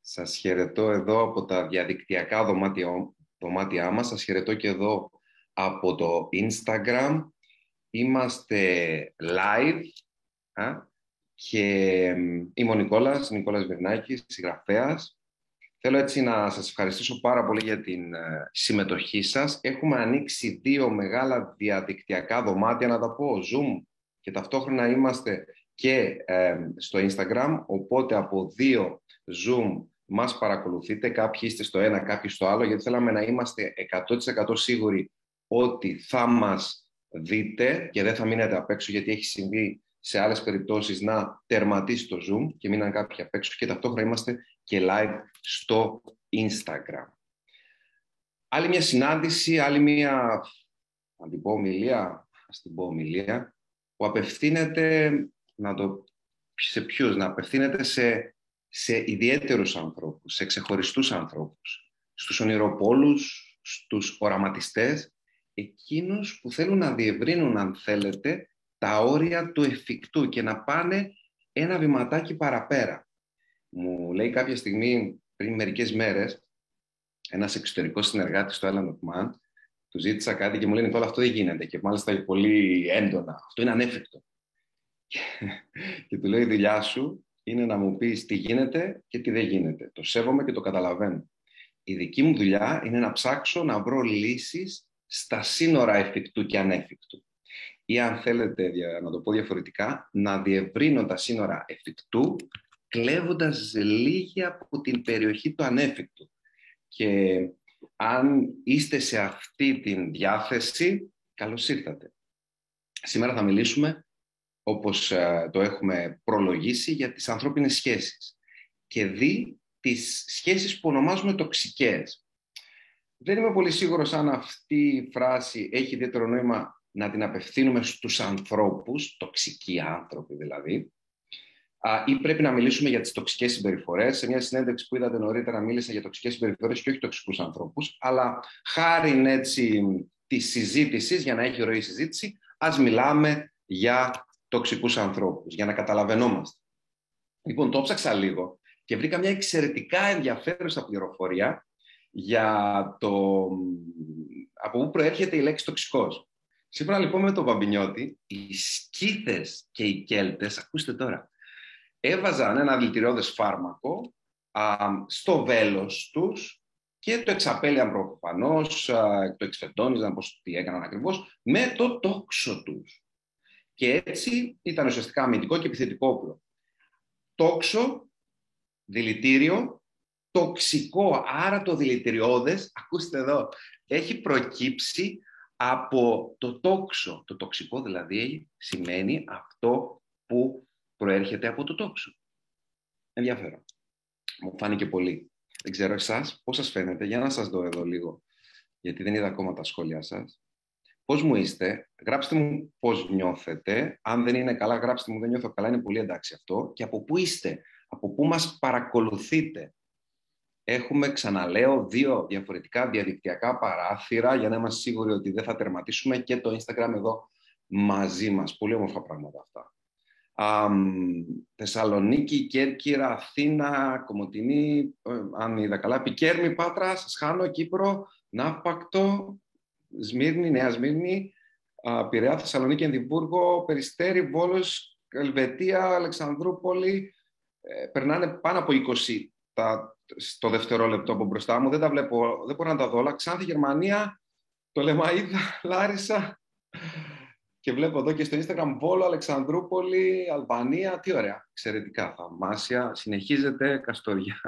Σας χαιρετώ εδώ από τα διαδικτυακά δωμάτια, δωμάτια μας. Σας χαιρετώ και εδώ από το Instagram. Είμαστε live α, και είμαι ο Νικόλας, Νικόλας Βερνάκης, συγγραφέας. Θέλω έτσι να σας ευχαριστήσω πάρα πολύ για την ε, συμμετοχή σας. Έχουμε ανοίξει δύο μεγάλα διαδικτυακά δωμάτια, να τα πω, Zoom, και ταυτόχρονα είμαστε και ε, στο Instagram, οπότε από δύο Zoom μας παρακολουθείτε, κάποιοι είστε στο ένα, κάποιοι στο άλλο, γιατί θέλαμε να είμαστε 100% σίγουροι ότι θα μας δείτε και δεν θα μείνετε απ' έξω, γιατί έχει συμβεί σε άλλες περιπτώσεις να τερματίσει το Zoom και μείναν κάποιοι απ' έξω και ταυτόχρονα είμαστε και live στο Instagram. Άλλη μια συνάντηση, άλλη μια, να την πω ομιλία, ας την πω ομιλία, που απευθύνεται, να το, σε ποιους, να απευθύνεται σε σε ιδιαίτερους ανθρώπους, σε ξεχωριστούς ανθρώπους, στους ονειροπόλους, στους οραματιστές, εκείνους που θέλουν να διευρύνουν, αν θέλετε, τα όρια του εφικτού και να πάνε ένα βηματάκι παραπέρα. Μου λέει κάποια στιγμή, πριν μερικές μέρες, ένας εξωτερικός συνεργάτης στο Island of Man, του ζήτησα κάτι και μου λέει Νικόλα αυτό δεν γίνεται και μάλιστα πολύ έντονα. Αυτό είναι ανέφικτο. Και, του λέει η δουλειά σου είναι να μου πεις τι γίνεται και τι δεν γίνεται. Το σέβομαι και το καταλαβαίνω. Η δική μου δουλειά είναι να ψάξω να βρω λύσεις στα σύνορα εφικτού και ανέφικτου. Ή αν θέλετε να το πω διαφορετικά, να διευρύνω τα σύνορα εφικτού κλέβοντας λίγη από την περιοχή του ανέφικτου. Και αν είστε σε αυτή την διάθεση, καλώς ήρθατε. Σήμερα θα μιλήσουμε όπως ε, το έχουμε προλογίσει, για τις ανθρώπινες σχέσεις και δει τις σχέσεις που ονομάζουμε τοξικές. Δεν είμαι πολύ σίγουρος αν αυτή η φράση έχει ιδιαίτερο νόημα να την απευθύνουμε στους ανθρώπους, τοξικοί άνθρωποι δηλαδή, ή πρέπει να μιλήσουμε για τις τοξικές συμπεριφορές. Σε μια συνέντευξη που είδατε νωρίτερα μίλησα για τοξικές συμπεριφορές και όχι τοξικούς ανθρώπους, αλλά χάρη έτσι της συζήτησης, για να έχει ροή συζήτηση, ας μιλάμε για τοξικούς ανθρώπους, για να καταλαβαίνόμαστε. Λοιπόν, το ψάξα λίγο και βρήκα μια εξαιρετικά ενδιαφέρουσα πληροφορία για το από πού προέρχεται η λέξη τοξικός. Σύμφωνα λοιπόν με τον Βαμπινιώτη, οι σκήθες και οι κέλτες, ακούστε τώρα, έβαζαν ένα δηλητηριώδες φάρμακο α, στο βέλος τους και το εξαπέλυαν προφανώς, το εξφετώνιζαν, πώς τι έκαναν ακριβώς, με το τόξο τους. Και έτσι ήταν ουσιαστικά αμυντικό και επιθετικό όπλο. Τόξο, δηλητήριο, τοξικό, άρα το δηλητηριώδες, ακούστε εδώ, έχει προκύψει από το τόξο. Το τοξικό δηλαδή σημαίνει αυτό που προέρχεται από το τόξο. Ενδιαφέρον. Μου φάνηκε πολύ. Δεν ξέρω εσάς πώς σας φαίνεται. Για να σας δω εδώ λίγο, γιατί δεν είδα ακόμα τα σχόλιά σας. Πώς μου είστε, γράψτε μου πώς νιώθετε. Αν δεν είναι καλά, γράψτε μου δεν νιώθω καλά, είναι πολύ εντάξει αυτό. Και από πού είστε, από πού μας παρακολουθείτε. Έχουμε, ξαναλέω, δύο διαφορετικά διαδικτυακά παράθυρα για να είμαστε σίγουροι ότι δεν θα τερματίσουμε και το Instagram εδώ μαζί μας. Πολύ όμορφα πράγματα αυτά. Α, Θεσσαλονίκη, Κέρκυρα, Αθήνα, Κομωτινή, ε, αν είδα καλά, Πικέρμη, Πάτρα, Σχάνο, Κύπρο, Ναύπακτο, Σμύρνη, Νέα Σμύρνη, Πειραιά, Θεσσαλονίκη, Ενδιβούργο, Περιστέρη, Βόλος, Ελβετία, Αλεξανδρούπολη. Ε, περνάνε πάνω από 20 τα, στο δευτερόλεπτο από μπροστά μου. Δεν τα βλέπω, δεν μπορώ να τα δω όλα. Ξάνθη, Γερμανία, το Λεμαΐδα, Λάρισα. Και βλέπω εδώ και στο Instagram Βόλο, Αλεξανδρούπολη, Αλβανία. Τι ωραία. Εξαιρετικά. Θαυμάσια. Συνεχίζεται Καστοριά.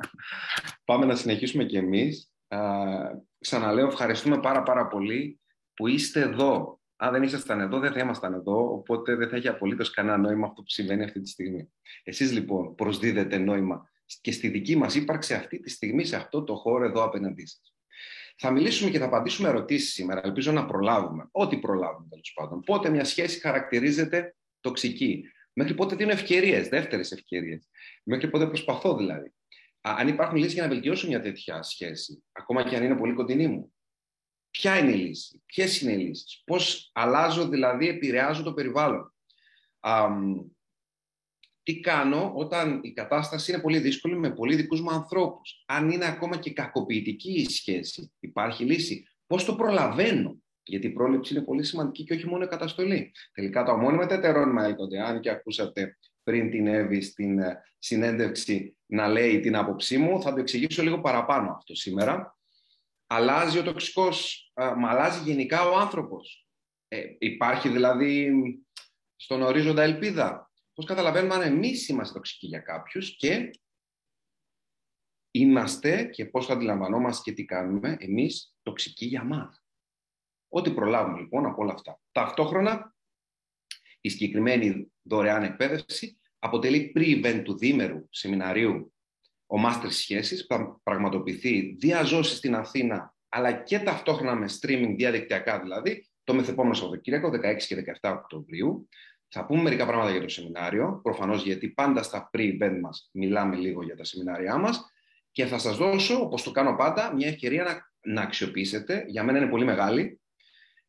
Πάμε να συνεχίσουμε κι εμείς ξαναλέω, ευχαριστούμε πάρα πάρα πολύ που είστε εδώ. Αν δεν ήσασταν εδώ, δεν θα ήμασταν εδώ, οπότε δεν θα έχει απολύτως κανένα νόημα αυτό που συμβαίνει αυτή τη στιγμή. Εσείς λοιπόν προσδίδετε νόημα και στη δική μας ύπαρξη αυτή τη στιγμή σε αυτό το χώρο εδώ απέναντί σας. Θα μιλήσουμε και θα απαντήσουμε ερωτήσεις σήμερα. Ελπίζω να προλάβουμε. Ό,τι προλάβουμε τέλος πάντων. Πότε μια σχέση χαρακτηρίζεται τοξική. Μέχρι πότε δίνω ευκαιρίες, δεύτερες ευκαιρίες. Μέχρι πότε προσπαθώ δηλαδή αν υπάρχουν λύσεις για να βελτιώσω μια τέτοια σχέση, ακόμα και αν είναι πολύ κοντινή μου. Ποια είναι η λύση, ποιες είναι οι λύσεις, πώς αλλάζω δηλαδή, επηρεάζω το περιβάλλον. τι κάνω όταν η κατάσταση είναι πολύ δύσκολη με πολύ δικούς μου ανθρώπους. Αν είναι ακόμα και κακοποιητική η σχέση, υπάρχει λύση. Πώς το προλαβαίνω. Γιατί η πρόληψη είναι πολύ σημαντική και όχι μόνο η καταστολή. Τελικά το αμόνιμα τετερόνιμα έλκονται. Αν και ακούσατε πριν την Εύη στην ε, συνέντευξη να λέει την άποψή μου, θα το εξηγήσω λίγο παραπάνω αυτό σήμερα. Αλλάζει ο τοξικός, μα αλλάζει γενικά ο άνθρωπος. Ε, υπάρχει δηλαδή στον ορίζοντα ελπίδα. Πώς καταλαβαίνουμε αν εμείς είμαστε τοξικοί για κάποιους και είμαστε και πώς θα αντιλαμβανόμαστε και τι κάνουμε εμείς τοξικοί για μας. Ό,τι προλάβουμε λοιπόν από όλα αυτά. Ταυτόχρονα, η συγκεκριμένη δωρεάν εκπαίδευση αποτελεί pre-event του δίμερου σεμιναρίου ο Μάστερ Σχέσεις, που θα πραγματοποιηθεί διαζώσει στην Αθήνα, αλλά και ταυτόχρονα με streaming διαδικτυακά δηλαδή, το μεθεπόμενο Σαββατοκύριακο, 16 και 17 Οκτωβρίου. Θα πούμε μερικά πράγματα για το σεμινάριο, προφανώς γιατί πάντα στα pre-event μας μιλάμε λίγο για τα σεμινάρια μας και θα σας δώσω, όπως το κάνω πάντα, μια ευκαιρία να, να αξιοποιήσετε. Για μένα είναι πολύ μεγάλη.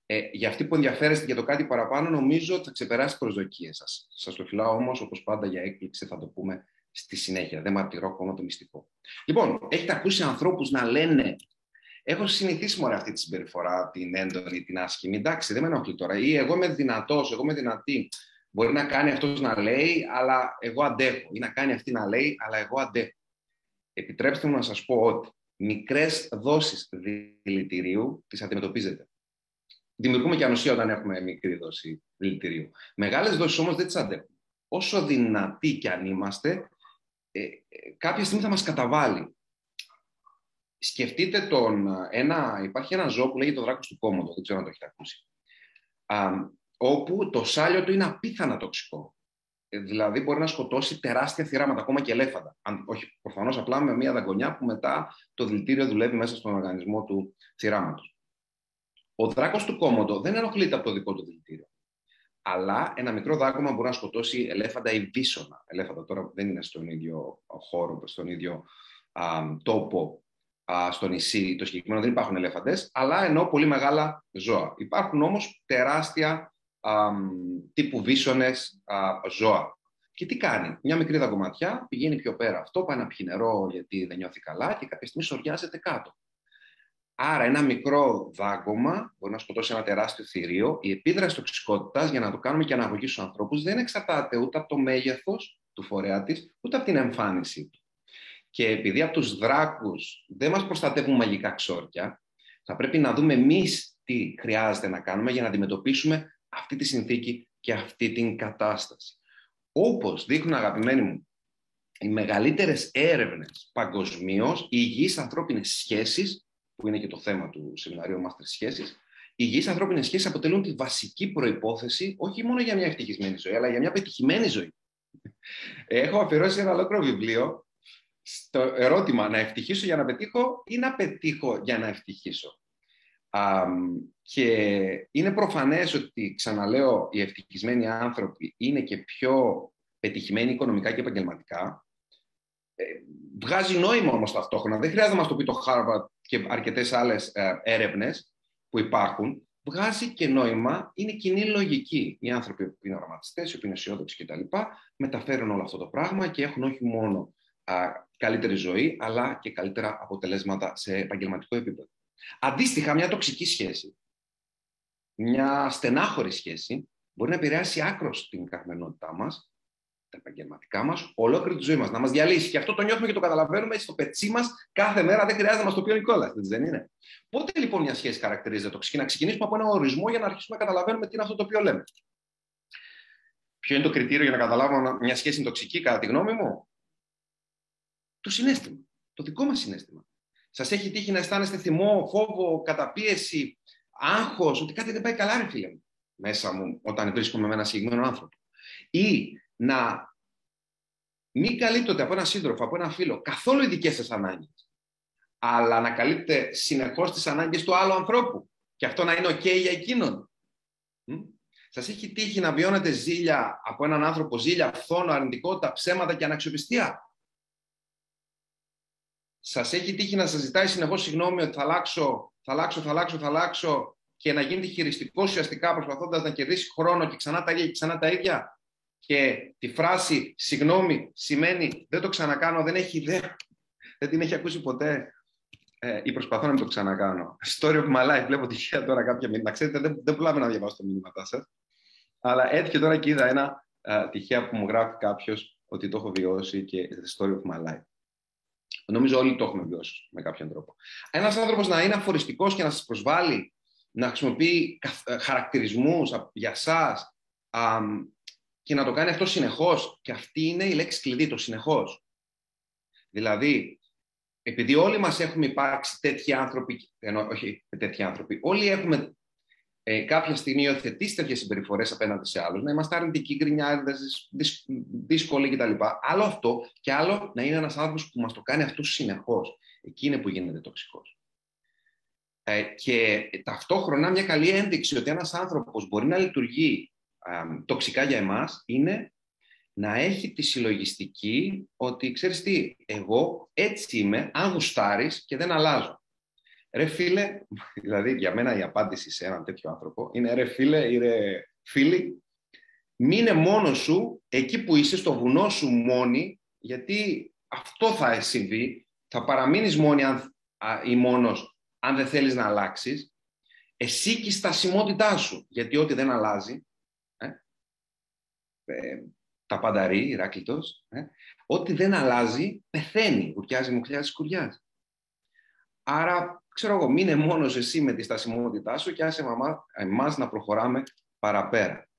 Ε, για αυτοί που ενδιαφέρεστε για το κάτι παραπάνω, νομίζω ότι θα ξεπεράσει τις προσδοκίες σας. Σας το φυλάω όμως, όπως πάντα, για έκπληξη, θα το πούμε στη συνέχεια. Δεν μαρτυρώ ακόμα το μυστικό. Λοιπόν, έχετε ακούσει ανθρώπους να λένε. Έχω συνηθίσει μόνο αυτή τη συμπεριφορά, την έντονη, την άσχημη. Εντάξει, δεν με ενοχλεί τώρα. Ή εγώ είμαι δυνατός, εγώ είμαι δυνατή. Μπορεί να κάνει αυτός να λέει, αλλά εγώ αντέχω. Ή να κάνει αυτή να λέει, αλλά εγώ αντέχω. Επιτρέψτε μου να σας πω ότι μικρές δόσεις δηλητηρίου τις αντιμετωπίζετε. Δημιουργούμε και ανοσία όταν έχουμε μικρή δόση δηλητηρίου. Μεγάλες δόσεις όμως δεν τις αντέχουμε. Όσο δυνατοί κι αν είμαστε, ε, ε, κάποια στιγμή θα μας καταβάλει. Σκεφτείτε τον, ένα, υπάρχει ένα ζώο που λέγεται το δράκος του κόμματος, δεν ξέρω αν το έχετε ακούσει, α, όπου το σάλιο του είναι απίθανα τοξικό. Ε, δηλαδή μπορεί να σκοτώσει τεράστια θυράματα, ακόμα και ελέφαντα. Αν, όχι προφανώς απλά με μια δαγκονιά που μετά το δηλητήριο δουλεύει μέσα στον οργανισμό του θυράματος. Ο δράκος του κόμματος δεν ενοχλείται από το δικό του δηλητήριο. Αλλά ένα μικρό δάκωμα μπορεί να σκοτώσει ελέφαντα ή βίσονα. Ελέφαντα τώρα δεν είναι στον ίδιο χώρο, στον ίδιο α, τόπο, α, στο νησί. Το συγκεκριμένο δεν υπάρχουν ελέφαντες, αλλά ενώ πολύ μεγάλα ζώα. Υπάρχουν όμως τεράστια α, τύπου βίσονες ζώα. Και τι κάνει, μια μικρή δαγκωματιά πηγαίνει πιο πέρα αυτό, πάει να πιει νερό γιατί δεν νιώθει καλά και κάποια στιγμή σοριάζεται κάτω. Άρα, ένα μικρό δάγκωμα μπορεί να σκοτώσει ένα τεράστιο θηρίο. Η επίδραση τοξικότητας, για να το κάνουμε και αναγωγή στου ανθρώπους, δεν εξαρτάται ούτε από το μέγεθος του φορέα της, ούτε από την εμφάνισή του. Και επειδή από τους δράκους δεν μας προστατεύουν μαγικά ξόρκια, θα πρέπει να δούμε εμείς τι χρειάζεται να κάνουμε για να αντιμετωπίσουμε αυτή τη συνθήκη και αυτή την κατάσταση. Όπως δείχνουν, αγαπημένοι μου, οι μεγαλύτερες έρευνες παγκοσμίως, οι υγιείς ανθρώπινες σχέσεις που είναι και το θέμα του σεμιναρίου Μάστερ Σχέσει, οι υγιείς ανθρώπινες σχέσεις αποτελούν τη βασική προπόθεση όχι μόνο για μια ευτυχισμένη ζωή, αλλά για μια πετυχημένη ζωή. Έχω αφιερώσει ένα ολόκληρο βιβλίο στο ερώτημα να ευτυχήσω για να πετύχω ή να πετύχω για να ευτυχήσω. και είναι προφανές ότι, ξαναλέω, οι ευτυχισμένοι άνθρωποι είναι και πιο πετυχημένοι οικονομικά και επαγγελματικά. Ε, βγάζει νόημα όμως ταυτόχρονα. Δεν χρειάζεται να μας το πει το Harvard και αρκετές άλλες ε, έρευνες που υπάρχουν, βγάζει και νόημα, είναι κοινή λογική. Οι άνθρωποι που είναι οραματιστές, οι οποίοι είναι αισιόδοξοι κτλ., μεταφέρουν όλο αυτό το πράγμα και έχουν όχι μόνο α, καλύτερη ζωή, αλλά και καλύτερα αποτελέσματα σε επαγγελματικό επίπεδο. Αντίστοιχα, μια τοξική σχέση, μια στενάχωρη σχέση, μπορεί να επηρεάσει άκρος την καθημερινότητά μας τα επαγγελματικά μας, ολόκληρη τη ζωή μας. Να μας διαλύσει. Και αυτό το νιώθουμε και το καταλαβαίνουμε στο πετσί μας κάθε μέρα. Δεν χρειάζεται να μας το πει ο Νικόλας. Δεν είναι. Πότε λοιπόν μια σχέση χαρακτηρίζεται τοξική, να ξεκινήσουμε από ένα ορισμό για να αρχίσουμε να καταλαβαίνουμε τι είναι αυτό το οποίο λέμε. Ποιο είναι το κριτήριο για να καταλάβουμε μια σχέση είναι τοξική, κατά τη γνώμη μου; Το συνέστημα. Το δικό μας συνέστημα. Σας έχει τύχει να αισθάνεστε θυμό, φόβο, καταπίεση, άγχος, ότι κάτι δεν πάει καλά, ρε φίλε μου, μέσα μου, όταν βρίσκομαι με ένα συγκεκριμένο άνθρωπο. Ή να μην καλύπτονται από ένα σύντροφο, από ένα φίλο, καθόλου οι δικέ σα ανάγκες, αλλά να καλύπτετε συνεχώς τις ανάγκες του άλλου ανθρώπου. Και αυτό να είναι OK για εκείνον. Σας έχει τύχει να βιώνετε ζήλια από έναν άνθρωπο, ζήλια, φθόνο, αρνητικότητα, ψέματα και αναξιοπιστία; Σας έχει τύχει να σας ζητάει συνεχώς συγγνώμη ότι θα αλλάξω, θα αλλάξω, θα αλλάξω, θα αλλάξω και να γίνετε χειριστικό ουσιαστικά προσπαθώντας να κερδίσει χρόνο και ξανά τα ίδια και ξανά τα ίδια; Και τη φράση «συγγνώμη» σημαίνει «δεν το ξανακάνω», δεν έχει ιδέα, δεν την έχει ακούσει ποτέ ε, ή προσπαθώ να μην το ξανακάνω. Story of my life, βλέπω τυχαία τώρα κάποια μήνυμα. Ξέρετε, δεν, δεν πουλάμε να διαβάσω τα μηνύματά σας. Αλλά έτυχε τώρα και είδα ένα ε, τυχαία που μου γράφει κάποιος ότι το έχω βιώσει και the story of my life. Νομίζω όλοι το έχουμε βιώσει με κάποιον τρόπο. Ένας άνθρωπος να είναι αφοριστικός και να σας προσβάλλει, να χρησιμοποιεί ε, χαρακτηρισμούς για εσά και να το κάνει αυτό συνεχώς. Και αυτή είναι η λέξη κλειδί, το συνεχώς. Δηλαδή, επειδή όλοι μας έχουμε υπάρξει τέτοιοι άνθρωποι, ενώ, όχι τέτοιοι άνθρωποι, όλοι έχουμε ε, κάποια στιγμή υιοθετήσει τέτοιες συμπεριφορές απέναντι σε άλλους, να είμαστε αρνητικοί, γκρινιάριδες, δύσκολοι κτλ. Άλλο αυτό και άλλο να είναι ένας άνθρωπος που μας το κάνει αυτό συνεχώς. Εκεί είναι που γίνεται τοξικός. Ε, και ταυτόχρονα μια καλή ένδειξη ότι ένας άνθρωπος μπορεί να λειτουργεί ε, τοξικά για εμάς είναι να έχει τη συλλογιστική ότι ξέρεις τι, εγώ έτσι είμαι, αν γουστάρεις και δεν αλλάζω. Ρε φίλε, δηλαδή για μένα η απάντηση σε έναν τέτοιο άνθρωπο είναι ρε φίλε ή ρε φίλοι, μείνε μόνος σου εκεί που είσαι στο βουνό σου μόνη, γιατί αυτό θα συμβεί, θα παραμείνεις μόνη αν, ή μόνος αν δεν θέλεις να αλλάξεις, εσύ και η στασιμότητά σου, γιατί ό,τι δεν αλλάζει, ε, ε τα πανταρεί, Ηράκλειτος, ε, ό,τι δεν αλλάζει, πεθαίνει, γουρκιάζει, μουχλιάζει, σκουριάζει. Άρα, ξέρω εγώ, μείνε μόνος εσύ με τη στασιμότητά σου και άσε μαμά, εμάς να προχωράμε παραπέρα.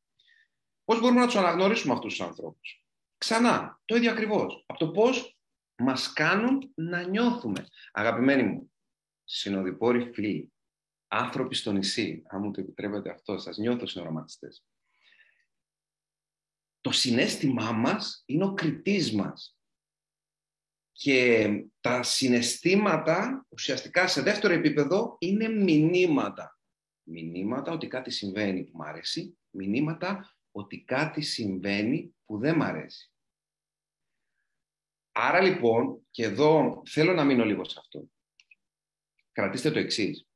Πώς μπορούμε να τους αναγνωρίσουμε αυτούς τους ανθρώπους; Ξανά, το ίδιο ακριβώς. Από το πώς μας κάνουν να νιώθουμε. Αγαπημένοι μου, συνοδοιπόροι φίλοι, άνθρωποι στο νησί, αν μου το επιτρέπετε αυτό, σας νιώθω συνοραματιστές το συνέστημά μας είναι ο κριτής μας. Και τα συναισθήματα, ουσιαστικά σε δεύτερο επίπεδο, είναι μηνύματα. Μηνύματα ότι κάτι συμβαίνει που μου αρέσει, μηνύματα ότι κάτι συμβαίνει που δεν μ' αρέσει. Άρα λοιπόν, και εδώ θέλω να μείνω λίγο σε αυτό. Κρατήστε το εξής.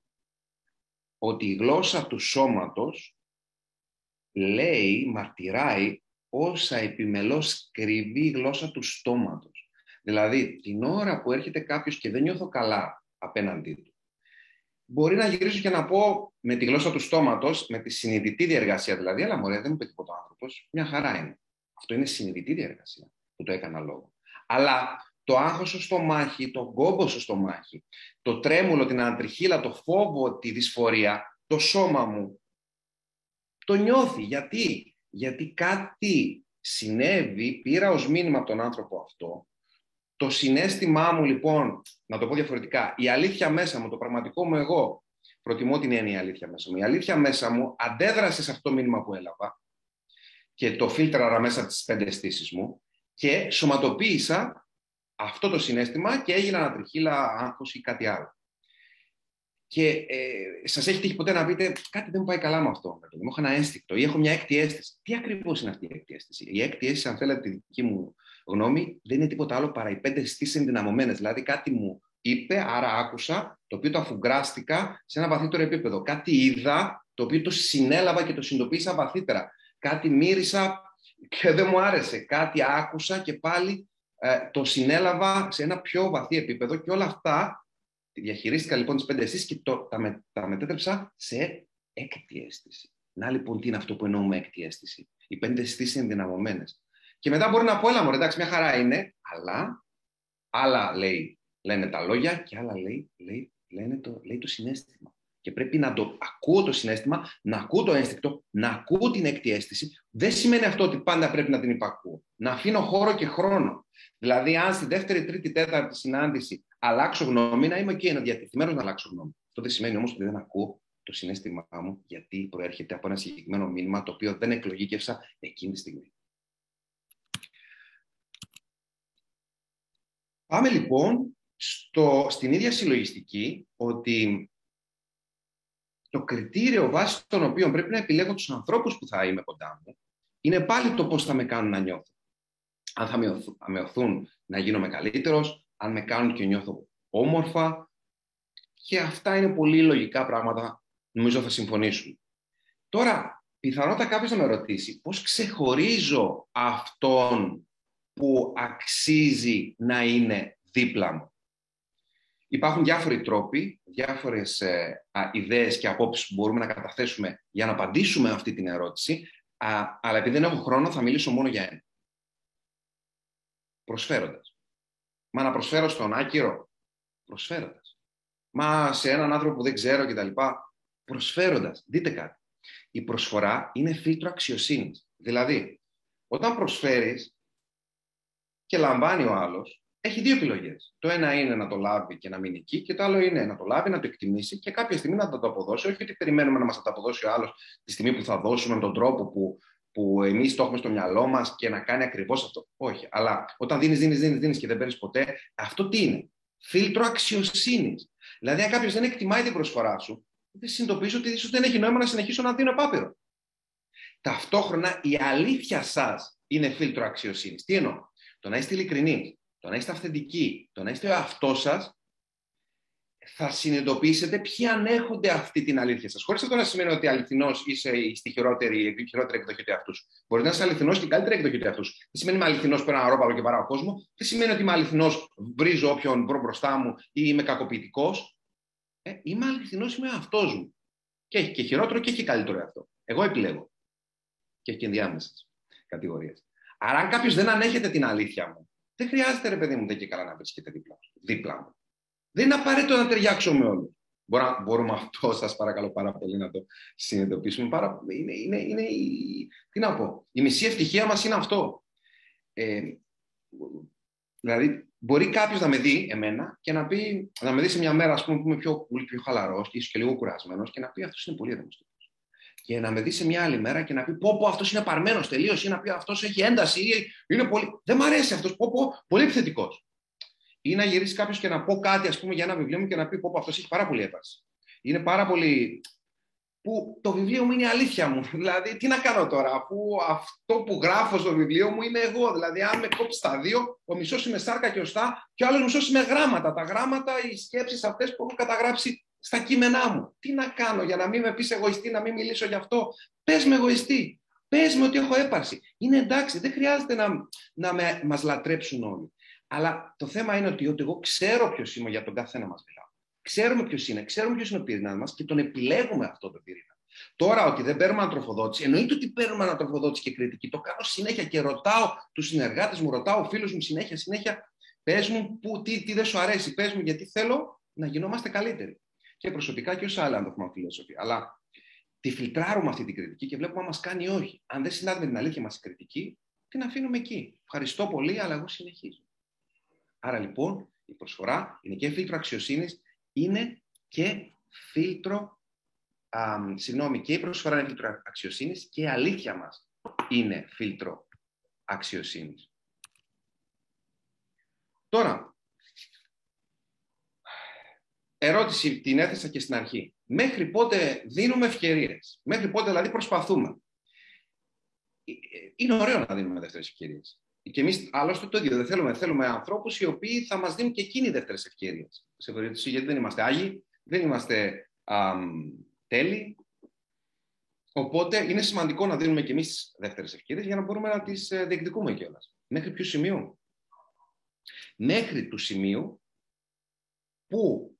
Ότι η γλώσσα του σώματος λέει, μαρτυράει όσα επιμελώς κρυβεί η γλώσσα του στόματος. Δηλαδή, την ώρα που έρχεται κάποιος και δεν νιώθω καλά απέναντί του, μπορεί να γυρίσω και να πω με τη γλώσσα του στόματος, με τη συνειδητή διεργασία δηλαδή, αλλά μωρέ, δεν μου πει τίποτα άνθρωπος, μια χαρά είναι. Αυτό είναι συνειδητή διεργασία που το έκανα λόγο. Αλλά το άγχος στο στομάχι, το κόμπο στο στομάχι, το τρέμουλο, την αντριχίλα, το φόβο, τη δυσφορία, το σώμα μου, το νιώθει. Γιατί; Γιατί κάτι συνέβη, πήρα ως μήνυμα από τον άνθρωπο αυτό, το συνέστημά μου λοιπόν, να το πω διαφορετικά, η αλήθεια μέσα μου, το πραγματικό μου εγώ, προτιμώ την έννοια η αλήθεια μέσα μου, η αλήθεια μέσα μου αντέδρασε σε αυτό το μήνυμα που έλαβα και το φίλτραρα μέσα τις πέντε αισθήσεις μου και σωματοποίησα αυτό το συνέστημα και έγινα ανατριχίλα, άγχος ή κάτι άλλο και ε, σας έχει τύχει ποτέ να πείτε κάτι δεν πάει καλά με αυτό. Μου έχω ένα ένστικτο ή έχω μια έκτη αίσθηση. Τι ακριβώς είναι αυτή η έκτη αίσθηση; Η έκτη αίσθηση, αν θέλετε τη δική μου γνώμη, δεν είναι τίποτα άλλο παρά οι πέντε αισθήσει ενδυναμωμένες. Δηλαδή κάτι μου είπε, άρα άκουσα, το οποίο το αφουγκράστηκα σε ένα βαθύτερο επίπεδο. Κάτι είδα, το οποίο το συνέλαβα και το συνειδητοποίησα βαθύτερα. Κάτι μύρισα και δεν μου άρεσε. Κάτι άκουσα και πάλι ε, το συνέλαβα σε ένα πιο βαθύ επίπεδο και όλα αυτά Διαχειρίστηκα λοιπόν τις πέντε αισθήσεις και το, τα, με, τα μετέτρεψα σε έκτη αίσθηση. Να λοιπόν τι είναι αυτό που εννοούμε έκτη αίσθηση. Οι πέντε αισθήσεις είναι ενδυναμωμένε. Και μετά μπορεί να πω, έλα μου, εντάξει, μια χαρά είναι, αλλά άλλα λέει, λένε τα λόγια και άλλα λέει, λέει, λένε το, λέει το συνέστημα. Και πρέπει να το ακούω το συνέστημα, να ακούω το ένστικτο, να ακούω την έκτη αίσθηση. Δεν σημαίνει αυτό ότι πάντα πρέπει να την υπακούω. Να αφήνω χώρο και χρόνο. Δηλαδή, αν στη δεύτερη, τρίτη, τέταρτη συνάντηση αλλάξω γνώμη, να είμαι και okay, διατεθειμένος να αλλάξω γνώμη. Αυτό δεν σημαίνει όμως ότι δεν ακούω το συνέστημά μου, γιατί προέρχεται από ένα συγκεκριμένο μήνυμα το οποίο δεν εκλογήκευσα εκείνη τη στιγμή. Πάμε λοιπόν στο, στην ίδια συλλογιστική ότι το κριτήριο βάσει των οποίων πρέπει να επιλέγω τους ανθρώπους που θα είμαι κοντά μου είναι πάλι το πώς θα με κάνουν να νιώθω. Αν θα με οθούν να γίνομαι καλύτερος, αν με κάνουν και νιώθω όμορφα. Και αυτά είναι πολύ λογικά πράγματα, νομίζω θα συμφωνήσουν. Τώρα, πιθανότατα κάποιος να με ρωτήσει πώς ξεχωρίζω αυτόν που αξίζει να είναι δίπλα μου; Υπάρχουν διάφοροι τρόποι, διάφορες ε, α, ιδέες και απόψεις που μπορούμε να καταθέσουμε για να απαντήσουμε αυτή την ερώτηση, α, αλλά επειδή δεν έχω χρόνο θα μιλήσω μόνο για ένα. Προσφέροντας. Μα να προσφέρω στον άκυρο, προσφέροντας. Μα σε έναν άνθρωπο που δεν ξέρω κτλ. Προσφέροντας. Δείτε κάτι. Η προσφορά είναι φίλτρο αξιοσύνης. Δηλαδή, όταν προσφέρεις και λαμβάνει ο άλλος, έχει δύο επιλογές. Το ένα είναι να το λάβει και να μείνει εκεί, και το άλλο είναι να το λάβει, να το εκτιμήσει και κάποια στιγμή να το, το αποδώσει. Όχι ότι περιμένουμε να μας το αποδώσει ο άλλος τη στιγμή που θα δώσουμε με τον τρόπο που, που εμείς το έχουμε στο μυαλό μας και να κάνει ακριβώς αυτό. Όχι. Αλλά όταν δίνεις, δίνεις, δίνεις, δίνεις και δεν παίρνεις ποτέ, αυτό τι είναι; Φίλτρο αξιοσύνης. Δηλαδή, αν κάποιος δεν εκτιμάει την προσφορά σου, δεν συνειδητοποιήσω ότι ίσως δεν έχει νόημα να συνεχίσω να δίνω επάπειρο. Ταυτόχρονα η αλήθεια σας είναι φίλτρο αξιοσύνης. Τι εννοώ; Το να είστε ειλικρινείς, το να είστε αυθεντικοί, το να είστε ο αυτό σας, θα συνειδητοποιήσετε ποιοι ανέχονται αυτή την αλήθεια σας. Χωρίς αυτό να σημαίνει ότι αληθινός είσαι στη χειρότερη, η χειρότερη εκδοχή του εαυτούς Μπορείς να είσαι αληθινός και η καλύτερη εκδοχή του εαυτούς Δεν σημαίνει είμαι αληθινός που ένα ρόπαλο και παράω κόσμο. Δεν σημαίνει ότι είμαι αληθινός, βρίζω όποιον βρω μπροστά μου ή είμαι κακοποιητικός. Ε, είμαι αληθινός, είμαι αυτό μου. Και έχει και χειρότερο και έχει καλύτερο εαυτό. Εγώ επιλέγω. Και έχει και ενδιάμεσες κατηγορίες. Άρα, αν κάποιος δεν ανέχεται την αλήθεια μου, δεν χρειάζεται, ρε παιδί μου, δεν και καλά να βρίσκεται δίπλα, δίπλα μου. Δεν είναι απαραίτητο να ταιριάξω με όλου. Μπορούμε αυτό, σας παρακαλώ πάρα πολύ, να το συνειδητοποιήσουμε. Πάρα, είναι, είναι, είναι η, τι να πω, η μισή ευτυχία μας είναι αυτό. Ε, δηλαδή, μπορεί κάποιος να με δει εμένα και να πει, να με δει σε μια μέρα, ας πούμε, που είμαι πιο, πολύ πιο χαλαρός και ίσως και λίγο κουρασμένος και να πει αυτός είναι πολύ έντονο και να με δει σε μια άλλη μέρα και να πει: Πω, πω αυτός είναι παρμένο τελείως, ή να πει αυτός έχει ένταση, ή είναι πολύ. Δεν μ' αρέσει αυτός, πω, πω, πολύ επιθετικός. Ή να γυρίσει κάποιος και να πω κάτι, ας πούμε, για ένα βιβλίο μου και να πει: Πω, πω αυτός έχει πάρα πολύ ένταση. Είναι πάρα πολύ. Που το βιβλίο μου είναι η αλήθεια μου. Δηλαδή, τι να κάνω τώρα, αφού αυτό που γράφω στο βιβλίο μου είμαι εγώ. Δηλαδή, αν με κόψει τα δύο, ο μισός είμαι σάρκα και οστά, και ο άλλος μισός είμαι γράμματα. Τα γράμματα, οι σκέψεις αυτές που έχω καταγράψει στα κείμενά μου. Τι να κάνω για να μην με πεις εγωιστή, να μην μιλήσω γι' αυτό. Πες με εγωιστή. Πες με ότι έχω έπαρση. Είναι εντάξει, δεν χρειάζεται να, να με, μας λατρέψουν όλοι. Αλλά το θέμα είναι ότι, ότι εγώ ξέρω ποιος είμαι για τον καθένα μας μιλάω. Ξέρουμε ποιος είναι, ξέρουμε ποιος είναι ο πυρήνα μας και τον επιλέγουμε αυτό το πυρήνα. Τώρα ότι δεν παίρνουμε ανατροφοδότηση, εννοείται ότι παίρνουμε ανατροφοδότηση και κριτική. Το κάνω συνέχεια και ρωτάω τους συνεργάτες μου, ρωτάω φίλους μου συνέχεια, συνέχεια. Πες μου που, τι, τι δεν σου αρέσει, πες μου γιατί θέλω να γινόμαστε καλύτεροι και προσωπικά και ως άλλα, αν το έχουμε φιλόσοφοι. Αλλά τη φιλτράρουμε αυτή την κριτική και βλέπουμε αν μας κάνει όχι. Αν δεν συνάδει με την αλήθεια μας η κριτική, την αφήνουμε εκεί. Ευχαριστώ πολύ, αλλά εγώ συνεχίζω. Άρα λοιπόν η προσφορά είναι και φίλτρο αξιοσύνης, είναι και φίλτρο. Α, συγγνώμη, και η προσφορά είναι φίλτρο αξιοσύνης και η αλήθεια μας είναι φίλτρο αξιοσύνης. Τώρα, ερώτηση την έθεσα και στην αρχή. Μέχρι πότε δίνουμε ευκαιρίες, μέχρι πότε δηλαδή προσπαθούμε; Είναι ωραίο να δίνουμε δεύτερες ευκαιρίες. Και εμείς άλλωστε το ίδιο δεν θέλουμε. Θέλουμε ανθρώπους οι οποίοι θα μας δίνουν και εκείνοι δεύτερες ευκαιρίες. Σε περίπτωση γιατί δεν είμαστε άγιοι, δεν είμαστε τέλειοι. Οπότε είναι σημαντικό να δίνουμε και εμείς δεύτερες ευκαιρίες για να μπορούμε να τις ε, διεκδικούμε κιόλας. Μέχρι ποιο σημείο; Μέχρι του σημείου που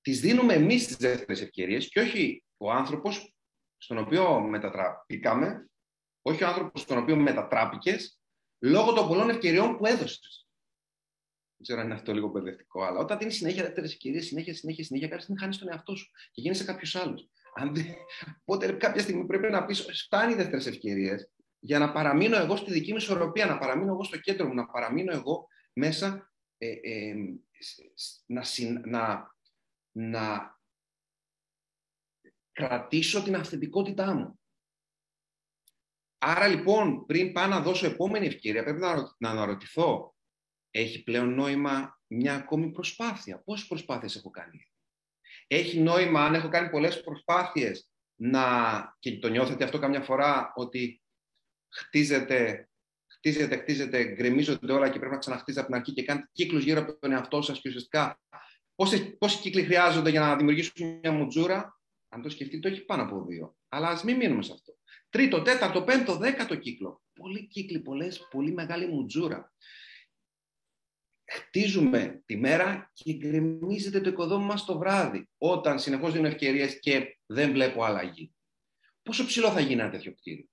τις δίνουμε εμείς τις δεύτερες ευκαιρίες και όχι ο άνθρωπος στον οποίο μετατραπήκαμε, όχι ο άνθρωπος στον οποίο μετατράπηκες, λόγω των πολλών ευκαιριών που έδωσες. Δεν ξέρω αν είναι αυτό λίγο μπερδευτικό, αλλά όταν δίνεις συνέχεια δεύτερες ευκαιρίες, συνέχεια, συνέχεια, συνέχεια, κάποια στιγμή χάνεις τον εαυτό σου και γίνεσαι κάποιος άλλος. Οπότε κάποια στιγμή πρέπει να πεις: Φτάνει δεύτερες ευκαιρίες για να παραμείνω εγώ στη δική μου ισορροπία, να παραμείνω εγώ στο κέντρο μου, να παραμείνω εγώ μέσα ε, ε, να, να να κρατήσω την αυθεντικότητά μου. Άρα λοιπόν, πριν πάω να δώσω επόμενη ευκαιρία, πρέπει να αναρωτηθώ, έχει πλέον νόημα μια ακόμη προσπάθεια; Πόσες προσπάθειες έχω κάνει; Έχει νόημα, αν έχω κάνει πολλές προσπάθειες, να, και το νιώθετε αυτό καμιά φορά, ότι χτίζεται, χτίζεται, χτίζεται, γκρεμίζονται όλα και πρέπει να ξαναχτίζετε από την αρχή και κάνετε κύκλους γύρω από τον εαυτό σας και ουσιαστικά Πόσοι, πόσοι κύκλοι χρειάζονται για να δημιουργήσουν μια μουτζούρα, αν το σκεφτείτε, το έχει πάνω από δύο. Αλλά ας μην μείνουμε σε αυτό. Τρίτο, τέταρτο, πέμπτο, δέκατο κύκλο. Πολλοί κύκλοι, πολλές, πολύ μεγάλη μουτζούρα. Χτίζουμε τη μέρα και γκρεμίζεται το οικοδόμημα το βράδυ, όταν συνεχώς δίνουν ευκαιρίες και δεν βλέπω αλλαγή. Πόσο ψηλό θα γίνει ένα τέτοιο κτίριο;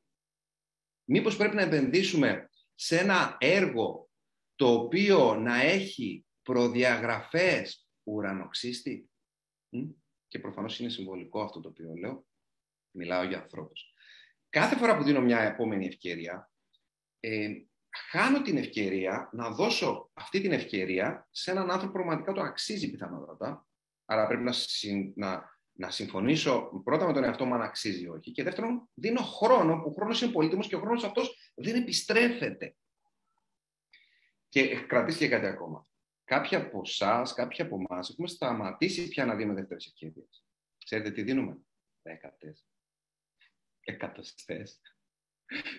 Μήπως πρέπει να επενδύσουμε σε ένα έργο το οποίο να έχει προδιαγραφές ουρανοξύστη; Και προφανώς είναι συμβολικό αυτό το οποίο λέω. Μιλάω για ανθρώπους. Κάθε φορά που δίνω μια επόμενη ευκαιρία, ε, χάνω την ευκαιρία να δώσω αυτή την ευκαιρία σε έναν άνθρωπο που πραγματικά το αξίζει πιθανότατα. Άρα πρέπει να, να, να συμφωνήσω πρώτα με τον εαυτό μου αν αξίζει ή όχι. Και δεύτερον, δίνω χρόνο, που ο χρόνος είναι πολύτιμος και ο χρόνος αυτός δεν επιστρέφεται. Και κρατήστε και κάτι ακόμα. Κάποιοι από εσάς, κάποιοι από εμάς έχουμε σταματήσει πια να δίνουμε δεύτερες ευκαιρίες. Ξέρετε τι δίνουμε, Δέκατες, εκατοστές,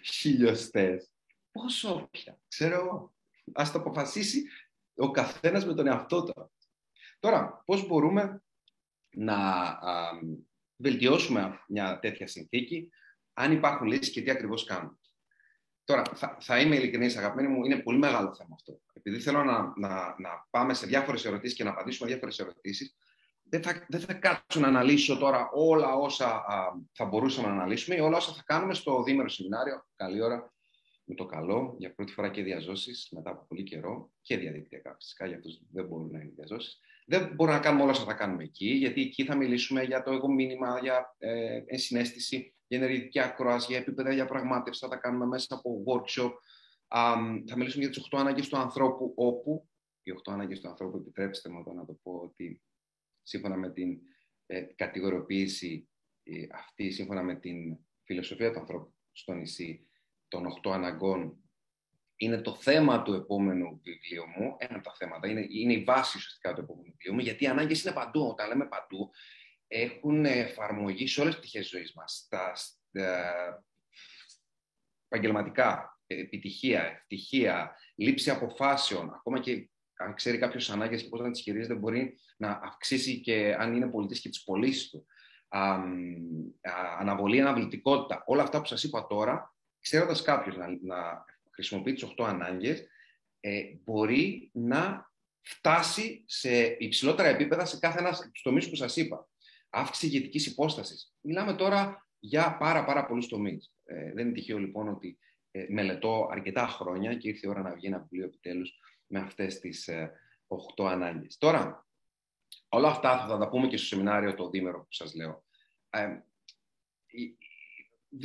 χιλιοστές. Πόσο πια, ξέρω εγώ. Α το αποφασίσει ο καθένας με τον εαυτό του. Τώρα, πώς μπορούμε να α, βελτιώσουμε μια τέτοια συνθήκη, αν υπάρχουν λύσεις και τι ακριβώς κάνουμε. Τώρα, θα, θα είμαι ειλικρινής, αγαπημένοι μου, είναι πολύ μεγάλο θέμα αυτό. Επειδή θέλω να, να, να πάμε σε διάφορες ερωτήσεις και να απαντήσουμε διάφορες ερωτήσεις, δεν θα, δεν θα κάτσω να αναλύσω τώρα όλα όσα α, θα μπορούσαμε να αναλύσουμε ή όλα όσα θα κάνουμε στο δίμερο σεμινάριο. Καλή ώρα με το καλό, για πρώτη φορά και διαζώσεις μετά από πολύ καιρό και διαδικτυακά φυσικά, για αυτούς δεν μπορούν να είναι διαζώσεις. Δεν μπορούμε να κάνουμε όλα όσα θα κάνουμε εκεί, γιατί εκεί θα μιλήσουμε για το εγώ μήνυμα, για ε, ενσυναίσθηση, για ενεργητική ακρόαση, για επίπεδα διαπραγμάτευσης, θα τα κάνουμε μέσα από workshop. Um, θα μιλήσουμε για τις 8 ανάγκες του ανθρώπου, όπου οι 8 ανάγκες του ανθρώπου, επιτρέψτε μου εδώ να το πω ότι σύμφωνα με την ε, κατηγοριοποίηση ε, αυτή, σύμφωνα με την φιλοσοφία του ανθρώπου στο νησί, των 8 αναγκών, είναι το θέμα του επόμενου βιβλίου μου. Ένα από τα θέματα. Είναι, είναι η βάση ουσιαστικά του επόμενου βιβλίου μου, γιατί οι ανάγκες είναι παντού. Όταν λέμε παντού, έχουν εφαρμογή σε όλες τις πτυχές ζωής μας. Στα, επαγγελματικά, επιτυχία, ευτυχία, λήψη αποφάσεων, ακόμα και αν ξέρει κάποιος ανάγκες και πώς να τις χειρίζεται, μπορεί να αυξήσει και αν είναι πολιτής και τις πωλήσεις του. Α, αναβολή, αναβλητικότητα. Όλα αυτά που σας είπα τώρα, ξέροντας κάποιος να, να χρησιμοποιεί τις 8 ανάγκες, ε, μπορεί να φτάσει σε υψηλότερα επίπεδα σε κάθε ένας από του τομείς που σας είπα αύξηση ηγετικής υπόστασης. Μιλάμε τώρα για πάρα, πάρα πολλούς τομείς. Ε, δεν είναι τυχαίο λοιπόν ότι ε, μελετώ αρκετά χρόνια και ήρθε η ώρα να βγει ένα βιβλίο επιτέλους με αυτές τις ε, 8 ανάγκες. Τώρα, όλα αυτά θα τα πούμε και στο σεμινάριο το δίμερο που σας λέω. Ε,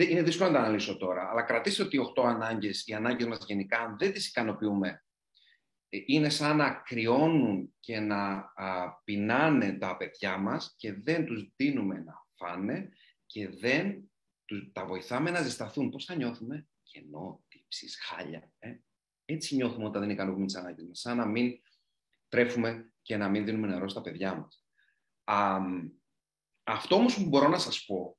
είναι δύσκολο να τα αναλύσω τώρα, αλλά κρατήστε ότι οι 8 ανάγκες, οι ανάγκες μας γενικά, αν δεν τις ικανοποιούμε ε, είναι σαν να κρυώνουν και να πεινάνε τα παιδιά μας και δεν τους δίνουμε να φάνε και δεν τους, τα βοηθάμε να ζεσταθούν. Πώς θα νιώθουμε; Κενό, τύψεις, χάλια. Ε; Έτσι νιώθουμε όταν δεν ικανοποιούμε τις ανάγκες μας. Σαν να μην τρέφουμε και να μην δίνουμε νερό στα παιδιά μας. Α, αυτό όμως που μπορώ να σας πω,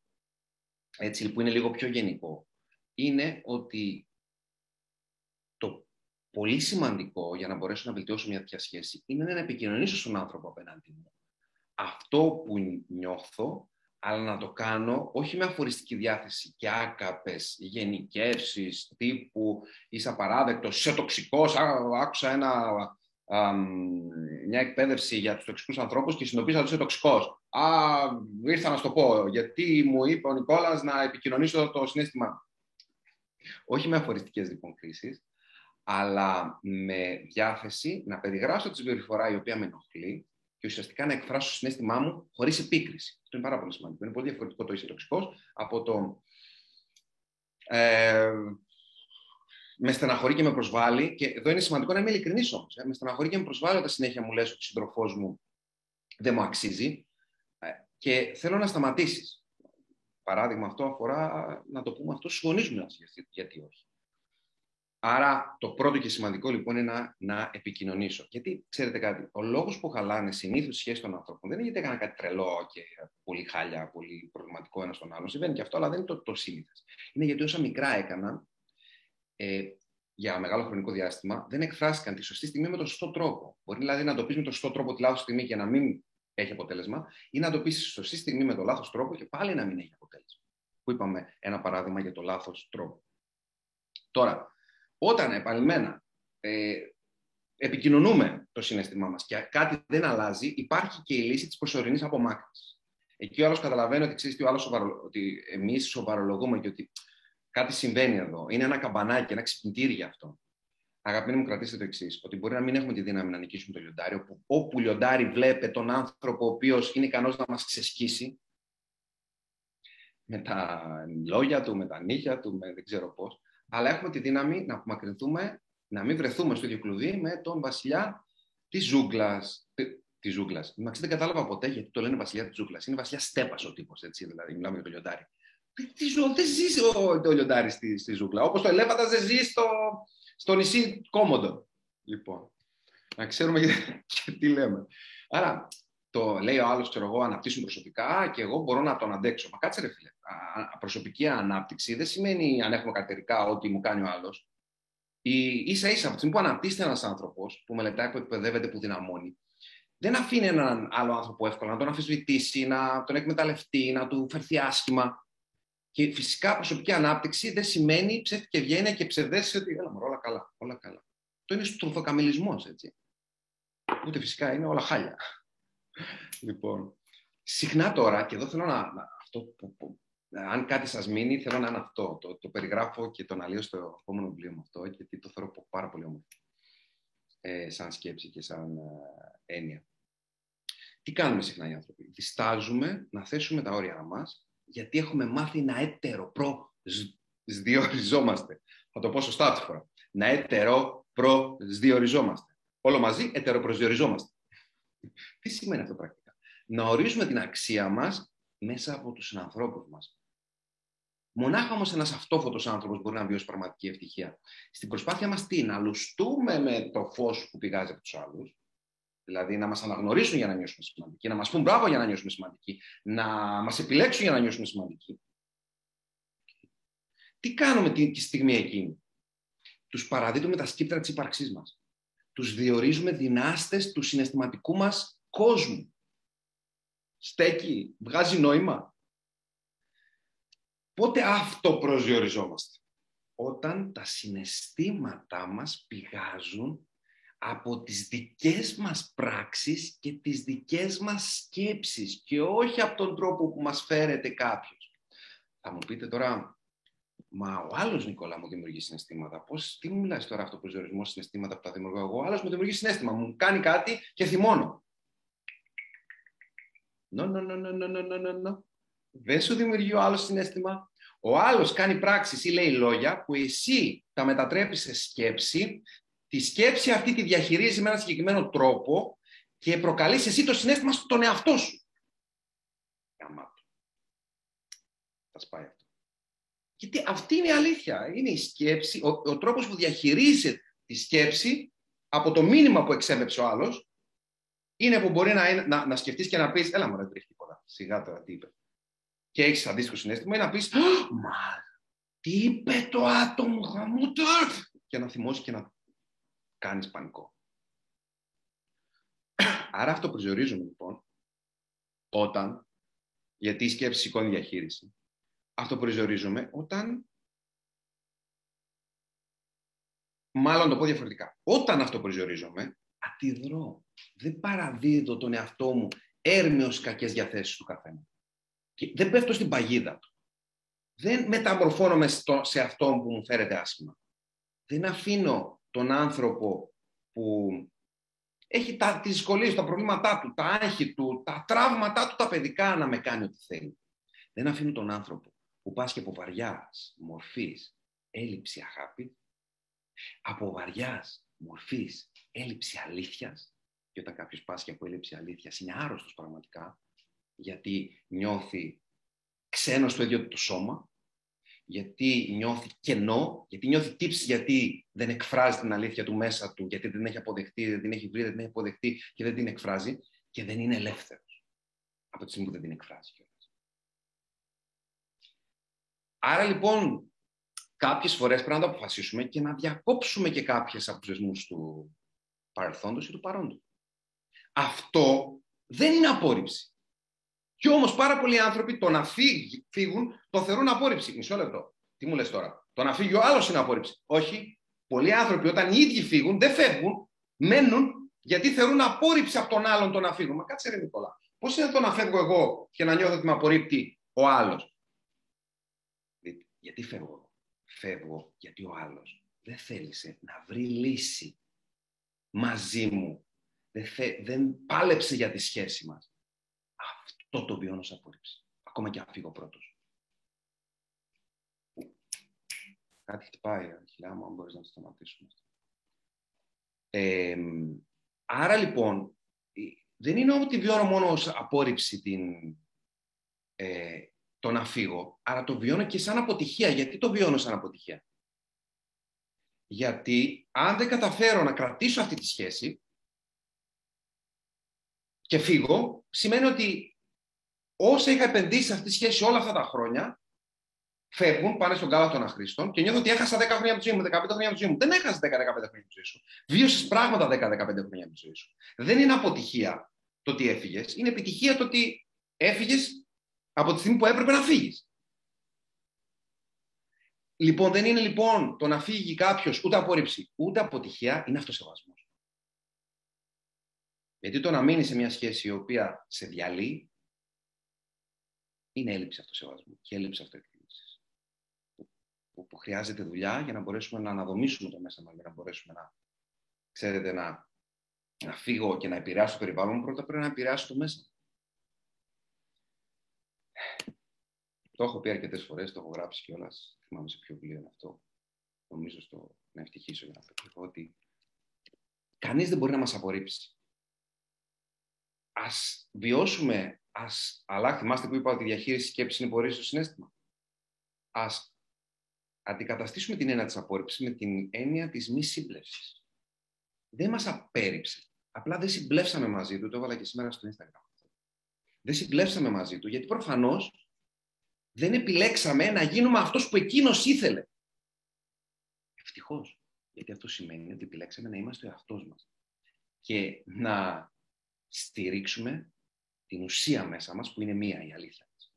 έτσι που είναι λίγο πιο γενικό, είναι ότι πολύ σημαντικό για να μπορέσω να βελτιώσω μια τέτοια σχέση είναι να επικοινωνήσω στον άνθρωπο απέναντι μου. Αυτό που νιώθω, αλλά να το κάνω όχι με αφοριστική διάθεση και άκαπες γενικεύσεις τύπου είσαι απαράδεκτος, είσαι τοξικός, άκουσα ένα, α, μια εκπαίδευση για τους τοξικούς ανθρώπους και συνειδητοποίησα ότι είσαι τοξικός. Α, ήρθα να σου το πω, γιατί μου είπε ο Νικόλας να επικοινωνήσω το συνέστημά Όχι με αφοριστικές λοιπόν κρίσεις, αλλά με διάθεση να περιγράψω τη συμπεριφορά η οποία με ενοχλεί και ουσιαστικά να εκφράσω το συνέστημά μου χωρίς επίκριση. Αυτό είναι πάρα πολύ σημαντικό. Είναι πολύ διαφορετικό το είσαι τοξικό από το. Ε, με στεναχωρεί και με προσβάλλει. Και εδώ είναι σημαντικό να είμαι ειλικρινής όμως. Ε. Με στεναχωρεί και με προσβάλλει όταν συνέχεια μου λες ότι ο σύντροφός μου δεν μου αξίζει. Ε, και θέλω να σταματήσεις. Παράδειγμα, αυτό αφορά να το πούμε αυτό στους γονείς μου, γιατί όχι. Άρα το πρώτο και σημαντικό λοιπόν είναι να, να επικοινωνήσω. Γιατί ξέρετε κάτι, ο λόγος που χαλάνε συνήθως σχέσεις των ανθρώπων δεν είναι γιατί έκανα κάτι τρελό και πολύ χάλια, πολύ προβληματικό ένας στον άλλον. Συμβαίνει και αυτό, αλλά δεν είναι το, το σύνηθες. Είναι γιατί όσα μικρά έκαναν ε, για μεγάλο χρονικό διάστημα δεν εκφράστηκαν τη σωστή στιγμή με τον σωστό τρόπο. Μπορεί δηλαδή να το πεις με τον σωστό τρόπο τη λάθος στιγμή και να μην έχει αποτέλεσμα, ή να το πεις στη σωστή στιγμή με τον λάθος τρόπο και πάλι να μην έχει αποτέλεσμα. που είπαμε ένα παράδειγμα για το λάθος τρόπο. Τώρα, όταν επανειλημμένα ε, επικοινωνούμε το συνέστημά μας και κάτι δεν αλλάζει, υπάρχει και η λύση της προσωρινής απομάκρυνσης. Εκεί ο άλλος καταλαβαίνει ότι, ξέρεις, ο άλλος σοβαρο... ότι εμείς σοβαρολογούμε και ότι κάτι συμβαίνει εδώ. Είναι ένα καμπανάκι, ένα ξυπνητήρι για αυτό. Αγαπητοί μου, κρατήστε το εξής: Ότι μπορεί να μην έχουμε τη δύναμη να νικήσουμε το λιοντάρι, όπου, όπου λιοντάρι βλέπει τον άνθρωπο ο οποίος είναι ικανός να μας ξεσκίσει με τα λόγια του, με τα νύχια του, με δεν ξέρω πώς. Αλλά έχουμε τη δύναμη να απομακρυνθούμε, να μην βρεθούμε στο ίδιο κλουδί με τον βασιλιά της ζούγκλας. Της ζούγκλας. Μαξί δεν κατάλαβα ποτέ γιατί το λένε βασιλιά της ζούγκλας. Είναι βασιλιά στέπας ο τύπος, έτσι δηλαδή. Μιλάμε για το λιοντάρι. Τι ζω, δεν ζει ο, το λιοντάρι στη, στη ζούγκλα. Όπως το ελέφαντα δεν ζει στο, στο νησί Κόμοντο. Λοιπόν, να ξέρουμε και, τι λέμε. Άρα, το λέει ο άλλος, ξέρω εγώ, αναπτύσσουν προσωπικά και εγώ μπορώ να τον αντέξω. Μα κάτσε ρε φίλε. Προσωπική ανάπτυξη δεν σημαίνει αν έχουμε καρτερικά ό,τι μου κάνει ο άλλος. Η ίσα ίσα από τη στιγμή που αναπτύσσεται ένας άνθρωπος, που μελετάει, που εκπαιδεύεται, που δυναμώνει, δεν αφήνει έναν άλλο άνθρωπο εύκολα να τον αφισβητήσει, να τον εκμεταλλευτεί, να του φερθεί άσχημα. Και φυσικά προσωπική ανάπτυξη δεν σημαίνει ψεύτικη ευγένεια και ψευδέστηση ότι έλα όλα καλά, όλα καλά. Το είναι στροφοκαμιλισμός, έτσι. Ούτε φυσικά είναι όλα χάλια. Λοιπόν, συχνά τώρα, και εδώ θέλω να, αυτό που, αν κάτι σας μείνει, θέλω να είναι αυτό. Το, το περιγράφω και το αναλύω στο επόμενο βιβλίο μου αυτό, γιατί το θεωρώ πάρα πολύ όμορφο. Ε, σαν σκέψη και σαν ε, έννοια. Τι κάνουμε συχνά οι άνθρωποι; Διστάζουμε να θέσουμε τα όρια μας γιατί έχουμε μάθει να έτερο προσδιοριζόμαστε. Θα το πω σωστά αυτή τη φορά. Να έτερο προσδιοριζόμαστε. Όλο μαζί προσδιοριζόμαστε. Τι σημαίνει αυτό πρακτικά; Να ορίζουμε την αξία μας μέσα από τους συνανθρώπους μας. Μονάχα όμως ένας αυτόφωτος άνθρωπος μπορεί να βιώσει πραγματική ευτυχία. Στην προσπάθεια μας τι, να λουστούμε με το φως που πηγάζει από τους άλλους, Δηλαδή να μας αναγνωρίσουν για να νιώσουμε σημαντικοί, να μας πούν μπράβο για να νιώσουμε σημαντικοί, να μας επιλέξουν για να νιώσουμε σημαντικοί. Τι κάνουμε τη στιγμή εκείνη; Τους παραδίδουμε τα σκύπτρα της ύπαρξής μας. Τους διορίζουμε δυνάστες του συναισθηματικού μας κόσμου. Στέκει, βγάζει νόημα. Πότε αυτό προσδιοριζόμαστε. Όταν τα συναισθήματά μας πηγάζουν από τις δικές μας πράξεις και τις δικές μας σκέψεις και όχι από τον τρόπο που μας φέρεται κάποιος. Θα μου πείτε τώρα, μα ο άλλος Νικόλα μου δημιουργεί συναισθήματα. Πώς, τι μου μιλάς τώρα αυτό που ζωρισμό συναισθήματα που τα δημιουργώ εγώ; Ο άλλος μου δημιουργεί συναίσθημα, μου κάνει κάτι και θυμώνω. No, no, no, no, no, no, no, no. Δεν σου δημιουργεί ο άλλος συνέστημα. Ο άλλος κάνει πράξεις ή λέει λόγια που εσύ τα μετατρέπεις σε σκέψη τη σκέψη αυτή τη διαχειρίζει με έναν συγκεκριμένο τρόπο και προκαλείς εσύ το συνέστημα στον εαυτό σου. Γαμάτο. Θα σπάει αυτό. Γιατί αυτή είναι η αλήθεια. Είναι η σκέψη, ο, ο τρόπος που διαχειρίζεται τη σκέψη από το μήνυμα που εξέπεψε ο άλλος είναι που μπορεί να, να, να σκεφτείς και να πεις «Έλα μου, δεν τρέχει τίποτα, σιγά τώρα τι είπε». Και έχεις αντίστοιχο συνέστημα ή να πεις «Μα, τι είπε το άτομο, γαμούτο» και να θυμώσεις και να κάνεις πανικό. Άρα αυτό προσδιορίζουμε λοιπόν όταν, γιατί η σκέψη σηκώνει διαχείριση, αυτό προσδιορίζουμε όταν, μάλλον το πω διαφορετικά, όταν αυτό προσδιορίζομαι, αντιδρώ. Δεν παραδίδω τον εαυτό μου έρμεως κακές διαθέσεις του καθένα. Και δεν πέφτω στην παγίδα του. Δεν μεταμορφώνομαι σε αυτό που μου φέρεται άσχημα. Δεν αφήνω τον άνθρωπο που έχει τα, τις δυσκολίες, τα προβλήματά του, τα άγχη του, τα τραύματά του, τα παιδικά να με κάνει ό,τι θέλει. Δεν αφήνω τον άνθρωπο που πάσχει από βαριάς μορφής έλλειψη αγάπη, από βαριάς μορφής έλλειψη αλήθειας, και όταν κάποιος πάσχει από έλλειψη αλήθειας είναι άρρωστος πραγματικά, γιατί νιώθει ξένος στο ίδιο το σώμα, γιατί νιώθει κενό, γιατί νιώθει τύψη, γιατί δεν εκφράζει την αλήθεια του μέσα του, γιατί δεν έχει αποδεχτεί, δεν την έχει βρει, δεν την έχει αποδεχτεί και δεν την εκφράζει και δεν είναι ελεύθερος από τη στιγμή που δεν την εκφράζει. Άρα λοιπόν κάποιες φορές πρέπει να το αποφασίσουμε και να διακόψουμε και κάποιες από τους δεσμούς του παρελθόντος ή του παρόντος. Αυτό δεν είναι απόρριψη. Και όμως πάρα πολλοί άνθρωποι το να φύγουν το θεωρούν απόρριψη. Μισό λεπτό. Τι μου λες τώρα; Το να φύγει ο άλλος είναι απόρριψη. Όχι. Πολλοί άνθρωποι όταν οι ίδιοι φύγουν δεν φεύγουν, μένουν γιατί θεωρούν απόρριψη από τον άλλον το να φύγουν. Μα κάτσε ρε Νικόλα. Πώς είναι το να φεύγω εγώ και να νιώθω ότι με απορρίπτει ο άλλος; Γιατί φεύγω. Φεύγω γιατί ο άλλος δεν θέλησε να βρει λύση μαζί μου. Δεν, δεν πάλεψε για τη σχέση μας. Αυτό το βιώνω σαν απόρριψη. Ακόμα και αν φύγω πρώτος. Κάτι χτυπάει, αρχικά μου, αν μπορείς να το σταματήσουμε. Ε, άρα λοιπόν, δεν είναι ότι βιώνω μόνο ως απόρριψη την, ε, το να φύγω, αλλά το βιώνω και σαν αποτυχία. Γιατί το βιώνω σαν αποτυχία; Γιατί αν δεν καταφέρω να κρατήσω αυτή τη σχέση και φύγω, σημαίνει ότι όσα είχα επενδύσει σε αυτή τη σχέση όλα αυτά τα χρόνια, φεύγουν, πάνε στον κάλα των αχρήστων και νιώθω ότι έχασα 10 χρόνια από τη ζωή μου, 15 χρόνια από τη ζωή μου. Δεν έχασε 10-15 χρόνια από τη ζωή σου. Βίωσες πράγματα 10-15 χρόνια από τη ζωή σου. Δεν είναι αποτυχία το ότι έφυγες, είναι επιτυχία το ότι έφυγες από τη στιγμή που έπρεπε να φύγεις. Λοιπόν, δεν είναι λοιπόν το να φύγει κάποιος ούτε απόρριψη ούτε αποτυχία, είναι αυτοσεβασμό. Γιατί το να μείνει σε μια σχέση η οποία σε διαλύει είναι έλλειψη αυτοσεβασμού και έλλειψη αυτοεκτίμηση. Που, που, χρειάζεται δουλειά για να μπορέσουμε να αναδομήσουμε το μέσα μας, για να μπορέσουμε να, ξέρετε, να, να φύγω και να επηρεάσω το περιβάλλον μου, πρώτα πρέπει να επηρεάσω το μέσα. Το έχω πει αρκετές φορές, το έχω γράψει κιόλας. Θυμάμαι σε ποιο βιβλίο είναι αυτό. Νομίζω στο να ευτυχήσω για να πετύχω ότι κανείς δεν μπορεί να μας απορρίψει. Α βιώσουμε, ας. Αλλά θυμάστε που είπα ότι η διαχείριση σκέψη είναι πορεία στο συνέστημα. Α αντικαταστήσουμε την έννοια της απόρριψης με την έννοια της μη σύμπλευσης. Δεν μας απέρριψε. Απλά δεν συμπλέψαμε μαζί του. Το έβαλα και σήμερα στο Instagram. Δεν συμπλέψαμε μαζί του γιατί προφανώς δεν επιλέξαμε να γίνουμε αυτός που εκείνος ήθελε. Ευτυχώς. Γιατί αυτό σημαίνει ότι επιλέξαμε να είμαστε ο εαυτός μας. Και να στηρίξουμε την ουσία μέσα μας που είναι μία η αλήθεια μας.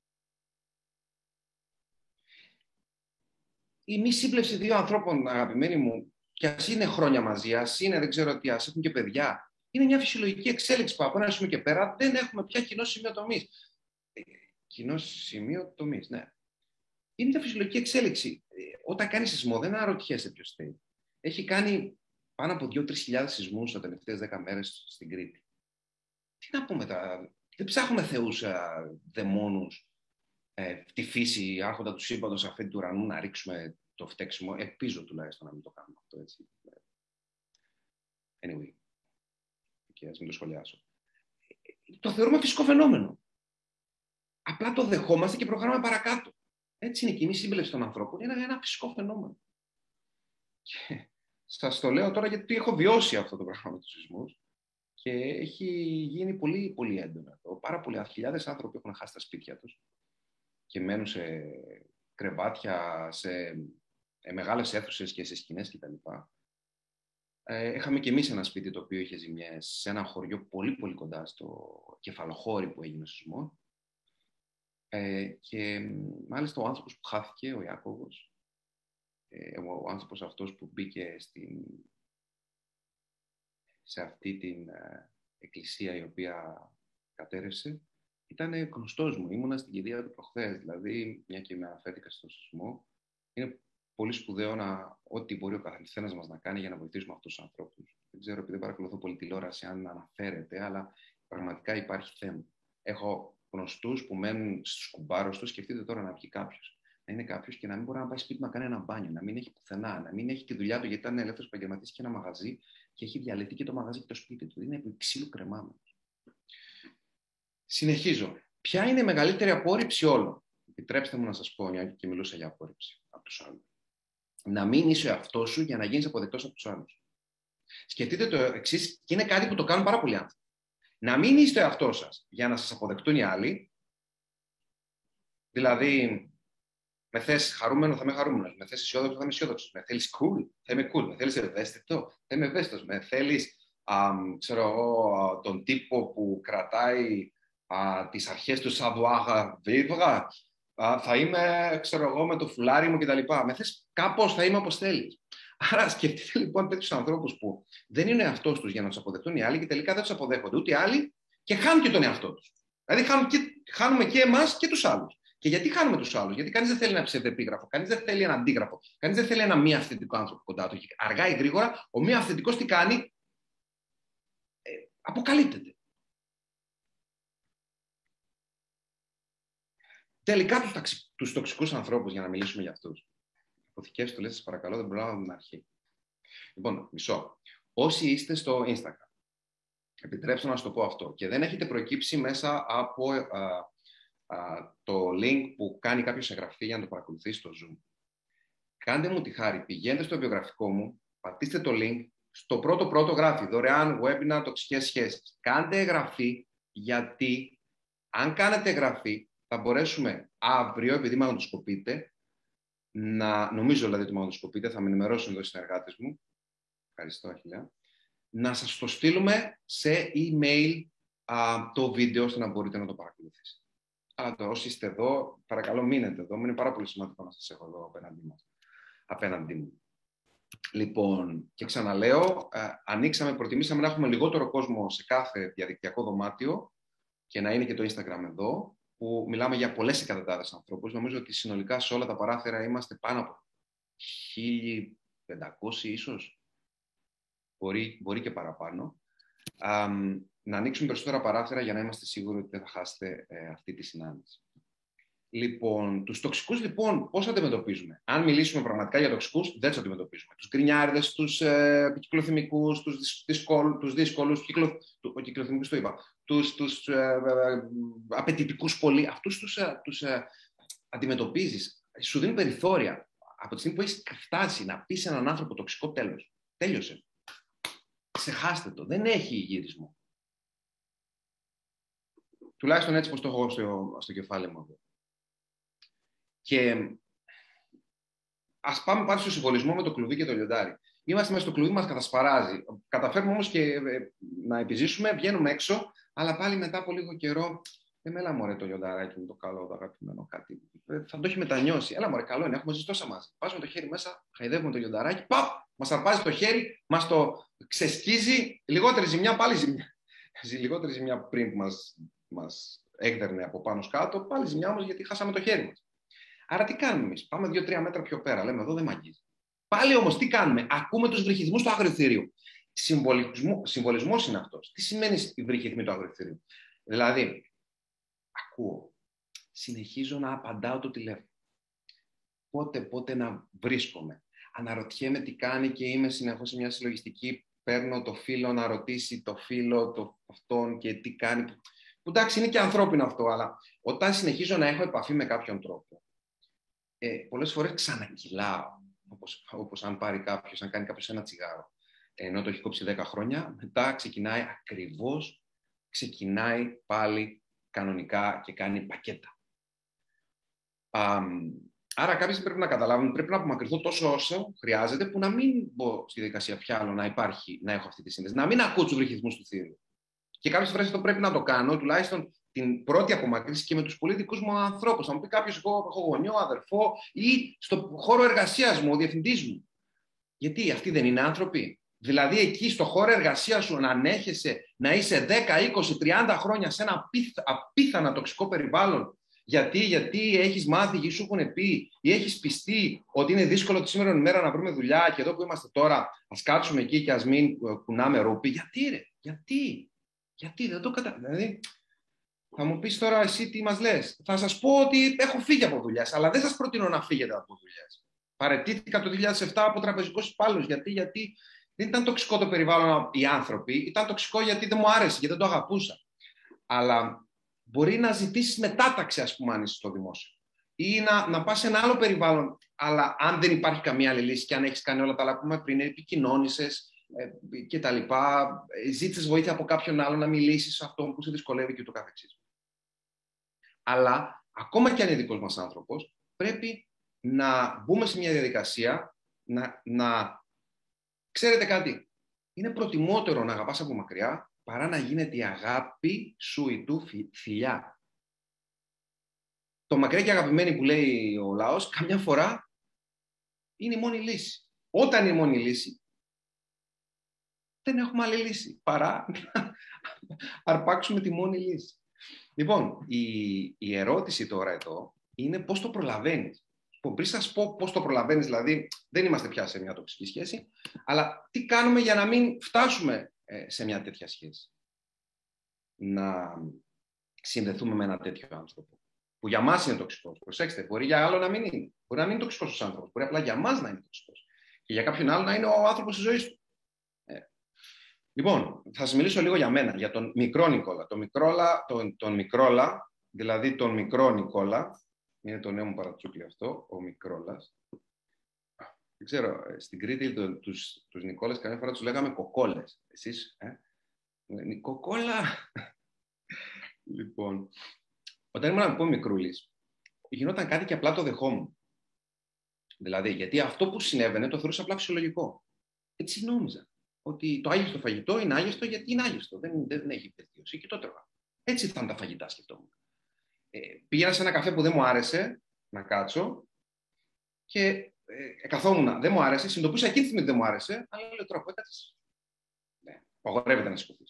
Η μη σύμπλευση δύο ανθρώπων, αγαπημένοι μου, και ας είναι χρόνια μαζί, ας είναι, δεν ξέρω τι, ας έχουν και παιδιά, είναι μια φυσιολογική εξέλιξη που από ένα σημείο και πέρα δεν έχουμε πια κοινό σημείο τομής κοινό σημείο τομής. Ναι. Είναι μια φυσιολογική εξέλιξη. Ε, όταν κάνεις σεισμό, δεν αναρωτιέσαι ποιος θέλει. Έχει κάνει πάνω από 2-3 χιλιάδες σεισμούς τι τελευταίες 10 μέρες στην Κρήτη. Τι να πούμε τώρα. Δεν ψάχνουμε θεούς ε, δαιμόνους, ε, τη φύση, άρχοντα του σύμπαντος αφέντη του ουρανού να ρίξουμε το φταίξιμο. Ελπίζω τουλάχιστον να μην το κάνουμε αυτό έτσι. Anyway. Και ας μην το σχολιάσω. Ε, το θεωρούμε φυσικό φαινόμενο. Απλά το δεχόμαστε και προχωράμε παρακάτω. Έτσι είναι η κοινή σύμπλευση των ανθρώπων. Είναι ένα φυσικό φαινόμενο. Και σας το λέω τώρα γιατί έχω βιώσει αυτό το πράγμα με τους σεισμούς και έχει γίνει πολύ, πολύ έντονο εδώ. Πάρα πολλοί χιλιάδες άνθρωποι έχουν χάσει τα σπίτια τους και μένουν σε κρεβάτια, σε ε, μεγάλες αίθουσες και σε σκηνές κτλ. Ε, είχαμε και εμείς ένα σπίτι το οποίο είχε ζημιές σε ένα χωριό πολύ πολύ κοντά στο κεφαλοχώρι που έγινε ο σεισμός ε, και μάλιστα ο άνθρωπος που χάθηκε, ο Ιάκωβος, ε, ο άνθρωπος αυτός που μπήκε στην, σε αυτή την ε, εκκλησία η οποία κατέρευσε, ήταν γνωστός μου. Ήμουνα στην κηδεία του προχθές. Δηλαδή, μια και με αναφέρθηκα στο σεισμό, είναι πολύ σπουδαίο να ό,τι μπορεί ο καθένα μας να κάνει για να βοηθήσουμε αυτούς τους ανθρώπους. Δεν ξέρω, επειδή δεν παρακολουθώ πολύ τηλεόραση, αν αναφέρεται, αλλά πραγματικά υπάρχει θέμα. Έχω γνωστούς που μένουν στου κουμπάρους τους, σκεφτείτε τώρα να βγει κάποιος. Να είναι κάποιος και να μην μπορεί να πάει σπίτι να κάνει ένα μπάνιο, να μην έχει πουθενά, να μην έχει τη δουλειά του γιατί ήταν ελεύθερος επαγγελματή και ένα μαγαζί και έχει διαλυθεί και το μαγαζί και το σπίτι του. Είναι επί ξύλου κρεμάμενος. Συνεχίζω. Ποια είναι η μεγαλύτερη απόρριψη όλων; Επιτρέψτε μου να σας πω, μια και μιλούσα για απόρριψη από τους άλλους. Να μην είσαι ο εαυτό σου για να γίνεις αποδεκτός από τους άλλους. Σκεφτείτε το εξής, και είναι κάτι που το κάνουν πάρα πολλοί άνθρωποι να μην είστε ο εαυτό σας για να σας αποδεκτούν οι άλλοι. Δηλαδή, με θες χαρούμενο, θα είμαι χαρούμενος. Με θες αισιόδοξο, θα είμαι αισιόδοξος. Με θέλεις cool, θα είμαι cool. Με θέλεις ευαίσθητο, θα είμαι ευαίσθητος. Με θέλεις, ξέρω τον τύπο που κρατάει α, τις αρχές του savoir vivre, θα είμαι, ξέρω εγώ, με το φουλάρι μου κτλ. Με θες κάπως θα είμαι όπως θέλεις. Άρα σκεφτείτε λοιπόν τέτοιους ανθρώπους που δεν είναι εαυτό τους για να τους αποδεχτούν οι άλλοι και τελικά δεν τους αποδέχονται ούτε οι άλλοι και χάνουν και τον εαυτό τους. Δηλαδή χάνουν και, χάνουμε και εμάς και τους άλλους. Και γιατί χάνουμε τους άλλους, Γιατί κανείς δεν θέλει ένα ψευδεπίγραφο, κανείς δεν θέλει ένα αντίγραφο, κανείς δεν θέλει ένα μη αυθεντικό άνθρωπο κοντά του. αργά ή γρήγορα, ο μη αυθεντικός τι κάνει, ε, αποκαλύπτεται. Τελικά τους, τους τοξικούς ανθρώπους, για να μιλήσουμε για αυτούς. Αποθηκεύστε το, λέει, σας παρακαλώ, δεν προλάβαμε την αρχή. Λοιπόν, μισό. Όσοι είστε στο Instagram, επιτρέψτε να σας το πω αυτό, και δεν έχετε προκύψει μέσα από το link που κάνει κάποιος εγγραφή για να το παρακολουθήσει στο Zoom. Κάντε μου τη χάρη, πηγαίνετε στο βιογραφικό μου, πατήστε το link, στο πρώτο πρώτο γράφει δωρεάν webinar τοξικές σχέσεις. Κάντε εγγραφή γιατί αν κάνετε εγγραφή θα μπορέσουμε αύριο, επειδή μαγνητοσκοπείτε, να, νομίζω δηλαδή ότι μαγνητοσκοπείτε, θα με ενημερώσουν εδώ οι συνεργάτες μου, ευχαριστώ Αχιλιά, να σας το στείλουμε σε email α, το βίντεο ώστε να μπορείτε να το παρακολουθήσετε. Αλλά το, όσοι είστε εδώ, παρακαλώ μείνετε εδώ, είναι πάρα πολύ σημαντικό να σας έχω εδώ απέναντί, μας, απέναντί μου. Λοιπόν, και ξαναλέω, α, ανοίξαμε, προτιμήσαμε να έχουμε λιγότερο κόσμο σε κάθε διαδικτυακό δωμάτιο και να είναι και το Instagram εδώ, που μιλάμε για πολλές εκατοντάδες ανθρώπους. Νομίζω ότι συνολικά σε όλα τα παράθυρα είμαστε πάνω από 1.500 ίσως. Μπορεί, μπορεί και παραπάνω. να ανοίξουμε περισσότερα παράθυρα για να είμαστε σίγουροι ότι δεν θα χάσετε ε, αυτή τη συνάντηση. Λοιπόν, τους τοξικούς λοιπόν πώς αντιμετωπίζουμε; Αν μιλήσουμε πραγματικά για τοξικούς, δεν τους αντιμετωπίζουμε. Τους γκρινιάριδες, τους ε, κυκλοθυμικού, τους δύσκολους, κυκλο, ο κυκλοθυμικού το είπα, τους τους, ε, ε, απαιτητικούς πολύ. Αυτούς τους ε, τους, ε, αντιμετωπίζεις. Σου δίνουν περιθώρια. Από τη στιγμή που έχεις φτάσει να πεις σε έναν άνθρωπο τοξικό τέλος. Τέλειωσε. Ξεχάστε το. Δεν έχει γύρισμό. Τουλάχιστον έτσι πως το έχω στο, στο κεφάλι μου. Και ας πάμε πάλι στο συμβολισμό με το κλουβί και το λιοντάρι. Είμαστε μέσα στο κλουβί, μας κατασπαράζει. Καταφέρουμε όμως και ε, να επιζήσουμε, βγαίνουμε έξω, αλλά πάλι μετά από λίγο καιρό, δεν έλα μωρέ το λιονταράκι μου, το καλό, το αγαπημένο κάτι. Ε, θα το έχει μετανιώσει. Έλα μωρέ, καλό είναι, έχουμε ζήσει τόσα μαζί. Πάζουμε το χέρι μέσα, χαϊδεύουμε το λιονταράκι, παπ, μας αρπάζει το χέρι, μας το ξεσκίζει, λιγότερη ζημιά, πάλι ζημιά. Λιγότερη ζημιά πριν που μας, μας έκδερνε από πάνω κάτω, πάλι ζημιά όμως γιατί χάσαμε το χέρι μας. Άρα τι κάνουμε εμείς. Πάμε δύο-τρία μέτρα πιο πέρα. Λέμε εδώ δεν μ' αγγίζει. Πάλι όμως τι κάνουμε; Ακούμε τους βρυχισμούς του αγριοθυρίου. Συμβολισμός είναι αυτός. Τι σημαίνει η βρυχηθμή του αγριοθυρίου. Δηλαδή, ακούω. Συνεχίζω να απαντάω το τηλέφωνο. Πότε, πότε να βρίσκομαι. Αναρωτιέμαι τι κάνει και είμαι συνεχώς σε μια συλλογιστική. Παίρνω το φίλο να ρωτήσει το φίλο το αυτόν και τι κάνει. Που εντάξει είναι και ανθρώπινο αυτό, αλλά όταν συνεχίζω να έχω επαφή με κάποιον τρόπο, ε, πολλές φορές ξανακυλάω, όπως, όπως αν πάρει κάποιος, αν κάνει κάποιος ένα τσιγάρο, ενώ το έχει κόψει 10 χρόνια, μετά ξεκινάει ακριβώς, ξεκινάει πάλι κανονικά και κάνει πακέτα. άρα κάποιοι πρέπει να καταλάβουν, πρέπει να απομακρυνθώ τόσο όσο χρειάζεται, που να μην μπω στη δικασία πια άλλο να υπάρχει, να έχω αυτή τη σύνδεση, να μην ακούω τους βρυχισμούς του θύρου. Και κάποιες φορές αυτό πρέπει να το κάνω, τουλάχιστον την πρώτη απομακρύνση και με τους πολύ δικού μου ανθρώπους. Θα μου πει κάποιος, εγώ έχω γονιό, αδερφό ή στο χώρο εργασίας μου, ο διευθυντής μου. Γιατί αυτοί δεν είναι άνθρωποι. Δηλαδή εκεί στο χώρο εργασίας σου να ανέχεσαι να είσαι 10, 20, 30 χρόνια σε ένα απίθανα τοξικό περιβάλλον. Γιατί, γιατί έχεις μάθει ή σου έχουν πει ή έχεις πιστεί ότι είναι δύσκολο τη σήμερα ημέρα να βρούμε δουλειά και εδώ που είμαστε τώρα, ας κάτσουμε εκεί και ας μην κουνάμε ρούπι. Γιατί, ρε, γιατί, γιατί δεν το καταλαβαίνω. Δηλαδή, θα μου πεις τώρα εσύ τι μας λες. Θα σας πω ότι έχω φύγει από δουλειέ, αλλά δεν σας προτείνω να φύγετε από δουλειέ. Παρετήθηκα το 2007 από τραπεζικός υπάλληλος. Γιατί, γιατί δεν ήταν τοξικό το περιβάλλον οι άνθρωποι, ήταν τοξικό γιατί δεν μου άρεσε, γιατί δεν το αγαπούσα. Αλλά μπορεί να ζητήσεις μετάταξη, ας πούμε, αν είσαι στο δημόσιο. Ή να, να πας σε ένα άλλο περιβάλλον, αλλά αν δεν υπάρχει καμία άλλη λύση και αν έχεις κάνει όλα τα άλλα που είπαμε πριν, επικοινώνησες ε, και τα λοιπά, ε, ζήτησες βοήθεια από κάποιον άλλο να μιλήσεις σε αυτόν που σε δυσκολεύει και το καθεξής αλλά ακόμα και αν είναι δικός μας άνθρωπος, πρέπει να μπούμε σε μια διαδικασία να, να... Ξέρετε κάτι, είναι προτιμότερο να αγαπάς από μακριά παρά να γίνεται η αγάπη σου ή του φιλιά. Το μακριά και αγαπημένη που λέει ο λαός, καμιά φορά είναι η μόνη λύση. Όταν είναι η μόνη λύση, δεν έχουμε άλλη λύση παρά να αρπάξουμε τη μόνη λύση. Λοιπόν, η, η ερώτηση τώρα εδώ είναι πώς το προλαβαίνεις. Πριν σας πω πώς το προλαβαίνεις, δηλαδή δεν είμαστε πια σε μια τοξική σχέση, αλλά τι κάνουμε για να μην φτάσουμε ε, σε μια τέτοια σχέση; Να συνδεθούμε με ένα τέτοιο άνθρωπο. Που για μας είναι τοξικός. Προσέξτε, μπορεί για άλλο να μην είναι. Μπορεί να μην είναι τοξικός ο άνθρωπος. Μπορεί απλά για μας να είναι τοξικός. Και για κάποιον άλλο να είναι ο άνθρωπος της ζωής του. Ε. Λοιπόν, θα σας μιλήσω λίγο για μένα, για τον μικρό Νικόλα. Τον, μικρόλα, τον, τον Μικρόλα, δηλαδή τον μικρό Νικόλα, είναι το νέο μου παρατσούκλι αυτό, ο Μικρόλας. Δεν ξέρω, ε, στην Κρήτη το, τους, τους Νικόλες καμιά φορά τους λέγαμε κοκόλες. Εσείς, ε; ε κοκόλα! λοιπόν, όταν ήμουν πω μικρούλης, γινόταν κάτι και απλά το δεχόμουν. Δηλαδή, γιατί αυτό που συνέβαινε το θεωρούσα απλά φυσιολογικό. Έτσι νόμιζα. Ότι το άγιστο φαγητό είναι άγιστο γιατί είναι άγιστο. Δεν, δεν έχει βελτίωση και το τρώγα. Έτσι ήταν τα φαγητά, σκεφτόμουν ε, πήγαινα σε ένα καφέ που δεν μου άρεσε να κάτσω και ε, καθόμουν. Δεν μου άρεσε, συνειδητοποίησα εκείνη τη στιγμή δεν μου άρεσε, αλλά λέω τώρα που έκατσε. Ναι, απαγορεύεται να σηκωθεί.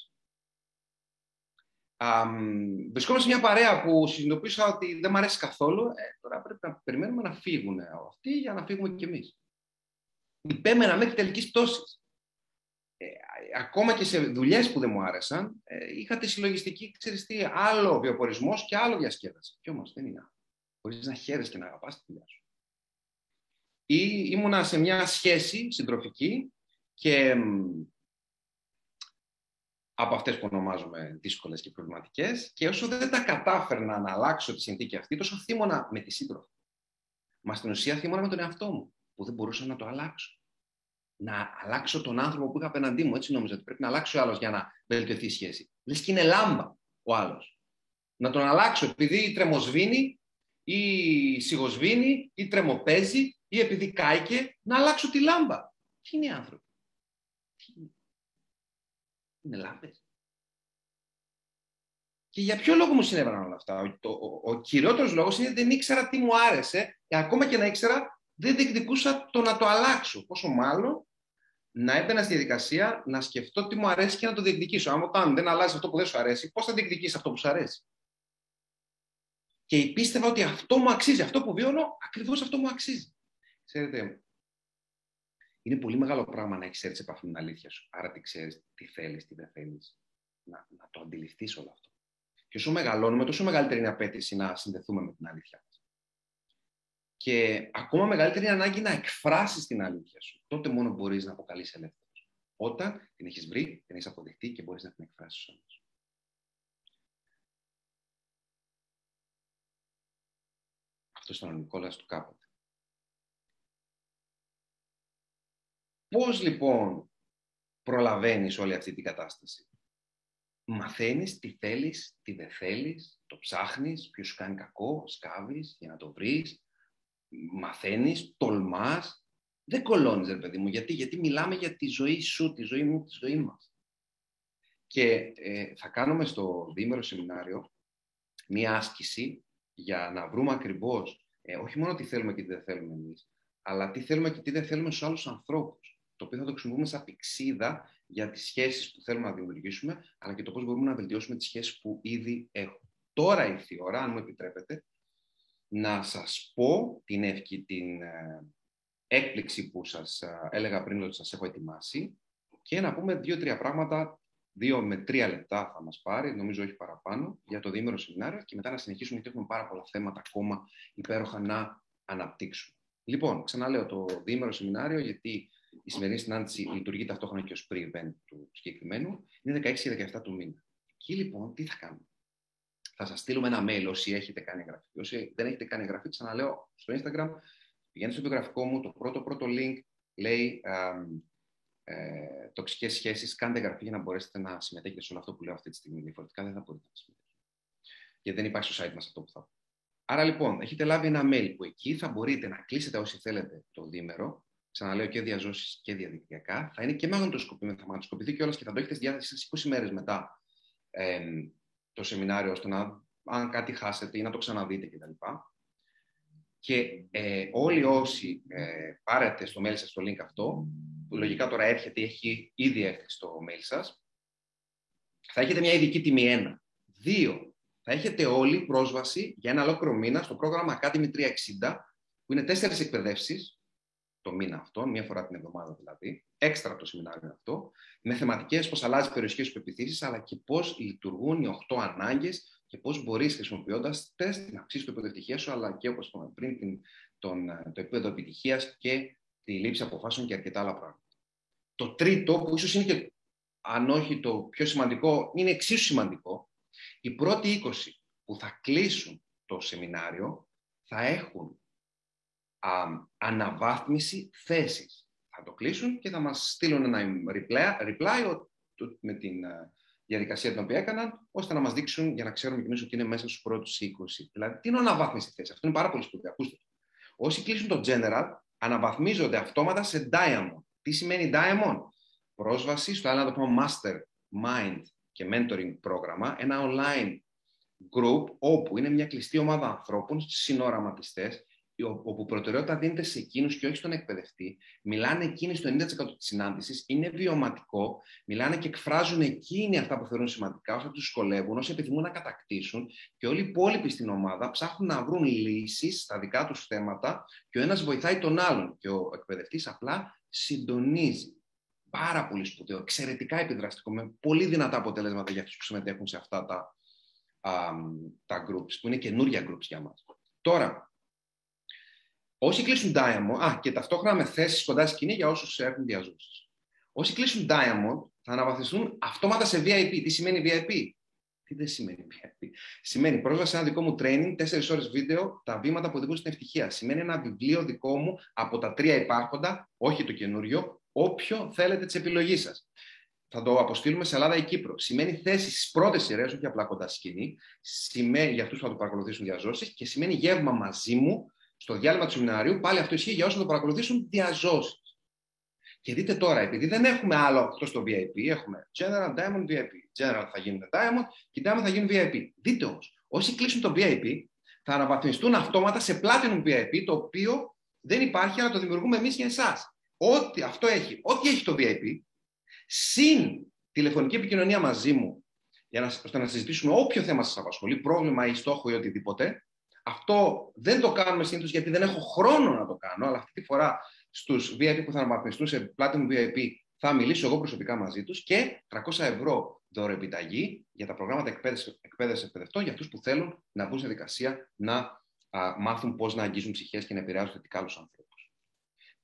Βρισκόμαστε σε μια παρέα που συνειδητοποίησα ότι δεν μου αρέσει καθόλου. Ε, τώρα πρέπει να περιμένουμε να φύγουν αυτοί για να φύγουμε κι εμείς. Υπέμενα μέχρι τελικής πτώσης. Ε, ακόμα και σε δουλειές που δεν μου άρεσαν, ε, είχα τη συλλογιστική, ξέρεις τι, άλλο βιοπορισμό και άλλο διασκέδαση. Κι όμως δεν είναι. Μπορείς να χαίρεσαι και να αγαπάς τη δουλειά σου. Ή ήμουνα σε μια σχέση συντροφική και από αυτές που ονομάζουμε δύσκολες και προβληματικές και όσο δεν τα κατάφερνα να αλλάξω τη συνθήκη αυτή, τόσο θύμωνα με τη σύντροφη. Μα στην ουσία θύμωνα με τον εαυτό μου, που δεν μπορούσα να το αλλάξω να αλλάξω τον άνθρωπο που είχα απέναντί μου. Έτσι νόμιζα ότι πρέπει να αλλάξει ο άλλος για να βελτιωθεί η σχέση. Λες και είναι λάμπα ο άλλος. Να τον αλλάξω επειδή τρεμοσβήνει ή σιγοσβήνει ή τρεμοπαίζει ή επειδή κάηκε, να αλλάξω τη λάμπα. Τι είναι οι άνθρωποι; Τι είναι; Είναι λάμπες. Και για ποιο λόγο μου συνέβαιναν όλα αυτά; Ο, ο, ο, ο κυριότερος λόγος είναι ότι δεν ήξερα τι μου άρεσε και ακόμα και να ήξερα δεν διεκδικούσα το να το αλλάξω. Πόσο μάλλον να έμπαινα στη διαδικασία να σκεφτώ τι μου αρέσει και να το διεκδικήσω. Αν όταν δεν αλλάζει αυτό που δεν σου αρέσει, πώς θα διεκδικήσεις αυτό που σου αρέσει; Και πίστευα ότι αυτό μου αξίζει. Αυτό που βιώνω, ακριβώς αυτό μου αξίζει. Ξέρετε, είναι πολύ μεγάλο πράγμα να έχεις έρθει επαφή με την αλήθεια σου. Άρα τι ξέρεις, τι θέλεις, τι δεν θέλεις. Να, να το αντιληφθείς όλο αυτό. Και όσο μεγαλώνουμε, τόσο μεγαλύτερη είναι η απέτηση να συνδεθούμε με την αλήθεια και ακόμα μεγαλύτερη ανάγκη να εκφράσεις την αλήθεια σου. Τότε μόνο μπορείς να αποκαλείς ελεύθερος. Όταν την έχεις βρει, την έχεις αποδεχτεί και μπορείς να την εκφράσεις όμως. Αυτό ήταν ο Νικόλας του κάποτε. Πώς λοιπόν προλαβαίνεις όλη αυτή την κατάσταση; Μαθαίνεις τι θέλεις, τι δεν θέλεις, το ψάχνεις, ποιος σου κάνει κακό, σκάβεις για να το βρεις, μαθαίνεις, τολμάς, δεν κολώνεις ρε παιδί μου. Γιατί, γιατί μιλάμε για τη ζωή σου, τη ζωή μου, τη ζωή μας. Και ε, θα κάνουμε στο διήμερο σεμινάριο μία άσκηση για να βρούμε ακριβώς ε, όχι μόνο τι θέλουμε και τι δεν θέλουμε εμείς, αλλά τι θέλουμε και τι δεν θέλουμε στους άλλους ανθρώπους. Το οποίο θα το χρησιμοποιούμε σαν πηξίδα για τις σχέσεις που θέλουμε να δημιουργήσουμε, αλλά και το πώς μπορούμε να βελτιώσουμε τις σχέσεις που ήδη έχουμε. Τώρα ήρθε η ώρα, αν μου επιτρέπετε, να σας πω την, ευκη, την ε, έκπληξη που σας ε, έλεγα πριν ότι σας έχω ετοιμάσει και να πούμε δύο-τρία πράγματα, δύο με τρία λεπτά θα μας πάρει, νομίζω όχι παραπάνω, για το διήμερο σεμινάριο και μετά να συνεχίσουμε γιατί έχουμε πάρα πολλά θέματα ακόμα υπέροχα να αναπτύξουμε. Λοιπόν, ξαναλέω το διήμερο σεμινάριο γιατί η σημερινή συνάντηση λειτουργεί ταυτόχρονα και ως pre-event του συγκεκριμένου, είναι 16 και 17 του μήνα. Εκεί λοιπόν τι θα κάνουμε; Θα σας στείλουμε ένα mail όσοι έχετε κάνει εγγραφή. Όσοι δεν έχετε κάνει εγγραφή, ξαναλέω στο Instagram, πηγαίνετε στο βιογραφικό μου, το πρώτο πρώτο link λέει ε, τοξικές σχέσεις. Κάντε εγγραφή για να μπορέσετε να συμμετέχετε σε όλο αυτό που λέω αυτή τη στιγμή. Διαφορετικά δεν θα μπορείτε να συμμετέχετε. Γιατί δεν υπάρχει στο site μας αυτό που θα πω. Άρα λοιπόν, έχετε λάβει ένα mail που εκεί θα μπορείτε να κλείσετε όσοι θέλετε το δίμερο, ξαναλέω και διαζώσεις και διαδικτυακά, θα είναι και μαγνητοσκοπημένο, θα μαγνητοσκοπηθεί κιόλας και θα το έχετε στη διάθεση σας 20 μέρες μετά ε, το σεμινάριο, ώστε να, αν κάτι χάσετε ή να το ξαναδείτε κτλ. Και ε, όλοι όσοι ε, πάρετε στο mail σας το link αυτό, που λογικά τώρα έρχεται ή έχει ήδη έρθει στο mail σας, θα έχετε μια ειδική τιμή ένα. Δύο, θα έχετε όλοι πρόσβαση για ένα ολόκληρο μήνα στο πρόγραμμα Academy 360, που είναι τέσσερις εκπαιδεύσεις το μήνα αυτό, μία φορά την εβδομάδα δηλαδή, έξτρα το σεμινάριο αυτό, με θεματικές πώς αλλάζει η περιοχή σου πεπιθήσεις, αλλά και πώς λειτουργούν οι οχτώ ανάγκες και πώς μπορείς χρησιμοποιώντας τεστ να αυξήσει το επίπεδο επιτυχία σου, αλλά και όπως είπαμε πριν, την, τον, το επίπεδο επιτυχίας και τη λήψη αποφάσεων και αρκετά άλλα πράγματα. Το τρίτο, που ίσως είναι και αν όχι το πιο σημαντικό, είναι εξίσου σημαντικό, οι πρώτοι 20 που θα κλείσουν το σεμινάριο θα έχουν α, αναβάθμιση θέσης. Θα το κλείσουν και θα μας στείλουν ένα reply, reply με την διαδικασία την οποία έκαναν, ώστε να μας δείξουν για να ξέρουμε εμείς ότι είναι μέσα στους πρώτους 20. Δηλαδή, τι είναι αναβάθμιση θέσης; Αυτό είναι πάρα πολύ σπουδαίο. Ακούστε. Όσοι κλείσουν το General, αναβαθμίζονται αυτόματα σε Diamond. Τι σημαίνει Diamond? Πρόσβαση στο άλλο να το πούμε Master Mind και Mentoring πρόγραμμα, ένα online group όπου είναι μια κλειστή ομάδα ανθρώπων, συνοραματιστές, όπου προτεραιότητα δίνεται σε εκείνους και όχι στον εκπαιδευτή, μιλάνε εκείνοι στο 90% της συνάντησης, είναι βιωματικό, μιλάνε και εκφράζουν εκείνοι αυτά που θεωρούν σημαντικά, όσο τους σχολεύουν, όσοι επιθυμούν να κατακτήσουν και όλοι οι υπόλοιποι στην ομάδα ψάχνουν να βρουν λύσεις στα δικά τους θέματα και ο ένας βοηθάει τον άλλον. Και ο εκπαιδευτής απλά συντονίζει. Πάρα πολύ σπουδαίο, εξαιρετικά επιδραστικό, με πολύ δυνατά αποτελέσματα για αυτούς που συμμετέχουν σε αυτά τα, α, τα groups, που είναι καινούργια groups για μας. Τώρα, Όσοι κλείσουν Diamond, α, και ταυτόχρονα με θέσεις κοντά στη σκηνή για όσους έχουν διαζώσεις. Όσοι κλείσουν Diamond θα αναβαθμιστούν αυτόματα σε VIP. Τι σημαίνει VIP? Τι δεν σημαίνει VIP. Σημαίνει πρόσβαση σε ένα δικό μου training, 4 ώρες βίντεο, τα βήματα που οδηγούν στην ευτυχία. Σημαίνει ένα βιβλίο δικό μου από τα τρία υπάρχοντα, όχι το καινούριο, όποιο θέλετε της επιλογής σας. Θα το αποστείλουμε σε Ελλάδα ή Κύπρο. Σημαίνει θέση στις πρώτες σειρές, όχι απλά κοντά σκηνή. Σημαίνει για αυτούς που θα το παρακολουθήσουν διαζώσεις και σημαίνει γεύμα μαζί μου στο διάλειμμα του σεμιναρίου, πάλι αυτό ισχύει για όσους το παρακολουθήσουν διαζώσεις. Και δείτε τώρα, επειδή δεν έχουμε άλλο αυτό στο VIP, έχουμε General Diamond VIP. General θα γίνουν Diamond και Diamond θα γίνουν VIP. Δείτε όμως, όσοι κλείσουν το VIP θα αναβαθμιστούν αυτόματα σε Platinum VIP, το οποίο δεν υπάρχει, αλλά το δημιουργούμε εμείς για εσάς. Ό,τι αυτό έχει, ό,τι έχει το VIP, συν τηλεφωνική επικοινωνία μαζί μου, για να, ώστε να συζητήσουμε όποιο θέμα σας απασχολεί, πρόβλημα ή στόχο ή οτιδήποτε, αυτό δεν το κάνουμε συνήθως γιατί δεν έχω χρόνο να το κάνω, αλλά αυτή τη φορά στους VIP που θα αναβαθμιστούν σε Platinum VIP θα μιλήσω εγώ προσωπικά μαζί τους και 300 ευρώ επιταγή για τα προγράμματα εκπαίδευσης εκπαιδευτών για αυτούς που θέλουν να μπουν σε δικασία να α, μάθουν πώς να αγγίζουν ψυχές και να επηρεάζουν θετικά άλλους ανθρώπους.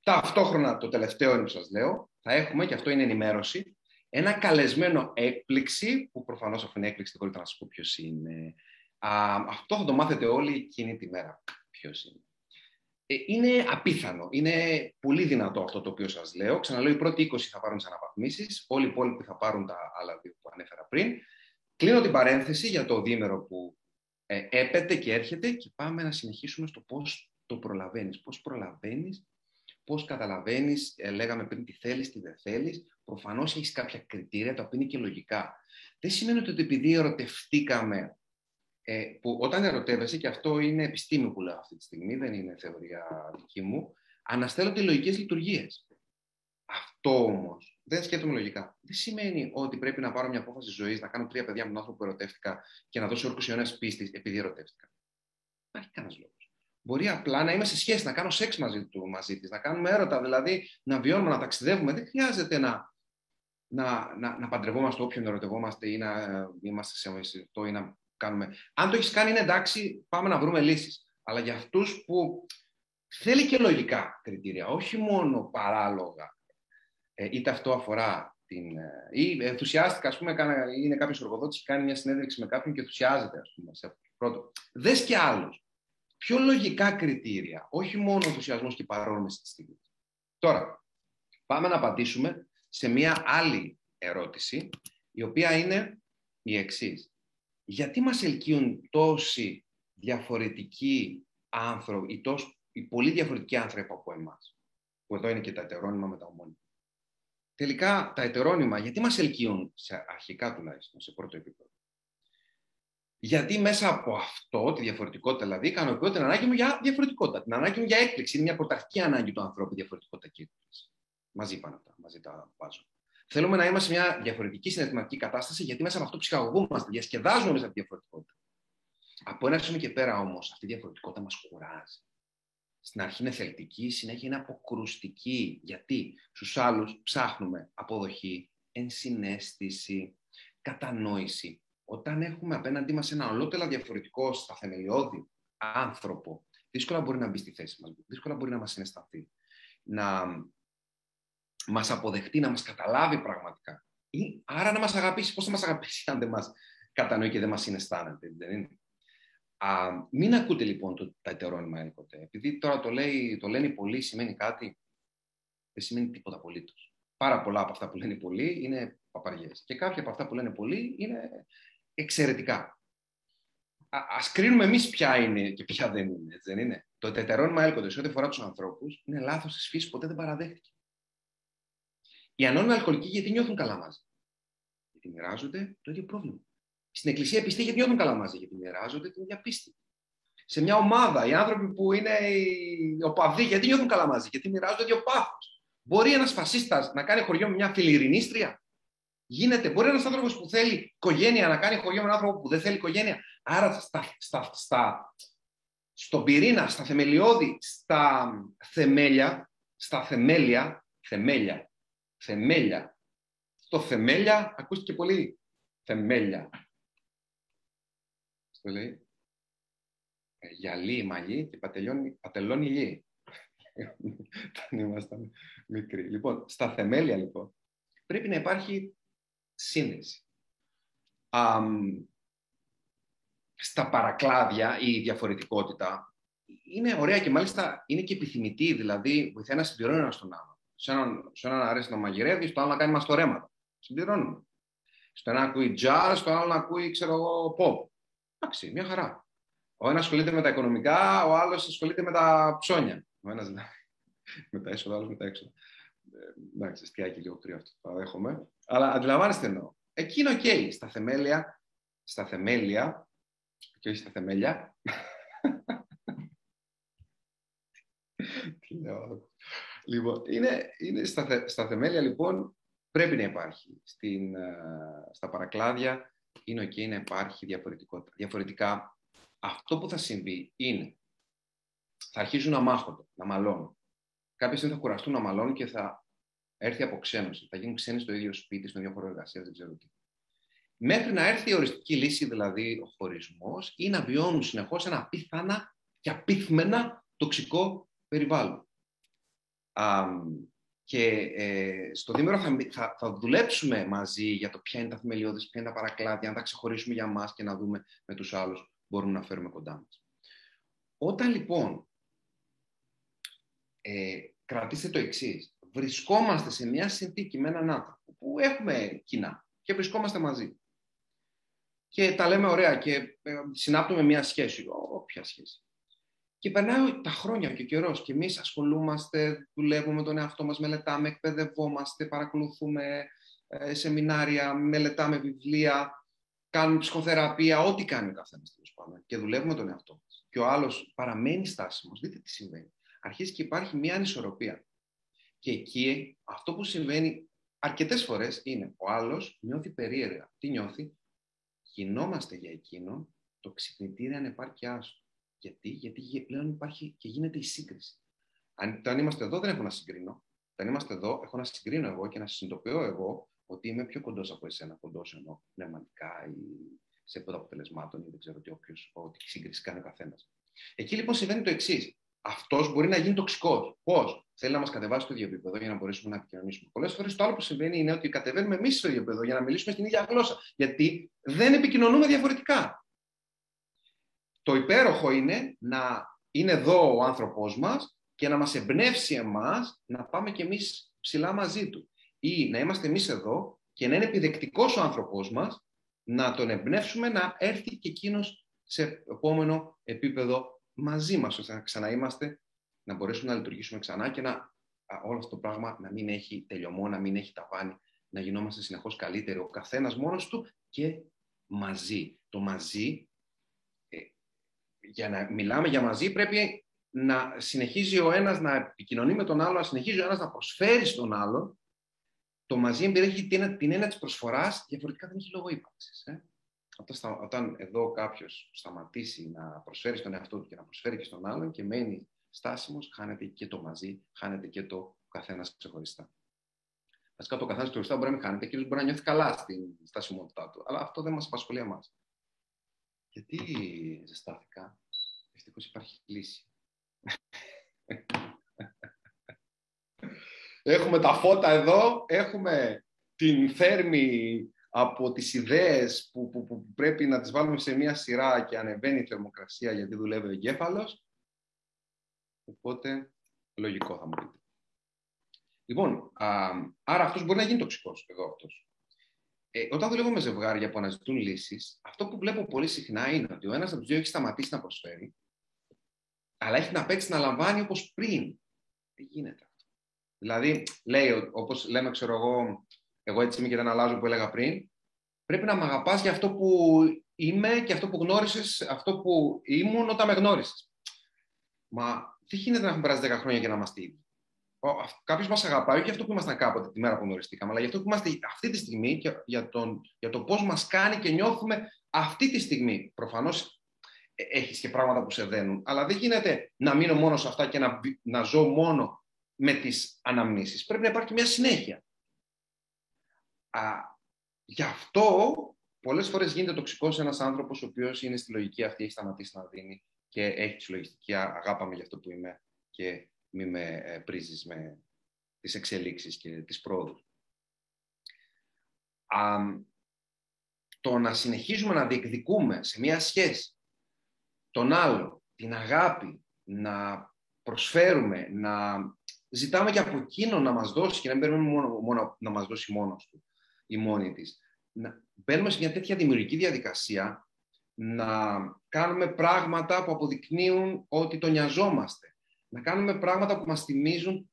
Ταυτόχρονα, το τελευταίο είναι που σας λέω, θα έχουμε, και αυτό είναι ενημέρωση, ένα καλεσμένο έκπληξη, που προφανώς αφού είναι έκπληξη δεν μπορείτε να σας πω ποιος είναι. Α, αυτό θα το μάθετε όλοι εκείνη τη μέρα. Ποιος είναι. Ε, είναι απίθανο. Είναι πολύ δυνατό αυτό το οποίο σας λέω. Ξαναλέω, οι πρώτοι 20 θα πάρουν τις αναβαθμίσεις, όλοι οι υπόλοιποι θα πάρουν τα άλλα δύο που ανέφερα πριν. Κλείνω την παρένθεση για το διήμερο που ε, έπεται και έρχεται και πάμε να συνεχίσουμε στο πώς το προλαβαίνεις. Πώς προλαβαίνεις, πώς καταλαβαίνεις, ε, λέγαμε πριν τι θέλεις, τι δεν θέλεις. Προφανώς έχεις κάποια κριτήρια τα οποία είναι και λογικά. Δεν σημαίνει ότι επειδή ερωτευτήκαμε ε, που όταν ερωτεύεσαι, και αυτό είναι επιστήμη που λέω αυτή τη στιγμή, δεν είναι θεωρία δική μου, αναστέλλονται λογικές λειτουργίες. Αυτό όμως δεν σκέφτομαι λογικά. Δεν σημαίνει ότι πρέπει να πάρω μια απόφαση ζωής, να κάνω τρία παιδιά με τον άνθρωπο που ερωτεύτηκα και να δώσω όρκους αιώνε πίστης επειδή ερωτεύτηκα. Δεν υπάρχει κανένας λόγος. Μπορεί απλά να είμαι σε σχέση, να κάνω σεξ μαζί του, μαζί της, να κάνουμε έρωτα, δηλαδή να βιώνουμε, να ταξιδεύουμε. Δεν χρειάζεται να, να, να, να παντρευόμαστε όποιον ερωτευόμαστε ή να ε, είμαστε σε αυτό ή να κάνουμε. Αν το έχεις κάνει, είναι εντάξει, πάμε να βρούμε λύσεις. Αλλά για αυτούς που θέλει και λογικά κριτήρια, όχι μόνο παράλογα, ε, είτε αυτό αφορά την. Ε, ή ενθουσιάστηκα, ας πούμε, είναι κάποιος εργοδότη και κάνει μια συνέντευξη με κάποιον και ενθουσιάζεται, ας πούμε, σε πρώτο. Δες και άλλους. Πιο λογικά κριτήρια, όχι μόνο ενθουσιασμός και παρόρμηση της στιγμής. Τώρα, πάμε να απαντήσουμε σε μια άλλη ερώτηση, η οποία είναι η εξής γιατί μας ελκύουν τόσοι διαφορετικοί άνθρωποι, ή, τόσοι, οι πολύ διαφορετικοί άνθρωποι από εμάς. που εδώ είναι και τα ετερόνυμα με τα ομόνια. Τελικά τα ετερόνυμα, γιατί μας ελκύουν, σε αρχικά τουλάχιστον, σε πρώτο επίπεδο; Γιατί μέσα από αυτό, τη διαφορετικότητα δηλαδή, ικανοποιώ την ανάγκη μου για διαφορετικότητα. Την ανάγκη μου για έκπληξη. Είναι μια πρωταρχική ανάγκη του ανθρώπου διαφορετικότητα και έκπληξη. Μαζί πάνε αυτά, μαζί τα βάζω. Θέλουμε να είμαστε σε μια διαφορετική συναισθηματική κατάσταση, γιατί μέσα από αυτό ψυχαγωγούμαστε, διασκεδάζουμε μέσα από τη διαφορετικότητα. Από ένα σημείο και πέρα όμως, αυτή η διαφορετικότητα μας κουράζει. Στην αρχή είναι θελτική, συνέχεια είναι αποκρουστική. Γιατί; Στους άλλους ψάχνουμε αποδοχή, ενσυναίσθηση, κατανόηση. Όταν έχουμε απέναντί μας ένα ολότελα διαφορετικό στα θεμελιώδη άνθρωπο, δύσκολα μπορεί να μπει στη θέση μας, δύσκολα μπορεί να μας συναισθανθεί, να μας αποδεχτεί, να μας καταλάβει πραγματικά. Ή, άρα να μας αγαπήσει. Πώς θα μας αγαπήσει αν δεν μας κατανοεί και δεν μας συναισθάνεται, δεν είναι; Α, μην ακούτε λοιπόν το, τα ετερόνυμα ένικοτε. Επειδή τώρα το, λέει, το λένε πολλοί σημαίνει κάτι, δεν σημαίνει τίποτα απολύτως. Πάρα πολλά από αυτά που λένε πολλοί είναι παπαριές. Και κάποια από αυτά που λένε πολλοί είναι εξαιρετικά. Α ας κρίνουμε εμείς ποια είναι και ποια δεν είναι. Έτσι δεν είναι; Το ετερόνυμα έλκονται σε ό,τι αφορά τους ανθρώπους είναι λάθος της φύσης, ποτέ δεν παραδέχτηκε. Οι ανώνυμοι αλκοολικοί γιατί νιώθουν καλά μαζί. Γιατί μοιράζονται το ίδιο πρόβλημα. Στην εκκλησία πιστοί γιατί νιώθουν καλά μαζί, γιατί μοιράζονται την ίδια πίστη. Σε μια ομάδα, οι άνθρωποι που είναι οι οπαδοί, γιατί νιώθουν καλά μαζί, γιατί μοιράζονται το ίδιο πάθος. Μπορεί ένας φασίστας να κάνει χωριό με μια φιλιρινίστρια; Γίνεται. Μπορεί ένας άνθρωπος που θέλει οικογένεια να κάνει χωριό με έναν άνθρωπο που δεν θέλει οικογένεια; Άρα στα, στα, στα, στον πυρήνα, στα θεμελιώδη, στα θεμέλια, στα θεμέλια, θεμέλια, θεμέλια. Στο θεμέλια ακούστηκε πολύ. Θεμέλια το λέει. Ε, γυαλί, μαλλί και πατελώνει, πατελώνει λί. Όταν ήμασταν μικροί. Λοιπόν, στα θεμέλια λοιπόν, πρέπει να υπάρχει σύνδεση. στα παρακλάδια η διαφορετικότητα είναι ωραία και μάλιστα είναι και επιθυμητή, δηλαδή βοηθάει να συμπληρώνει ένας τον άλλο. Σε έναν, σε έναν αρέσει να μαγειρεύει, στο άλλο να κάνει μαστορέματα. Συμπληρώνουμε. Στο ένα ακούει jazz, στο άλλο να ακούει, ξέρω εγώ, pop. Εντάξει, μια χαρά. Ο ένας ασχολείται με τα οικονομικά, ο άλλος ασχολείται με τα ψώνια. Ο ένας με τα έσοδα, ο άλλος με τα έξοδα. Ε, εντάξει, αστειάκι λίγο κρύο αυτό, το παραδέχομαι. Αλλά αντιλαμβάνεστε εννοώ. Εκεί είναι οκ. Στα θεμέλια, στα θεμέλια, και όχι στα θεμέλια. Τι λέω. Λοιπόν, είναι, είναι στα, στα θεμέλια λοιπόν πρέπει να υπάρχει. Στην, ε, στα παρακλάδια είναι ok να υπάρχει διαφορετικότητα. Διαφορετικά, αυτό που θα συμβεί είναι θα αρχίσουν να μάχονται, να μαλώνουν. Κάποια στιγμή θα κουραστούν να μαλώνουν και θα έρθει αποξένωση. Θα γίνουν ξένοι στο ίδιο σπίτι, στον ίδιο χώρο εργασίας, δεν ξέρω τι. Μέχρι να έρθει η οριστική λύση, δηλαδή ο χωρισμός, ή να βιώνουν συνεχώς ένα απίθανα και απίθμενα τοξικό περιβάλλον. Και ε, στο δίμερο θα, θα, θα, δουλέψουμε μαζί για το ποια είναι τα θεμελιώδη, ποια είναι τα παρακλάδια, αν τα ξεχωρίσουμε για μας και να δούμε με τους άλλους μπορούμε να φέρουμε κοντά μας. Όταν λοιπόν ε, κρατήστε το εξής. Βρισκόμαστε σε μια συνθήκη με έναν άνθρωπο που έχουμε κοινά και βρισκόμαστε μαζί. Και τα λέμε ωραία και ε, συνάπτουμε μια σχέση. Όποια σχέση. Και περνάει τα χρόνια και ο καιρός. Και εμείς ασχολούμαστε, δουλεύουμε με τον εαυτό μας, μελετάμε, εκπαιδευόμαστε, παρακολουθούμε ε, σεμινάρια, μελετάμε βιβλία, κάνουμε ψυχοθεραπεία, ό,τι κάνει ο καθένας τέλος πάντων. Και δουλεύουμε τον εαυτό μας. Και ο άλλος παραμένει στάσιμος. Δείτε τι συμβαίνει. Αρχίζει και υπάρχει μια ανισορροπία. Και εκεί αυτό που συμβαίνει αρκετές φορές είναι ο άλλος νιώθει περίεργα. Τι νιώθει, γινόμαστε για εκείνον το ξυπνητήρι ανεπάρκειάς σου. Γιατί, γιατί πλέον υπάρχει και γίνεται η σύγκριση. Αν, αν είμαστε εδώ, δεν έχω να συγκρίνω. Αν είμαστε εδώ, έχω να συγκρίνω εγώ και να συνειδητοποιώ εγώ ότι είμαι πιο κοντός από εσένα, κοντός εννοώ πνευματικά ή σε επίπεδο αποτελεσμάτων ή δεν ξέρω τι, όποιος, ό,τι σύγκριση κάνει ο καθένας. Εκεί λοιπόν συμβαίνει το εξής. Αυτός μπορεί να γίνει τοξικός. Πώς; Θέλει να μας κατεβάσει στο ίδιο επίπεδο για να μπορέσουμε να επικοινωνήσουμε. Πολλές φορές το άλλο που συμβαίνει είναι ότι κατεβαίνουμε εμείς στο ίδιο επίπεδο για να μιλήσουμε στην ίδια γλώσσα. Γιατί δεν επικοινωνούμε διαφορετικά. Το υπέροχο είναι να είναι εδώ ο άνθρωπός μας και να μας εμπνεύσει εμάς να πάμε κι εμείς ψηλά μαζί του. Ή να είμαστε εμείς εδώ και να είναι επιδεκτικός ο άνθρωπός μας να τον εμπνεύσουμε να έρθει και εκείνος σε επόμενο επίπεδο μαζί μας, ώστε να ξαναείμαστε, να μπορέσουμε να λειτουργήσουμε ξανά και να όλο αυτό το πράγμα να μην έχει τελειωμό, να μην έχει ταβάνι, να γινόμαστε συνεχώς καλύτεροι, ο καθένας μόνος του και μαζί. Το μαζί, ε, για να μιλάμε για μαζί, πρέπει να συνεχίζει ο ένας να επικοινωνεί με τον άλλο, να συνεχίζει ο ένας να προσφέρει στον άλλο. Το μαζί εμπεριέχει την, την έννοια της προσφοράς, διαφορετικά δεν έχει λόγο ύπαρξης. Ε; Όταν, όταν εδώ κάποιος σταματήσει να προσφέρει στον εαυτό του και να προσφέρει και στον άλλον και μένει στάσιμος, χάνεται και το μαζί, χάνεται και το καθένας ξεχωριστά. Βασικά το καθένας ξεχωριστά μπορεί να μην χάνεται και μπορεί να νιώθει καλά στην στασιμότητά του. Αλλά αυτό δεν μας απασχολεί εμάς. Γιατί ζεστάθηκα; Ευτυχώ υπάρχει λύση. έχουμε τα φώτα εδώ, έχουμε την θέρμη από τις ιδέες που, που, που, πρέπει να τις βάλουμε σε μία σειρά και ανεβαίνει η θερμοκρασία γιατί δουλεύει ο εγκέφαλος. Οπότε, λογικό θα μου πείτε. Λοιπόν, α, άρα αυτός μπορεί να γίνει τοξικός, εδώ αυτός. Ε, όταν δουλεύω με ζευγάρια που αναζητούν λύσεις, αυτό που βλέπω πολύ συχνά είναι ότι ο ένας από τους δύο έχει σταματήσει να προσφέρει, αλλά έχει να παίξει να λαμβάνει όπως πριν. Δεν γίνεται αυτό; Δηλαδή, λέει, όπως λέμε, ξέρω εγώ, εγώ έτσι είμαι και δεν αλλάζω που έλεγα πριν, πρέπει να με αγαπάς για αυτό που είμαι και αυτό που γνώρισες, αυτό που ήμουν όταν με γνώρισες. Μα δεν γίνεται να έχουν περάσει 10 χρόνια και να είμαστε ίδιοι; Κάποιος μας αγαπάει, όχι για αυτό που ήμασταν κάποτε τη μέρα που γνωριστήκαμε, αλλά για αυτό που είμαστε αυτή τη στιγμή και για, τον, για το πώς μας κάνει και νιώθουμε αυτή τη στιγμή. Προφανώς ε, έχεις και πράγματα που σε δένουν, αλλά δεν γίνεται να μείνω μόνο σε αυτά και να, να ζω μόνο με τις αναμνήσεις. Πρέπει να υπάρχει μια συνέχεια. Α, γι' αυτό πολλές φορές γίνεται τοξικός ένας άνθρωπος ο οποίος είναι στη λογική αυτή, έχει σταματήσει να δίνει και έχει τη λογιστική αγάπαμε για αυτό που είμαι και μη με ε, πρίζεις με τις εξελίξεις και τις πρόοδους. το να συνεχίζουμε να διεκδικούμε σε μια σχέση τον άλλο, την αγάπη, να προσφέρουμε, να ζητάμε και από εκείνο να μας δώσει και να μην μόνο, μόνο, να μας δώσει μόνος του ή μόνη της. Να μπαίνουμε σε μια τέτοια δημιουργική διαδικασία να κάνουμε πράγματα που αποδεικνύουν ότι το νοιαζόμαστε να κάνουμε πράγματα που μας θυμίζουν,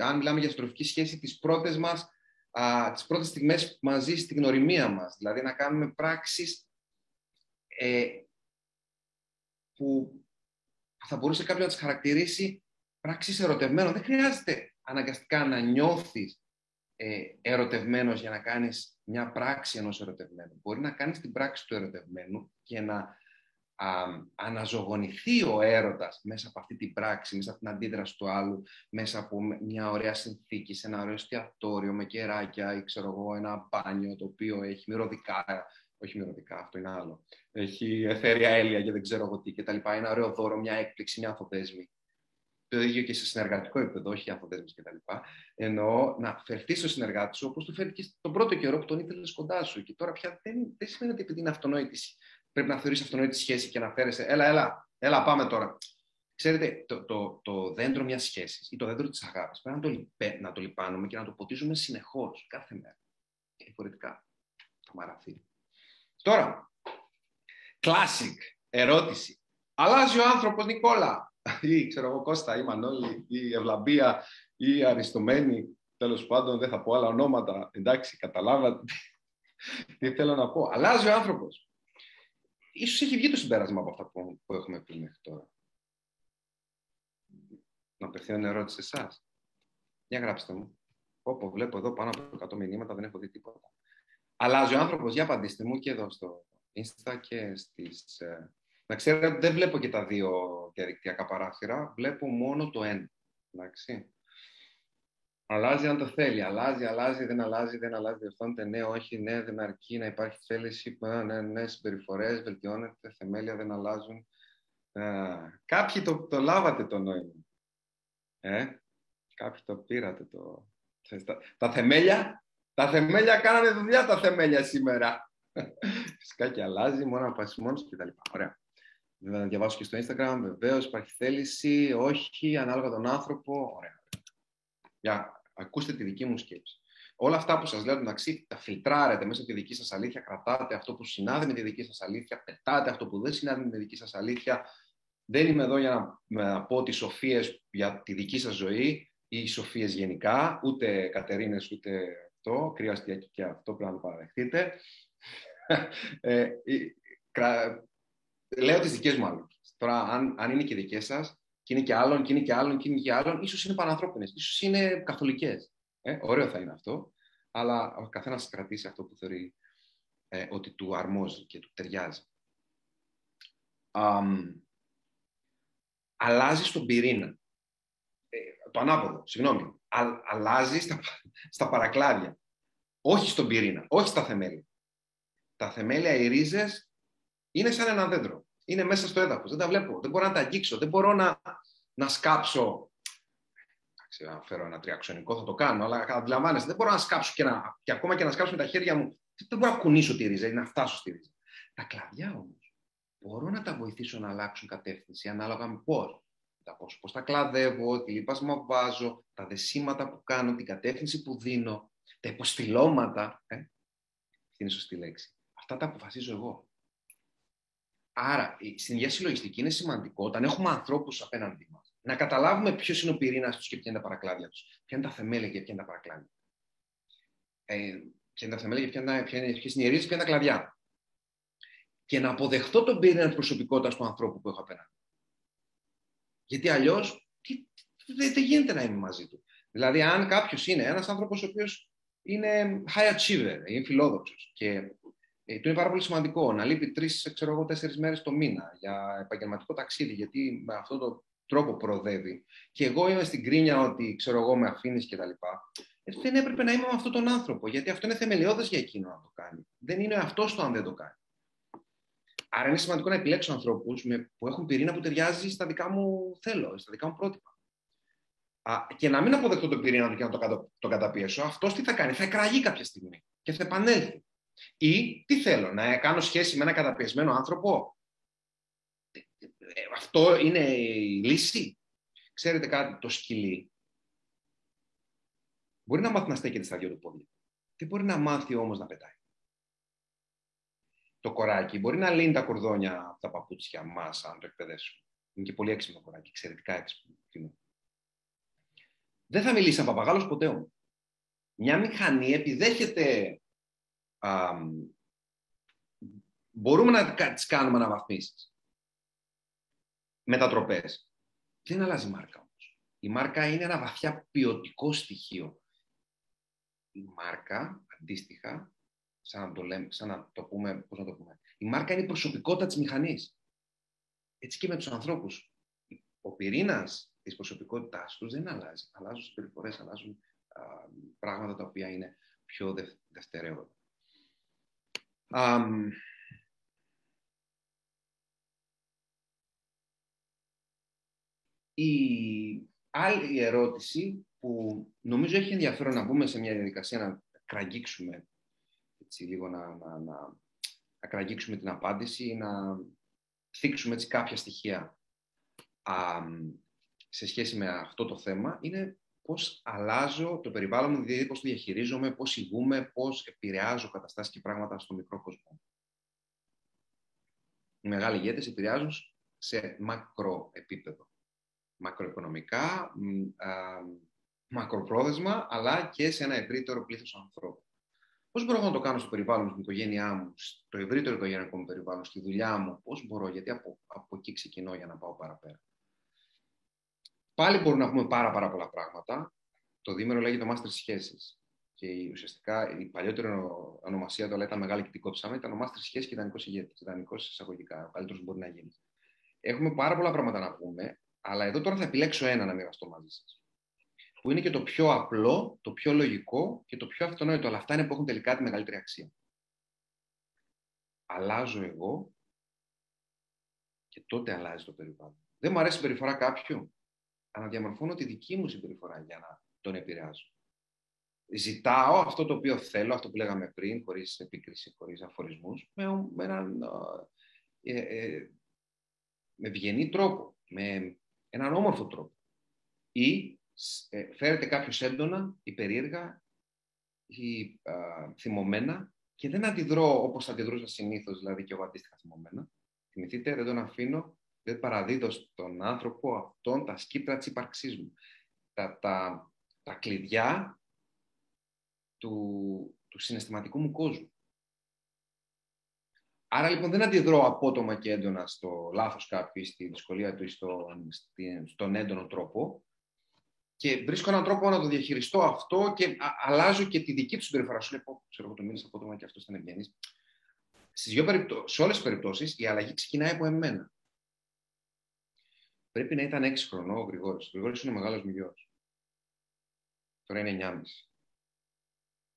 αν μιλάμε για στροφική σχέση, τις πρώτες μας, α, τις πρώτες στιγμές μαζί στην γνωριμία μας. Δηλαδή να κάνουμε πράξεις ε, που θα μπορούσε κάποιος να τις χαρακτηρίσει πράξεις ερωτευμένων. Δεν χρειάζεται αναγκαστικά να νιώθεις ε, ερωτευμένος για να κάνεις μια πράξη ενός ερωτευμένου. Μπορεί να κάνεις την πράξη του ερωτευμένου και να α, αναζωογονηθεί ο έρωτας μέσα από αυτή την πράξη, μέσα από την αντίδραση του άλλου, μέσα από μια ωραία συνθήκη, σε ένα ωραίο εστιατόριο με κεράκια ή ξέρω εγώ ένα μπάνιο το οποίο έχει μυρωδικά, όχι μυρωδικά, αυτό είναι άλλο, έχει εθέρια έλεια και δεν ξέρω εγώ τι κτλ. Ένα ωραίο δώρο, μια έκπληξη, μια αφοδέσμη. Το ίδιο και σε συνεργατικό επίπεδο, όχι αφοδέσμη κτλ. Εννοώ να φερθεί στο συνεργάτη σου όπως του φέρθηκε τον πρώτο καιρό που τον ήθελες κοντά σου. Και τώρα πια δεν, δεν σημαίνει ότι επειδή είναι αυτονόητης πρέπει να θεωρείς αυτονόητη σχέση και να φέρεσαι, έλα, έλα, έλα, πάμε τώρα. Ξέρετε, το, το, το δέντρο μιας σχέσης ή το δέντρο της αγάπης πρέπει να το, λιπέ, να το λιπάνουμε και να το ποτίζουμε συνεχώς, κάθε μέρα. Και διαφορετικά. Το μαραθί. Τώρα, classic ερώτηση. Αλλάζει ο άνθρωπος Νικόλα; Ή ξέρω εγώ Κώστα, ή Μανώλη, ή Ευλαμπία, ή Αριστομένη. Τέλος πάντων, δεν θα πω άλλα ονόματα. Εντάξει, καταλάβατε τι θέλω να πω. Αλλάζει ο άνθρωπος ίσως έχει βγει το συμπέρασμα από αυτά που, που έχουμε πει μέχρι τώρα. Να απευθύνω ερώτηση σε εσάς. Για γράψτε μου. Όπω βλέπω εδώ πάνω από 100 μηνύματα, δεν έχω δει τίποτα. Αλλάζει ο άνθρωπος, για απαντήστε μου και εδώ στο Insta και στις... Ε... Να ξέρετε, δεν βλέπω και τα δύο διαδικτυακά παράθυρα, βλέπω μόνο το ένα. Εντάξει. Αλλάζει αν το θέλει. Αλλάζει, αλλάζει, δεν αλλάζει, δεν αλλάζει, διορθώνεται. Ναι, όχι, ναι, δεν αρκεί να υπάρχει θέληση. Ναι, ναι, ναι συμπεριφορές, βελτιώνεται, θεμέλια δεν αλλάζουν. Ε, κάποιοι το, το λάβατε το νόημα. Ε, κάποιοι το πήρατε το. Τα, τα θεμέλια, τα θεμέλια κάνανε δουλειά τα θεμέλια σήμερα. Φυσικά και αλλάζει, μόνο να πας μόνος και τα λοιπά. Ωραία. Να διαβάσω και στο Instagram, βεβαίως υπάρχει θέληση, όχι, ανάλογα τον άνθρωπο. Ωραία. Για Ακούστε τη δική μου σκέψη. Όλα αυτά που σας λέω, εντάξει, τα φιλτράρετε μέσα από τη δική σας αλήθεια, κρατάτε αυτό που συνάδει με τη δική σας αλήθεια, πετάτε αυτό που δεν συνάδει με τη δική σας αλήθεια. Δεν είμαι εδώ για να, να πω τις σοφίες για τη δική σας ζωή. ή Σοφίες γενικά, ούτε Κατερίνες, ούτε αυτό, κρύο και αυτό πρέπει να το παραδεχτείτε. ε, λέω τις δικές μου αλήθειες. Τώρα, αν, αν είναι και δικές σας, και είναι και άλλων, και είναι και άλλων, και είναι και άλλων, ίσως είναι πανανθρώπινες, ίσως είναι καθολικές. Ε, ωραίο θα είναι αυτό, αλλά ο καθένας κρατήσει αυτό που θεωρεί ε, ότι του αρμόζει και του ταιριάζει. Um, αλλάζει στον πυρήνα. Ε, το ανάποδο, συγγνώμη. Α, αλλάζει στα, στα παρακλάδια. Όχι στον πυρήνα, όχι στα θεμέλια. Τα θεμέλια, οι ρίζες, είναι σαν ένα δέντρο. Είναι μέσα στο έδαφος. Δεν τα βλέπω. Δεν μπορώ να τα αγγίξω. Δεν μπορώ να, να σκάψω. Αν φέρω ένα τριαξονικό θα το κάνω, αλλά αντιλαμβάνεστε, δεν μπορώ να σκάψω και, να, και ακόμα και να σκάψω με τα χέρια μου. Δεν μπορώ να κουνήσω τη ρίζα ή να φτάσω στη ρίζα. Τα κλαδιά όμως μπορώ να τα βοηθήσω να αλλάξουν κατεύθυνση ανάλογα με πώς. Πώς, πώς τα κλαδεύω, τι λίπασμα βάζω, τα δεσίματα που κάνω, την κατεύθυνση που δίνω, τα υποστηλώματα. Ε, αυτή είναι η σωστή λέξη. Αυτά τα αποφασίζω εγώ. Άρα, στην υγεία συλλογιστική είναι σημαντικό όταν έχουμε ανθρώπους απέναντί μας να καταλάβουμε ποιος είναι ο πυρήνας τους και ποια είναι τα παρακλάδια τους. Ποια είναι τα θεμέλια και ποια είναι τα παρακλάδια. Ε, ποια είναι τα θεμέλια και ποια είναι, ποια είναι, ποιες είναι οι ρίζε, ποια είναι τα κλαδιά. Και να αποδεχτώ τον πυρήνα της προσωπικότητας του ανθρώπου που έχω απέναντι. Γιατί αλλιώς δεν, δεν γίνεται να είμαι μαζί του. Δηλαδή, αν κάποιος είναι ένας άνθρωπος ο οποίος είναι high achiever, είναι φιλόδοξος και ε, του είναι πάρα πολύ σημαντικό να λείπει τρεις, ξέρω εγώ, τέσσερις μέρες το μήνα για επαγγελματικό ταξίδι, γιατί με αυτόν τον τρόπο προοδεύει. Και εγώ είμαι στην κρίνια ότι, ξέρω εγώ, με αφήνεις κτλ. Ε, δεν έπρεπε να είμαι με αυτόν τον άνθρωπο, γιατί αυτό είναι θεμελιώδες για εκείνο να το κάνει. Δεν είναι αυτός το αν δεν το κάνει. Άρα είναι σημαντικό να επιλέξω ανθρώπους που έχουν πυρήνα που ταιριάζει στα δικά μου θέλω, στα δικά μου πρότυπα. Α, και να μην αποδεχτώ τον πυρήνα του και να το, το καταπιέσω, αυτός τι θα κάνει, θα εκραγεί κάποια στιγμή και θα επανέλθει. Ή τι θέλω, να κάνω σχέση με ένα καταπιεσμένο άνθρωπο; Ε, αυτό είναι η λύση; Ξέρετε κάτι, το σκυλί μπορεί να μάθει να στέκεται στα δυο του πόδια. Δεν μπορεί να μάθει όμως να πετάει; Το κοράκι μπορεί να λύνει τα κορδόνια από τα παπούτσια μας, αν το εκπαιδεύσουμε. Είναι και πολύ έξυπνο κοράκι, εξαιρετικά έξυπνο. Δεν θα μιλήσει σαν παπαγάλος ποτέ όμως. Μια μηχανή επιδέχεται μπορούμε να τις κάνουμε αναβαθμίσεις. Μετατροπές. Δεν αλλάζει η μάρκα όμως. Η μάρκα είναι ένα βαθιά ποιοτικό στοιχείο. Η μάρκα, αντίστοιχα, σαν να το, λέμε, σαν να το πούμε, πώς να το πούμε, η μάρκα είναι η προσωπικότητα της μηχανής. Έτσι και με τους ανθρώπους. Ο πυρήνας της προσωπικότητάς τους δεν αλλάζει. Αλλάζουν συμπεριφορές, αλλάζουν α, πράγματα τα οποία είναι πιο δε, δευτερεύοντα. Η άλλη ερώτηση που νομίζω έχει ενδιαφέρον να μπούμε σε μια διαδικασία να κραγγίξουμε έτσι, λίγο να, να, να, να κραγγίξουμε την απάντηση ή να θίξουμε έτσι κάποια στοιχεία. Α, σε σχέση με αυτό το θέμα είναι πώς αλλάζω το περιβάλλον μου, δηλαδή πώς το διαχειρίζομαι, πώς ηγούμε, πώς επηρεάζω καταστάσεις και πράγματα στο μικρό κόσμο. Οι μεγάλοι ηγέτες επηρεάζουν σε μακρό επίπεδο. Μακροοικονομικά, μακροπρόθεσμα, αλλά και σε ένα ευρύτερο πλήθος ανθρώπων. Πώς μπορώ να το κάνω στο περιβάλλον μου, στην οικογένειά μου, στο ευρύτερο οικογενειακό μου περιβάλλον, στη δουλειά μου, πώς μπορώ, γιατί από, από εκεί ξεκινώ για να πάω παραπέρα. Πάλι μπορούμε να πούμε πάρα, πάρα πολλά πράγματα. Το δίμερο λέγεται Master Σχέσεις. Και ουσιαστικά η παλιότερη ονομασία του, αλλά ήταν μεγάλη και την ήταν ο Master Σχέση και ιδανικός ηγέτης. Ιδανικός εισαγωγικά. Ο καλύτερος μπορεί να γίνει. Έχουμε πάρα πολλά πράγματα να πούμε, αλλά εδώ τώρα θα επιλέξω ένα να μοιραστώ μαζί σας. Που είναι και το πιο απλό, το πιο λογικό και το πιο αυτονόητο. Αλλά αυτά είναι που έχουν τελικά τη μεγαλύτερη αξία. Αλλάζω εγώ και τότε αλλάζει το περιβάλλον. Δεν μου αρέσει η περιφορά κάποιου αναδιαμορφώνω τη δική μου συμπεριφορά για να τον επηρεάζω. Ζητάω αυτό το οποίο θέλω, αυτό που λέγαμε πριν, χωρίς επίκριση, χωρίς αφορισμούς, με, με έναν ε, ε, με ευγενή τρόπο, με έναν όμορφο τρόπο. Ή ε, φέρεται κάποιος έντονα ή περίεργα ή θυμωμένα και δεν αντιδρώ όπως αντιδρούσα συνήθως, δηλαδή και εγώ αντίστοιχα θυμωμένα. Θυμηθείτε, δεν τον αφήνω δεν παραδίδω στον άνθρωπο αυτόν τα σκύπτρα της ύπαρξής μου. τα, τα, τα κλειδιά του, του συναισθηματικού μου κόσμου. Άρα λοιπόν δεν αντιδρώ απότομα και έντονα στο λάθος κάποιου ή στη δυσκολία του ή στον, στον έντονο τρόπο και βρίσκω έναν τρόπο να το διαχειριστώ αυτό και αλλάζω και τη δική του συμπεριφορά. Σου λέω, ξέρω εγώ το μίλησα απότομα και αυτός ήταν ευγενής. σε όλες τις περιπτώσεις η αλλαγή ξεκινάει από εμένα. Πρέπει να ήταν 6 χρονών ο Γρηγόρης. Ο Γρηγόρης είναι μεγάλος μου γιο. Τώρα είναι 9,5.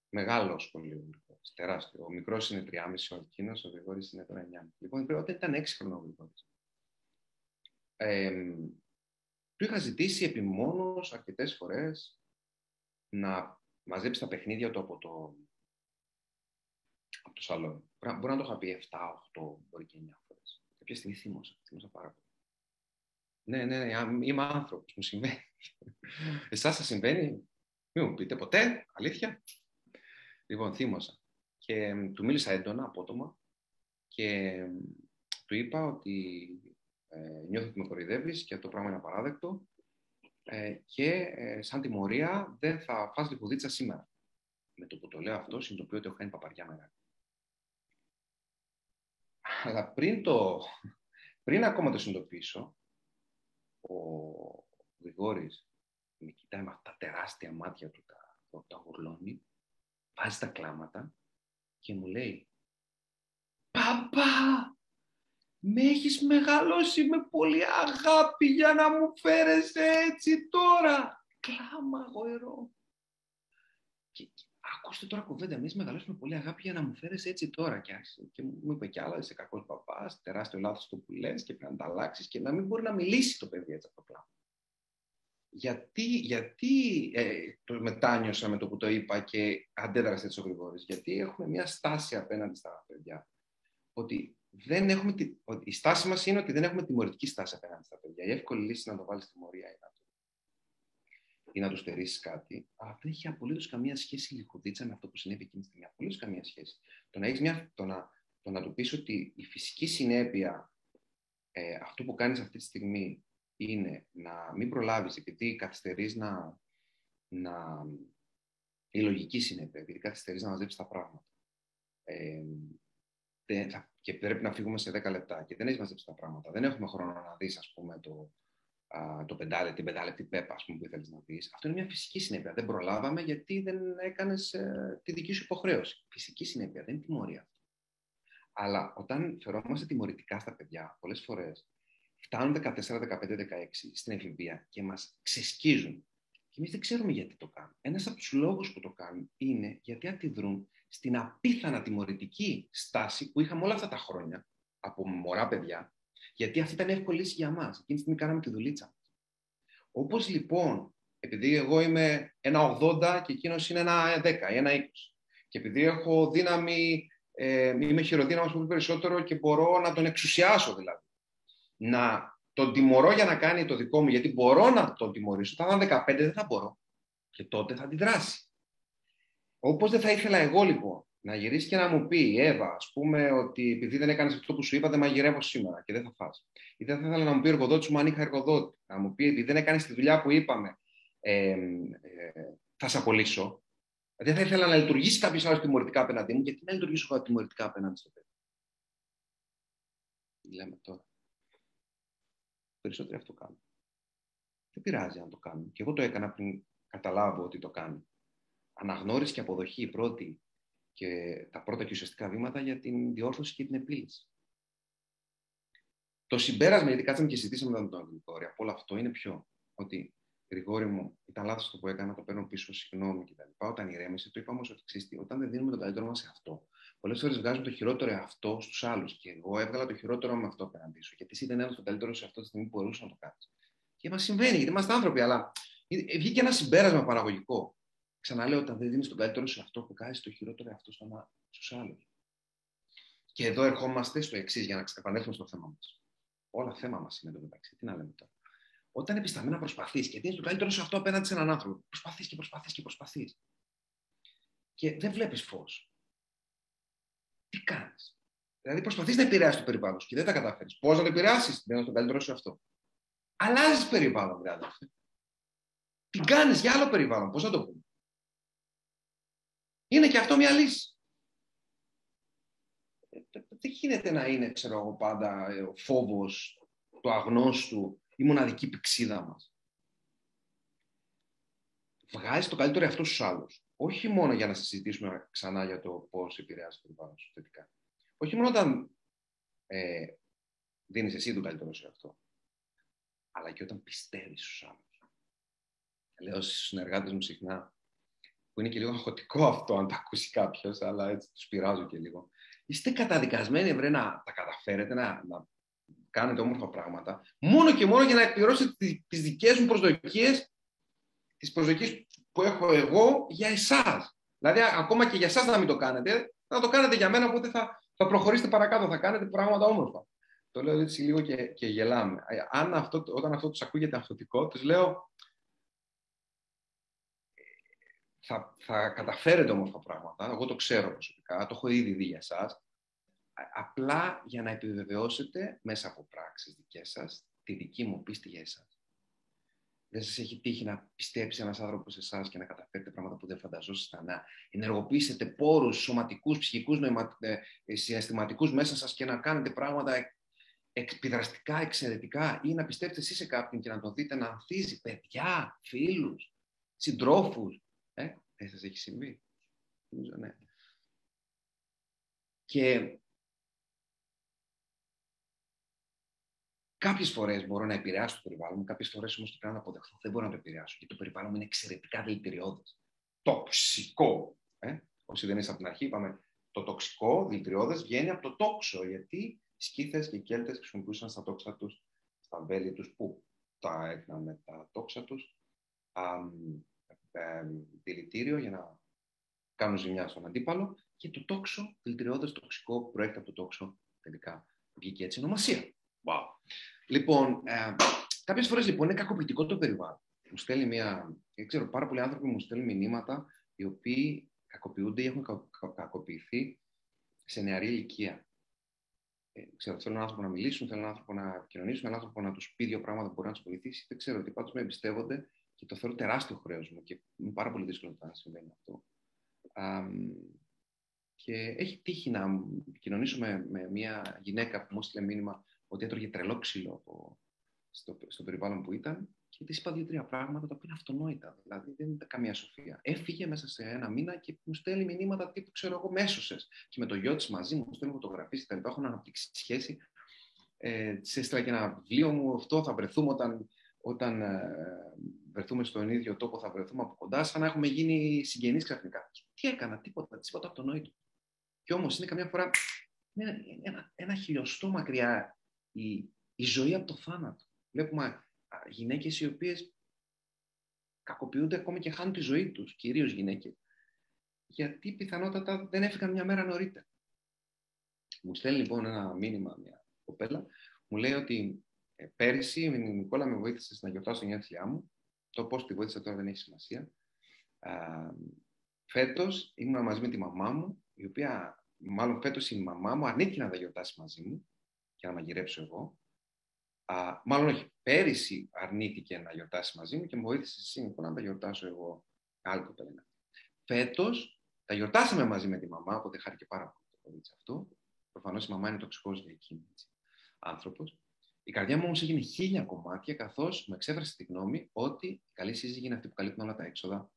Μεγάλο σχολείο. Τεράστιο. Ο μικρός είναι 3,5 ο εκείνο, ο Γρηγόρης είναι τώρα 9,5. Λοιπόν, όταν ήταν 6 χρονών ο Γρηγόρης. Ε, του είχα ζητήσει επιμόνως αρκετές φορές να μαζέψει τα παιχνίδια του από το, από το σαλόνι. Μπορεί να το είχα πει 7, 8, μπορεί και 9 φορές. Κάποια στιγμή θύμωσα, θύμωσα πάρα πολύ. Ναι, ναι, ναι, είμαι άνθρωπος, μου συμβαίνει. Εσάς σας συμβαίνει, μην μου πείτε ποτέ, αλήθεια. Λοιπόν, θύμωσα. Και του μίλησα έντονα, απότομα, και του είπα ότι ε, νιώθω ότι με κοροϊδεύεις και το πράγμα είναι απαράδεκτο ε, και ε, σαν τιμωρία δεν θα φας λιπουδίτσα σήμερα. Με το που το λέω αυτό συνειδητοποιώ ότι έχω κάνει παπαριά μεγάλη. Αλλά πριν, το, πριν ακόμα το συνειδητοποιήσω, ο Γρηγόρης με κοιτάει με αυτά τα τεράστια μάτια του, τα, τα γουρλώνει, βάζει τα κλάματα και μου λέει «Παπά, με έχεις μεγαλώσει με πολύ αγάπη για να μου φέρεσαι έτσι τώρα. Κλάμα γοερό. Και, και ακούστε τώρα κουβέντα, με έχεις μεγαλώσει με πολύ αγάπη για να μου φέρεσαι έτσι τώρα. Και, και μου είπε κι άλλα, είσαι κακός παπάς, τεράστιο λάθος το που λες και πρέπει να τα αλλάξεις και να μην μπορεί να μιλήσει το παιδί έτσι από το κλάμα. Γιατί, γιατί ε, το μετάνιωσα με το που το είπα και αντέδρασε έτσι ο Γρηγόρης. Γιατί έχουμε μια στάση απέναντι στα παιδιά. Ότι δεν έχουμε τη... η στάση μας είναι ότι δεν έχουμε τιμωρητική στάση απέναντι στα παιδιά. Η εύκολη λύση είναι να το βάλεις τιμωρία ή να, το... ή να τους στερήσεις κάτι. Αλλά δεν έχει απολύτως καμία σχέση η λιχουδίτσα με αυτό που συνέβη εκείνη τη στιγμή. Απολύτως καμία σχέση. Το να, έχεις μια... το να... το να του πεις ότι η φυσική συνέπεια ε, αυτού που κάνεις αυτή τη στιγμή είναι να μην προλάβεις επειδή καθυστερείς να, να. η λογική συνέπεια, επειδή καθυστερείς να μαζέψεις τα πράγματα. Ε, και πρέπει να φύγουμε σε 10 λεπτά και δεν έχεις μαζέψει τα πράγματα. Δεν έχουμε χρόνο να δεις, ας πούμε, το, α, το πεντάλεπτη, την πεντάλεπτη πέπα ας πούμε, που ήθελες να δει. Αυτό είναι μια φυσική συνέπεια. Δεν προλάβαμε γιατί δεν έκανες ε, τη δική σου υποχρέωση. Φυσική συνέπεια, δεν είναι τιμωρία αυτό. Αλλά όταν φερόμαστε τιμωρητικά στα παιδιά, πολλές φορές φτάνουν 14, 15, 16 στην εφηβεία και μας ξεσκίζουν. Και εμείς δεν ξέρουμε γιατί το κάνουν. Ένας από τους λόγους που το κάνουν είναι γιατί αντιδρούν στην απίθανα τιμωρητική στάση που είχαμε όλα αυτά τα χρόνια από μωρά παιδιά, γιατί αυτή ήταν εύκολη λύση για μας. Εκείνη τη στιγμή κάναμε τη δουλίτσα. Όπως λοιπόν, επειδή εγώ είμαι ένα 80 και εκείνος είναι ένα 10 ή ένα 20, και επειδή έχω δύναμη, ε, είμαι χειροδύναμος πολύ περισσότερο και μπορώ να τον εξουσιάσω δηλαδή. Να τον τιμωρώ για να κάνει το δικό μου, γιατί μπορώ να τον τιμωρήσω. Θα ήταν 15, δεν θα μπορώ. Και τότε θα αντιδράσει. Όπως δεν θα ήθελα εγώ λοιπόν να γυρίσεις και να μου πει η Εύα, ας πούμε, ότι επειδή δεν έκανες αυτό που σου είπα, δεν μαγειρεύω σήμερα και δεν θα φας. Ή δεν θα ήθελα να μου πει ο εργοδότης μου αν είχα εργοδότη. Να μου πει, επειδή δεν έκανες τη δουλειά που είπαμε, ε, ε, θα σε απολύσω. Δεν θα ήθελα να λειτουργήσει κάποιος άλλος τιμωρητικά απέναντί μου, γιατί να λειτουργήσω εγώ τιμωρητικά απέναντι στο παιδί. Λέμε τώρα. Περισσότεροι αυτό κάνουν. Δεν πειράζει αν το κάνουν. Και εγώ το έκανα πριν καταλάβω ότι το κάνουν αναγνώριση και αποδοχή πρώτη και τα πρώτα και ουσιαστικά βήματα για την διόρθωση και την επίλυση. Το συμπέρασμα, γιατί κάτσαμε και συζητήσαμε με τον Γρηγόρη, από όλο αυτό είναι ποιο; Ότι Γρηγόρη μου, ήταν λάθος το που έκανα, το παίρνω πίσω, συγγνώμη κτλ. Όταν ηρέμησε, το είπα όμως ότι ξέρεις, όταν δεν δίνουμε τον καλύτερο μας σε αυτό, πολλές φορές βγάζουμε το χειρότερο αυτό στους άλλους. Και εγώ έβγαλα το χειρότερο με αυτό απέναντί σου. Γιατί εσύ δεν έδωσες τον καλύτερο σε αυτό τη στιγμή που μπορούσες να το κάνεις. Και μας συμβαίνει, γιατί είμαστε άνθρωποι, αλλά βγήκε ένα συμπέρασμα παραγωγικό. Ξαναλέω, όταν δεν δίνεις τον καλύτερο σε αυτό που κάνεις, το χειρότερο αυτό στους άλλους. Και εδώ ερχόμαστε στο εξής, για να επανέλθουμε στο θέμα μας. Όλα θέμα μας είναι εδώ μεταξύ. Τι να λέμε τώρα. Όταν επισταμμένα προσπαθείς και δίνεις το καλύτερο σε αυτό απέναντι σε έναν άνθρωπο, προσπαθείς και προσπαθείς και προσπαθείς. Και δεν βλέπεις φως. Τι κάνεις; Δηλαδή προσπαθείς να επηρεάσεις το περιβάλλον και δεν τα καταφέρεις. Πώς να το επηρεάσεις, δεν το καλύτερο σε αυτό. Αλλάζεις περιβάλλον, δηλαδή. την κάνεις για άλλο περιβάλλον; Πώς θα το πούμε. Είναι και αυτό μια λύση. Δεν γίνεται να είναι, ξέρω εγώ, πάντα ο φόβος του αγνώστου, η μοναδική πηξίδα μας; Βγάζει το καλύτερο αυτό στους άλλους. Όχι μόνο για να συζητήσουμε ξανά για το πώς επηρεάζει το περιβάλλον σου θετικά. Όχι μόνο όταν ε, δίνεις εσύ το καλύτερο σε αυτό, αλλά και όταν πιστεύεις στους άλλους. Λέω στους συνεργάτες μου συχνά, που είναι και λίγο αγχωτικό αυτό αν το ακούσει κάποιος, αλλά έτσι τους πειράζω και λίγο. Είστε καταδικασμένοι βρε, να τα καταφέρετε, να, να κάνετε όμορφα πράγματα, μόνο και μόνο για να εκπληρώσετε τις δικές μου προσδοκίες, τις προσδοκίες που έχω εγώ για εσάς. Δηλαδή, ακόμα και για εσάς να μην το κάνετε, να το κάνετε για μένα, οπότε θα, θα προχωρήσετε παρακάτω, θα κάνετε πράγματα όμορφα. Το λέω έτσι λίγο και, και γελάμε. Αν αυτό, όταν αυτό τους ακούγεται αυτοτικό, τους λέω θα, θα καταφέρετε όμορφα πράγματα. Εγώ το ξέρω προσωπικά, το έχω ήδη δει για εσά. Απλά για να επιβεβαιώσετε μέσα από πράξεις δικές σας τη δική μου πίστη για εσάς. Δεν σας έχει τύχει να πιστέψει ένας άνθρωπος σε εσάς και να καταφέρετε πράγματα που δεν φανταζόσασταν. Να ενεργοποιήσετε πόρους σωματικούς, ψυχικούς, νοημα... Ε, ε, συναισθηματικούς μέσα σας και να κάνετε πράγματα επιδραστικά, εξαιρετικά ή να πιστέψετε εσείς σε κάποιον και να τον δείτε να ανθίζει παιδιά, φίλους, συντρόφους. Ε, δεν σας έχει συμβεί. Νομίζω, ναι. Και Κάποιες φορές μπορώ να επηρεάσω το περιβάλλον μου, κάποιες φορές όμως το πρέπει να αποδεχθώ. Δεν μπορώ να το επηρεάσω γιατί το περιβάλλον μου είναι εξαιρετικά δηλητηριώδες. Τοξικό. Ε; Όσοι δεν είστε από την αρχή, είπαμε το τοξικό δηλητηριώδες βγαίνει από το τόξο. Γιατί οι σκίθε και οι Κέλτες χρησιμοποιούσαν στα τόξα τους, στα βέλη τους, που τα έκαναν με τα τόξα τους, δηλητήριο για να κάνουν ζημιά στον αντίπαλο. Και το τόξο, δηλητηριώδε τοξικό, προέρχεται από το τόξο τελικά. Βγήκε έτσι ονομασία. Wow. Λοιπόν, ε, κάποιες φορές λοιπόν είναι κακοποιητικό το περιβάλλον. Μου στέλνει μια, δεν ξέρω, πάρα πολλοί άνθρωποι μου στέλνουν μηνύματα οι οποίοι κακοποιούνται ή έχουν κακοποιηθεί σε νεαρή ηλικία. Ε, ξέρω, θέλω έναν άνθρωπο να μιλήσουν, θέλω έναν άνθρωπο να επικοινωνήσουν, έναν άνθρωπο να τους πει δύο πράγματα που μπορεί να τους βοηθήσει. Δεν ξέρω τι πάντως με εμπιστεύονται και το θέλω τεράστιο χρέος μου και είναι πάρα πολύ δύσκολο να συμβαίνει αυτό. Α, και έχει τύχει να επικοινωνήσω με, με μια γυναίκα που μου έστειλε μήνυμα ότι έτρωγε τρελό ξύλο από, στο, στο περιβάλλον που ήταν και της είπα δύο-τρία πράγματα τα οποία είναι αυτονόητα. Δηλαδή δεν ήταν καμία σοφία. Έφυγε μέσα σε ένα μήνα και μου στέλνει μηνύματα τύπου, ξέρω εγώ, μέσωσες. Και με το γιο της μαζί μου, μου στέλνει φωτογραφίες και τα λοιπά. Έχω να αναπτύξει σχέση. Ε, τη έστειλα και ένα βιβλίο μου. Αυτό θα βρεθούμε όταν, όταν ε, βρεθούμε στον ίδιο τόπο, θα βρεθούμε από κοντά, σαν να έχουμε γίνει συγγενείς ξαφνικά. τι έκανα, τίποτα, τη είπα το αυτονόητο. Και όμως είναι καμιά φορά είναι ένα, ένα χιλιοστό μακριά η, η ζωή από το θάνατο. Βλέπουμε γυναίκες οι οποίες κακοποιούνται ακόμη και χάνουν τη ζωή τους, κυρίως γυναίκες, γιατί πιθανότατα δεν έφυγαν μια μέρα νωρίτερα. Μου στέλνει λοιπόν ένα μήνυμα μια κοπέλα, μου λέει ότι ε, πέρυσι η Νικόλα με βοήθησε να γιορτάσω την γενέθλιά μου. Το πώς τη βοήθησα τώρα δεν έχει σημασία. Φέτος ήμουν μαζί με τη μαμά μου, η οποία, μάλλον φέτος η μαμά μου αρνήθηκε να τα γιορτάσει μαζί μου και να μαγειρέψω εγώ. Α, μάλλον όχι, πέρυσι αρνήθηκε να γιορτάσει μαζί μου και μου βοήθησε σύμφωνα να τα γιορτάσω εγώ. Άλλη κοπέλα. Φέτος τα γιορτάσαμε μαζί με τη μαμά, οπότε χάρηκε πάρα πολύ το κορίτσι αυτό. Προφανώς η μαμά είναι τοξικός για εκείνη άνθρωπος. Η καρδιά μου όμως έγινε χίλια κομμάτια, καθώς μου εξέφρασε τη γνώμη ότι η καλή σύζυγη είναι αυτή που καλύπτουν όλα τα έξοδα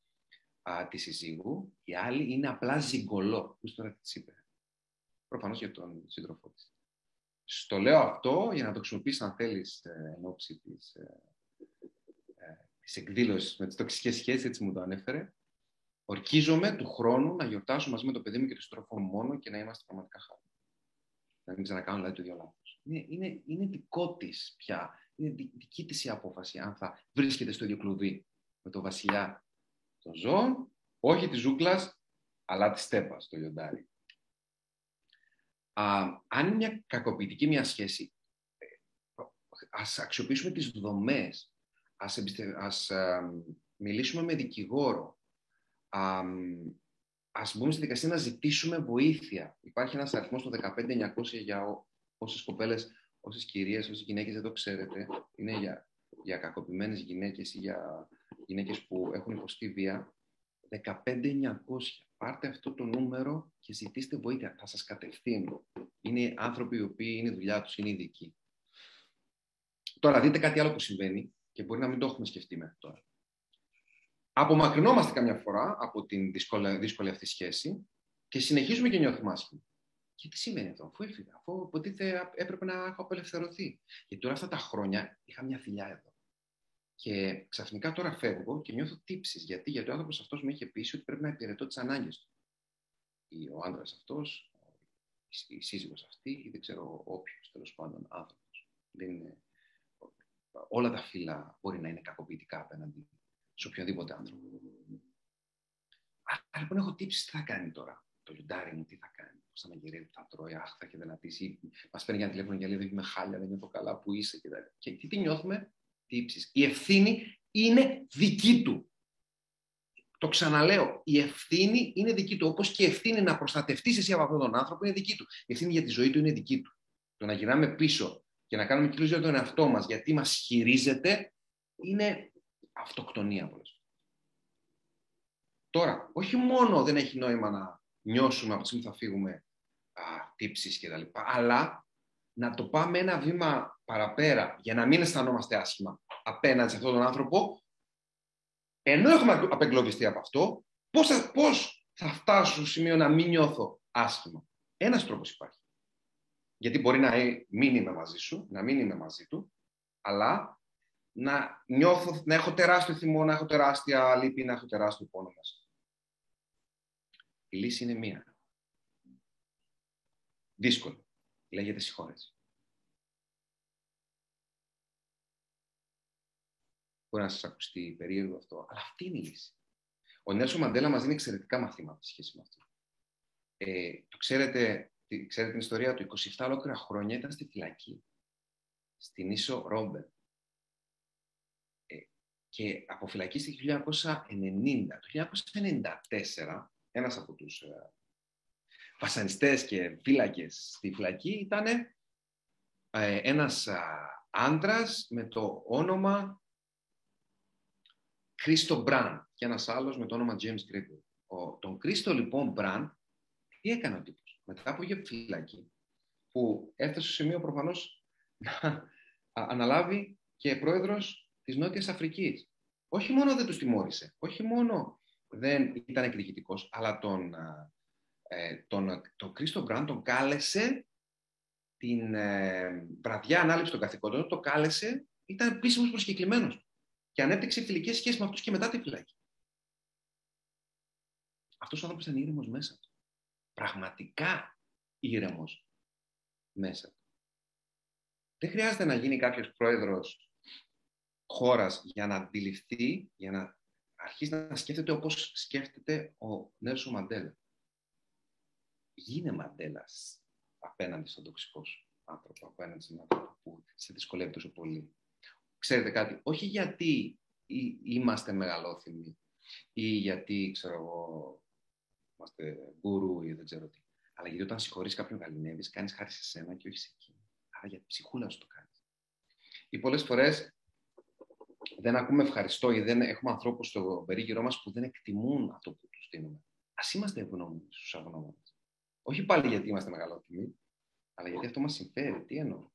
α, της συζύγου. Η άλλη είναι απλά ζυγκολό. Πώ τώρα της είπε. Προφανώς για τον σύντροφό της. Στο λέω αυτό για να το χρησιμοποιήσεις αν θέλεις ε, εν ώψη της, ε, ε, της εκδήλωσης με τις τοξικές σχέσεις, έτσι μου το ανέφερε. Ορκίζομαι του χρόνου να γιορτάσω μαζί με το παιδί μου και το στροφό μου μόνο και να είμαστε πραγματικά χάρη. Να μην ξανακάνω δηλαδή το ίδιο λάθος. Είναι, είναι, είναι δικό της πια. Είναι δική της η απόφαση αν θα βρίσκεται στο ίδιο κλουβί με το βασιλιά των ζώων, όχι της ζούγκλας, αλλά της στέπας, το λιοντάρι α, αν είναι μια κακοποιητική μια σχέση, ε, ας αξιοποιήσουμε τις δομές, ας, ας μιλήσουμε με δικηγόρο, α, ας μπούμε στη δικασία να ζητήσουμε βοήθεια. Υπάρχει ένας αριθμός το 15900 για όσες κοπέλες, όσες κυρίες, όσες γυναίκες δεν το ξέρετε. Είναι για, για κακοποιημένες γυναίκες ή για γυναίκες που έχουν υποστεί βία, 15.900. Πάρτε αυτό το νούμερο και ζητήστε βοήθεια. Θα σας κατευθύνω. Είναι άνθρωποι οι οποίοι είναι δουλειά τους, είναι ειδικοί. Τώρα δείτε κάτι άλλο που συμβαίνει και μπορεί να μην το έχουμε σκεφτεί μέχρι τώρα. Απομακρυνόμαστε καμιά φορά από την δύσκολη, δύσκολη αυτή σχέση και συνεχίζουμε και νιώθουμε άσχημα. Και τι σημαίνει αυτό, αφού έφυγα, αφού υποτίθεται έπρεπε να έχω απελευθερωθεί. Γιατί τώρα αυτά τα χρόνια είχα μια φιλιά εδώ. Και ξαφνικά τώρα φεύγω και νιώθω τύψεις. Γιατί, γιατί ο άνθρωπος αυτός μου είχε πει ότι πρέπει να υπηρετώ τις ανάγκες του. Ή ο άντρας αυτός, η σύζυγος αυτή, ή δεν ξέρω όποιος τέλος πάντων άνθρωπος. Όλα τα φύλλα μπορεί να είναι κακοποιητικά απέναντι σε οποιοδήποτε άνθρωπο. Άρα λοιπόν έχω τύψεις τι θα κάνει τώρα. Το λιοντάρι μου τι θα κάνει. Πώ θα μαγειρεύει, θα τρώει, αχ, θα δυνατήσει. Μας παίρνει ένα τηλέφωνο και λέει: Δεν είμαι χάλια, δεν νιώθω καλά, που είσαι. Και, και τι, τι νιώθουμε, τύψει. Η ευθύνη είναι δική του. Το ξαναλέω. Η ευθύνη είναι δική του. Όπως και η ευθύνη να προστατευτείς εσύ από αυτόν τον άνθρωπο είναι δική του. Η ευθύνη για τη ζωή του είναι δική του. Το να γυρνάμε πίσω και να κάνουμε κύκλου για τον εαυτό μας γιατί μας χειρίζεται είναι αυτοκτονία πολλές Τώρα, όχι μόνο δεν έχει νόημα να νιώσουμε από τη στιγμή που θα φύγουμε τύψεις και τα λοιπά, αλλά να το πάμε ένα βήμα παραπέρα για να μην αισθανόμαστε άσχημα απέναντι σε αυτόν τον άνθρωπο, ενώ έχουμε απεγκλωβιστεί από αυτό, πώς θα, πώς θα φτάσω στο σημείο να μην νιώθω άσχημα; Ένας τρόπος υπάρχει. Γιατί μπορεί να μην είμαι μαζί σου, να μην είμαι μαζί του, αλλά να νιώθω, να έχω τεράστιο θυμό, να έχω τεράστια λύπη, να έχω τεράστιο πόνο μέσα. Η λύση είναι μία. Δύσκολη. Λέγεται συγχώρεση. Μπορεί να σας ακουστεί περίεργο αυτό, αλλά αυτή είναι η λύση. Ο Νέλσον Μαντέλα μας δίνει εξαιρετικά μαθήματα σε σχέση με αυτό. Ε, το ξέρετε, ξέρετε την ιστορία του, 27 ολόκληρα χρόνια ήταν στη φυλακή, στην Ίσο Ρόμπερ και αποφυλακίστηκε το 1990. Το 1994, ένας από τους ε, βασανιστές και φύλακες στη φυλακή ήταν ε, ένας άντρας με το όνομα Κρίστο Μπραν και ένας άλλος με το όνομα James Gregory. Ο, τον Κρίστο λοιπόν Μπραν, τι έκανε ο τύπος; Μετά από φυλακή, που έφτασε στο σημείο προφανώς να αναλάβει και πρόεδρος Της Νότιας Αφρικής. Όχι μόνο δεν τους τιμώρησε, όχι μόνο δεν ήταν εκδικητικός, αλλά τον, ε, τον, τον Κρίστο Μπραν τον κάλεσε την ε, βραδιά ανάληψη των καθηκόντων, το κάλεσε, ήταν επίσημος προσκεκλημένος και ανέπτυξε φιλικές σχέσεις με αυτούς και μετά τη φυλάκη. Αυτός ο άνθρωπος ήταν ήρεμος μέσα του. Πραγματικά ήρεμος μέσα του. Δεν χρειάζεται να γίνει κάποιος πρόεδρος χώρας για να αντιληφθεί, για να αρχίσει να σκέφτεται όπως σκέφτεται ο Νέλσο Μαντέλα. Γίνε Μαντέλας απέναντι στον τοξικός σου άνθρωπο, απέναντι στον άνθρωπο που σε δυσκολεύει τόσο πολύ. Ξέρετε κάτι, όχι γιατί είμαστε μεγαλόθυμοι ή γιατί, ξέρω εγώ, είμαστε γκουρού ή δεν ξέρω τι. Αλλά γιατί όταν συγχωρείς κάποιον καλυνεύεις, κάνεις χάρη σε σένα και όχι σε εκείνο. Άρα για ψυχούλα σου το κάνεις. Ή πολλές φορές δεν ακούμε ευχαριστώ ή δεν έχουμε ανθρώπους στο περίγυρό μας που δεν εκτιμούν αυτό που τους δίνουμε. Α είμαστε ευγνώμονες στους αγνώμονες. Όχι πάλι γιατί είμαστε μεγαλότιμοι, αλλά γιατί αυτό μας συμφέρει. Τι εννοώ.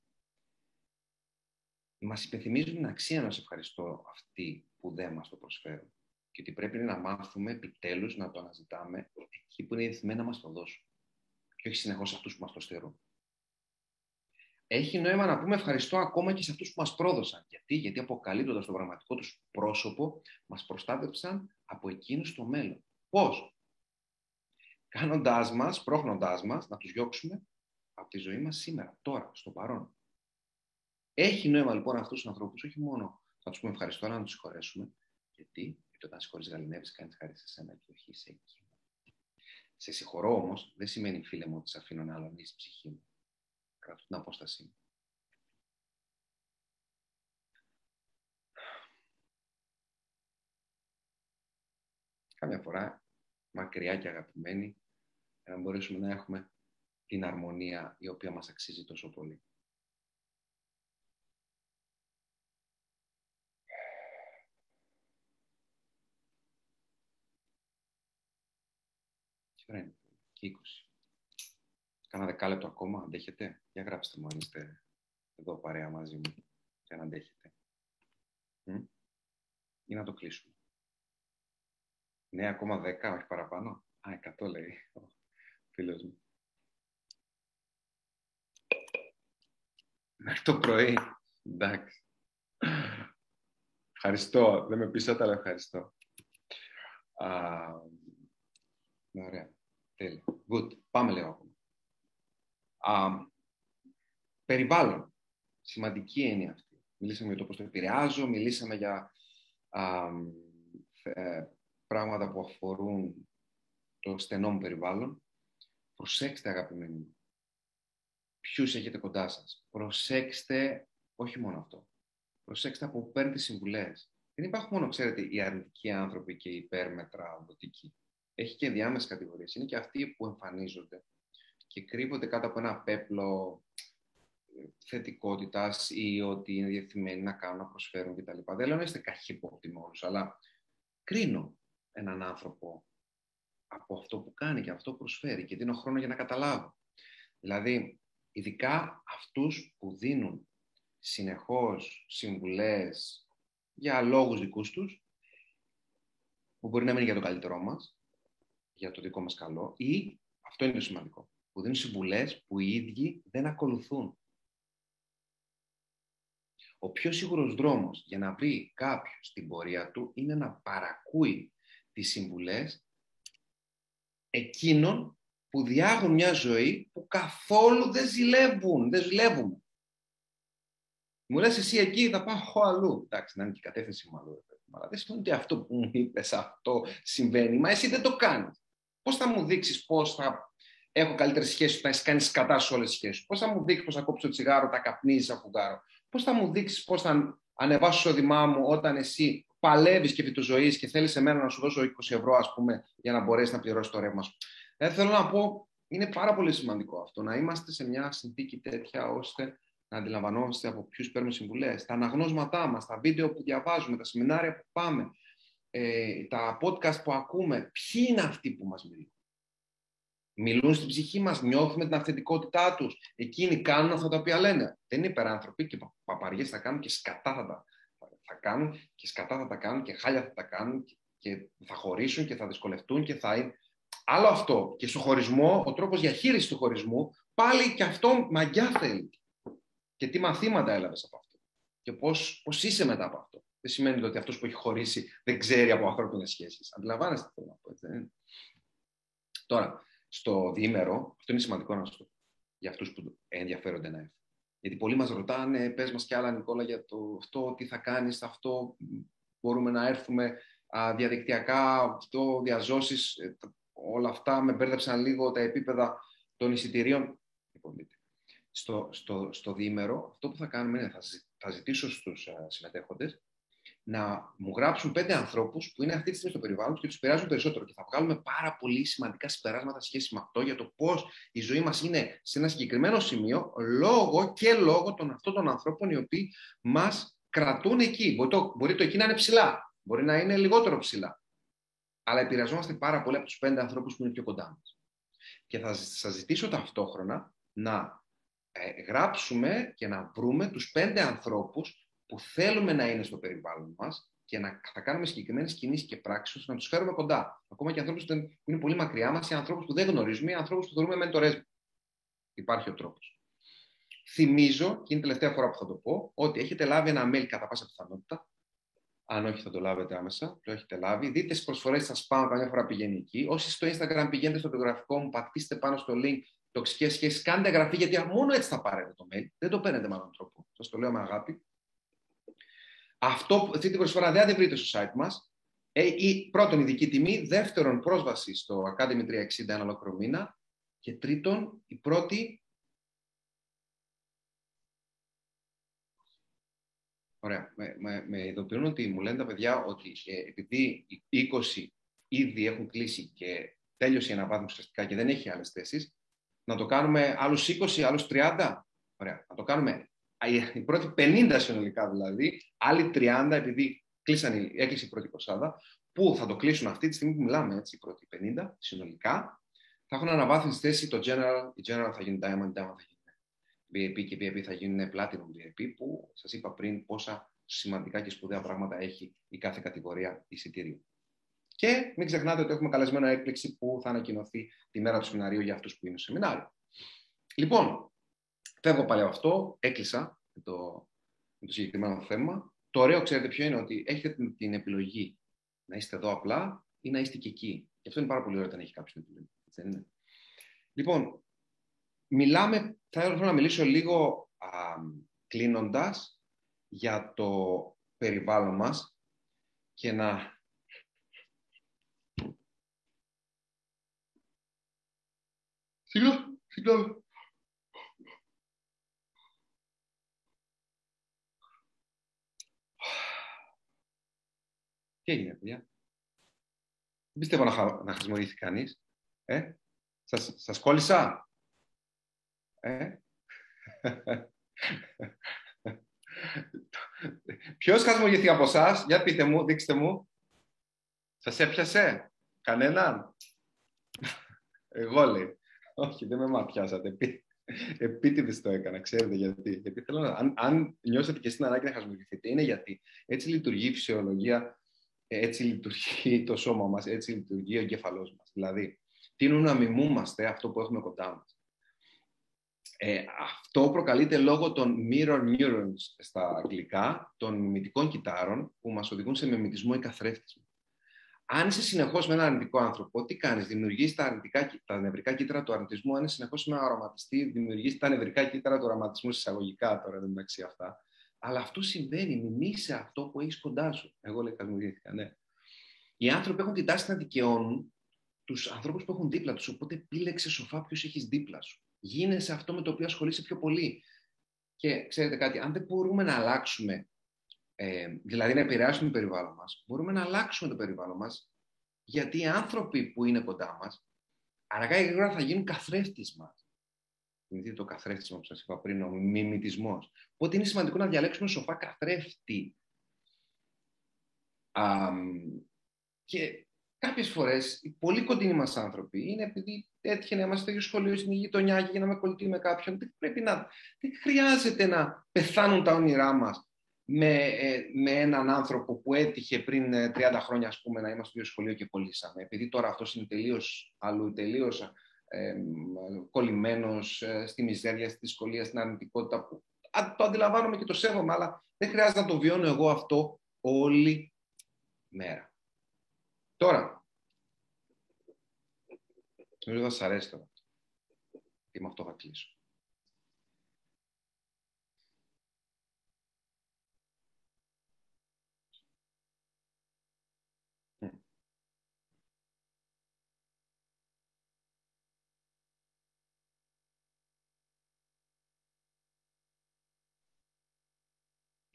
Μας υπενθυμίζουν την αξία να ευχαριστώ αυτοί που δεν μας το προσφέρουν. Και ότι πρέπει να μάθουμε επιτέλους να το αναζητάμε εκεί που είναι διατεθειμένοι να μας το δώσουν. Και όχι συνεχώς αυτούς που μας το στερούν έχει νόημα να πούμε ευχαριστώ ακόμα και σε αυτούς που μας πρόδωσαν. Γιατί, Γιατί αποκαλύπτοντας το πραγματικό τους πρόσωπο, μας προστάτευσαν από εκείνους στο μέλλον. Πώς; Κάνοντάς μας, σπρώχνοντάς μας, να τους διώξουμε από τη ζωή μας σήμερα, τώρα, στο παρόν. Έχει νόημα λοιπόν αυτούς τους ανθρώπους, όχι μόνο να τους πούμε ευχαριστώ, αλλά να τους συγχωρέσουμε. Γιατί, γιατί όταν συγχωρείς γαλινεύεις, κάνεις χάρη σε σένα και όχι σε εκείνο. Σε συγχωρώ όμως, δεν σημαίνει φίλε μου ότι σε αφήνω να αλωνείς ψυχή μου κρατώ την απόστασή μου. Κάμια φορά μακριά και αγαπημένη για να μπορέσουμε να έχουμε την αρμονία η οποία μας αξίζει τόσο πολύ. Τι και Κάνα δεκάλεπτο ακόμα, αντέχετε; Για γράψτε μου αν είστε εδώ παρέα μαζί μου και να αντέχετε. Ή να το κλείσουμε. Ναι, ακόμα 10, όχι παραπάνω. Α, 100 λέει φίλος μου. Μέχρι το πρωί. Εντάξει. Ευχαριστώ. Δεν με πείσατε, αλλά ευχαριστώ. Α, ωραία. Τέλεια. Good. Πάμε λίγο ακόμα. Α, περιβάλλον. Σημαντική έννοια αυτή. Μιλήσαμε για το πώς το επηρεάζω, μιλήσαμε για α, ε, πράγματα που αφορούν το στενό μου περιβάλλον. Προσέξτε αγαπημένοι μου. Ποιους έχετε κοντά σας. Προσέξτε, όχι μόνο αυτό. Προσέξτε από πού παίρνετε συμβουλές. Δεν υπάρχουν μόνο, ξέρετε, οι αρνητικοί άνθρωποι και οι υπέρμετρα δοτικοί. Έχει και διάμεσες κατηγορίες. Είναι και αυτοί που εμφανίζονται και κρύβονται κάτω από ένα πέπλο θετικότητας ή ότι είναι διεθυμένοι να κάνουν, να προσφέρουν κτλ. Δεν λέω να είστε καχύποπτοι με αλλά κρίνω έναν άνθρωπο από αυτό που κάνει και αυτό που προσφέρει και δίνω χρόνο για να καταλάβω. Δηλαδή, ειδικά αυτούς που δίνουν συνεχώς συμβουλές για λόγους δικούς τους, που μπορεί να μην είναι για το καλύτερό μας, για το δικό μας καλό, ή, αυτό είναι το σημαντικό, που δίνουν συμβουλές που οι ίδιοι δεν ακολουθούν. Ο πιο σίγουρος δρόμος για να βρει κάποιος στην πορεία του είναι να παρακούει τις συμβουλές εκείνων που διάγουν μια ζωή που καθόλου δεν ζηλεύουν, δεν ζηλεύουμε. Μου λες εσύ εκεί θα πάω εγώ αλλού. Εντάξει, να είναι και η κατεύθυνση μου αλλού. Αλλά δεν σημαίνει ότι αυτό που μου είπες αυτό συμβαίνει. Μα εσύ δεν το κάνεις. Πώς θα μου δείξεις πώς θα έχω καλύτερες σχέσεις όταν έχει κάνει κατά σε όλες τις σχέσεις; Πώς θα μου δείξεις πώς θα κόψω το τσιγάρο, τα καπνίζει αφού φουγγάρο. Πώς θα μου δείξεις πώς θα ανεβάσω το εισόδημά μου όταν εσύ παλεύεις και επί του ζωής και θέλεις εμένα να σου δώσω 20 ευρώ, ας πούμε, για να μπορέσεις να πληρώσεις το ρεύμα σου. Δεν θέλω να πω, είναι πάρα πολύ σημαντικό αυτό, να είμαστε σε μια συνθήκη τέτοια ώστε να αντιλαμβανόμαστε από ποιους παίρνουμε συμβουλές, τα αναγνώσματά μας, τα βίντεο που διαβάζουμε, τα σεμινάρια που πάμε, ε, τα podcast που ακούμε, ποιοι είναι αυτοί που μας μιλούν; Μιλούν στην ψυχή μας, νιώθουμε την αυθεντικότητά τους. Εκείνοι κάνουν αυτά τα οποία λένε. Δεν είναι υπεράνθρωποι και παπαριές θα κάνουν και σκατά θα τα θα κάνουν και σκατά θα τα κάνουν και χάλια θα τα κάνουν και θα χωρίσουν και θα δυσκολευτούν και θα είναι. Άλλο αυτό. Και στο χωρισμό, ο τρόπος διαχείρισης του χωρισμού, πάλι και αυτό μαγιά θέλει και τι μαθήματα έλαβες από αυτό και πώς πώς είσαι μετά από αυτό. Δεν σημαίνει ότι αυτός που έχει χωρίσει δεν ξέρει από ανθρώπινες σχέσεις. Αντιλαμβάνεστε αυτό να πω, έτσι, Τώρα, στο διήμερο, αυτό είναι σημαντικό να σου πω για αυτούς που ενδιαφέρονται να έρθουν. Γιατί πολλοί μας ρωτάνε, πες μας κι άλλα, Νικόλα, για το αυτό, τι θα κάνεις, αυτό μπορούμε να έρθουμε α, διαδικτυακά, αυτό, διαζώσεις, ε, όλα αυτά με μπέρδεψαν λίγο τα επίπεδα των εισιτηρίων. Λοιπόν, στο, στο, στο διήμερο, αυτό που θα κάνουμε είναι θα, θα ζητήσω στους uh, συμμετέχοντες να μου γράψουν πέντε ανθρώπους που είναι αυτή τη στιγμή στο περιβάλλον και τους επηρεάζουν περισσότερο και θα βγάλουμε πάρα πολύ σημαντικά συμπεράσματα σχέση με αυτό για το πώς η ζωή μας είναι σε ένα συγκεκριμένο σημείο λόγω και λόγω των αυτών των ανθρώπων οι οποίοι μας κρατούν εκεί. Μπορεί το, μπορεί το εκεί να είναι ψηλά, μπορεί να είναι λιγότερο ψηλά. Αλλά επηρεαζόμαστε πάρα πολύ από τους πέντε ανθρώπους που είναι πιο κοντά μας. Και θα σας ζητήσω ταυτόχρονα να ε, γράψουμε και να βρούμε τους πέντε ανθρώπους που θέλουμε να είναι στο περιβάλλον μας και να θα κάνουμε συγκεκριμένες κινήσεις και πράξεις να τους φέρουμε κοντά. Ακόμα και ανθρώπους που είναι πολύ μακριά μας ή ανθρώπους που δεν γνωρίζουμε ή ανθρώπους που θεωρούμε μεντορέ Υπάρχει ο τρόπος. Θυμίζω, και είναι η τελευταία φορά που θα το πω, ότι έχετε λάβει ένα mail κατά πάσα πιθανότητα. Αν όχι, θα το λάβετε άμεσα. Το έχετε λάβει. Δείτε τι προσφορές σας πάνω, καμιά φορά πηγαίνει εκεί. Όσοι στο Instagram πηγαίνετε στο βιογραφικό μου, πατήστε πάνω στο link τοξικές σχέσεις, κάντε εγγραφή, γιατί μόνο έτσι θα πάρετε το mail. Δεν το παίρνετε με άλλον τρόπο. Σας το λέω με αγάπη. Αυτό, αυτή την προσφορά δεν βρείτε στο site μας. Ε, η, πρώτον, ειδική τιμή. Δεύτερον, πρόσβαση στο Academy 360 ένα ολόκληρο μήνα. Και τρίτον, η πρώτη. Ωραία. Με, με, με ειδοποιούν ότι μου λένε τα παιδιά ότι ε, επειδή οι 20 ήδη έχουν κλείσει και τέλειωσε η αναβάθμιση ουσιαστικά και δεν έχει άλλες θέσεις, να το κάνουμε άλλους 20, άλλους 30. Ωραία. Να το κάνουμε οι πρώτοι 50 συνολικά δηλαδή, άλλοι 30 επειδή έκλεισε η πρώτη ποσάδα, που θα το κλείσουν αυτή τη στιγμή που μιλάμε, έτσι, οι πρώτοι 50 συνολικά, θα έχουν αναβάθμιση στη θέση το General, η General θα γίνει Diamond, Diamond θα γίνει VIP και VIP θα γίνουν Platinum VIP, που σας είπα πριν πόσα σημαντικά και σπουδαία πράγματα έχει η κάθε κατηγορία εισιτήριου. Και μην ξεχνάτε ότι έχουμε καλεσμένο έκπληξη που θα ανακοινωθεί τη μέρα του σεμιναρίου για αυτούς που είναι στο σεμινάριο. Λοιπόν, φεύγω πάλι από αυτό, έκλεισα με το, με το συγκεκριμένο θέμα. Το ωραίο, ξέρετε ποιο είναι, ότι έχετε την επιλογή να είστε εδώ απλά ή να είστε και εκεί. Και αυτό είναι πάρα πολύ ωραίο όταν έχει κάποιος την επιλογή. Δεν είναι; Λοιπόν, μιλάμε, θα ήθελα να μιλήσω λίγο κλείνοντας για το περιβάλλον μας και να Συγγνώμη, συγγνώμη. Τι έγινε, παιδιά. Δεν πιστεύω να, χα... να χρησιμοποιήσει κανείς. Ε; Σας, σας κόλλησα. Ε; Ποιος χασμογηθεί από εσάς, για πείτε μου, δείξτε μου. Σας έπιασε, κανέναν; Εγώ λέει. Όχι, δεν με ματιάσατε. Επίτηδες το έκανα, ξέρετε γιατί. Γιατί θέλω να, αν, αν νιώσετε και εσείς την ανάγκη να χασμογηθείτε, είναι γιατί έτσι λειτουργεί η φυσιολογία, έτσι λειτουργεί το σώμα μας, έτσι λειτουργεί ο εγκεφαλός μας. Δηλαδή, τείνουν να μιμούμαστε αυτό που έχουμε κοντά μας; Ε, αυτό προκαλείται λόγω των mirror neurons στα αγγλικά, των μιμητικών κυτάρων που μας οδηγούν σε μιμητισμό ή καθρέφτισμα. Αν είσαι συνεχώς με έναν αρνητικό άνθρωπο, τι κάνεις, δημιουργείς τα, αρνητικά, τα νευρικά κύτταρα του αρνητισμού. Αν είσαι συνεχώς με έναν αρωματιστή, δημιουργείς τα νευρικά κύτταρα του αρωματισμού, εισαγωγικά τώρα δεν μεταξύ αυτά. Αλλά αυτό συμβαίνει, μιμήσει αυτό που έχεις κοντά σου. Εγώ λέει, δημιουργήθηκα, ναι. Οι άνθρωποι έχουν την τάση να δικαιώνουν τους ανθρώπους που έχουν δίπλα τους. Οπότε πήλεξε σοφά ποιου έχεις δίπλα σου. Γίνεσαι αυτό με το οποίο ασχολείσαι πιο πολύ. Και ξέρετε κάτι, αν δεν μπορούμε να αλλάξουμε ε, δηλαδή να επηρεάσουμε το περιβάλλον μας, μπορούμε να αλλάξουμε το περιβάλλον μας, γιατί οι άνθρωποι που είναι κοντά μας, αργά ή γρήγορα θα γίνουν καθρέφτης μας. Θυμηθείτε το καθρέφτισμα που σας είπα πριν, ο μιμητισμός. Οπότε είναι σημαντικό να διαλέξουμε σοφά καθρέφτη. Α, και κάποιες φορές οι πολύ κοντινοί μας άνθρωποι είναι επειδή έτυχε να είμαστε στο ίδιο σχολείο στην γειτονιά και γίναμε κολλητοί με κάποιον. Δεν, πρέπει να, δεν χρειάζεται να πεθάνουν τα όνειρά μας με, ε, με έναν άνθρωπο που έτυχε πριν 30 ε, χρόνια ας πούμε, να είμαστε στο ίδιο σχολείο και κολλήσαμε. Επειδή τώρα αυτός είναι τελείως αλλού, τελείως ε, κολλημένος ε, στη μιζέρια, στη δυσκολία, στην αρνητικότητα. Που, α, το αντιλαμβάνομαι και το σέβομαι, αλλά δεν χρειάζεται να το βιώνω εγώ αυτό όλη μέρα. Τώρα, νομίζω θα σας αρέσει τώρα. Και με αυτό θα κλείσω.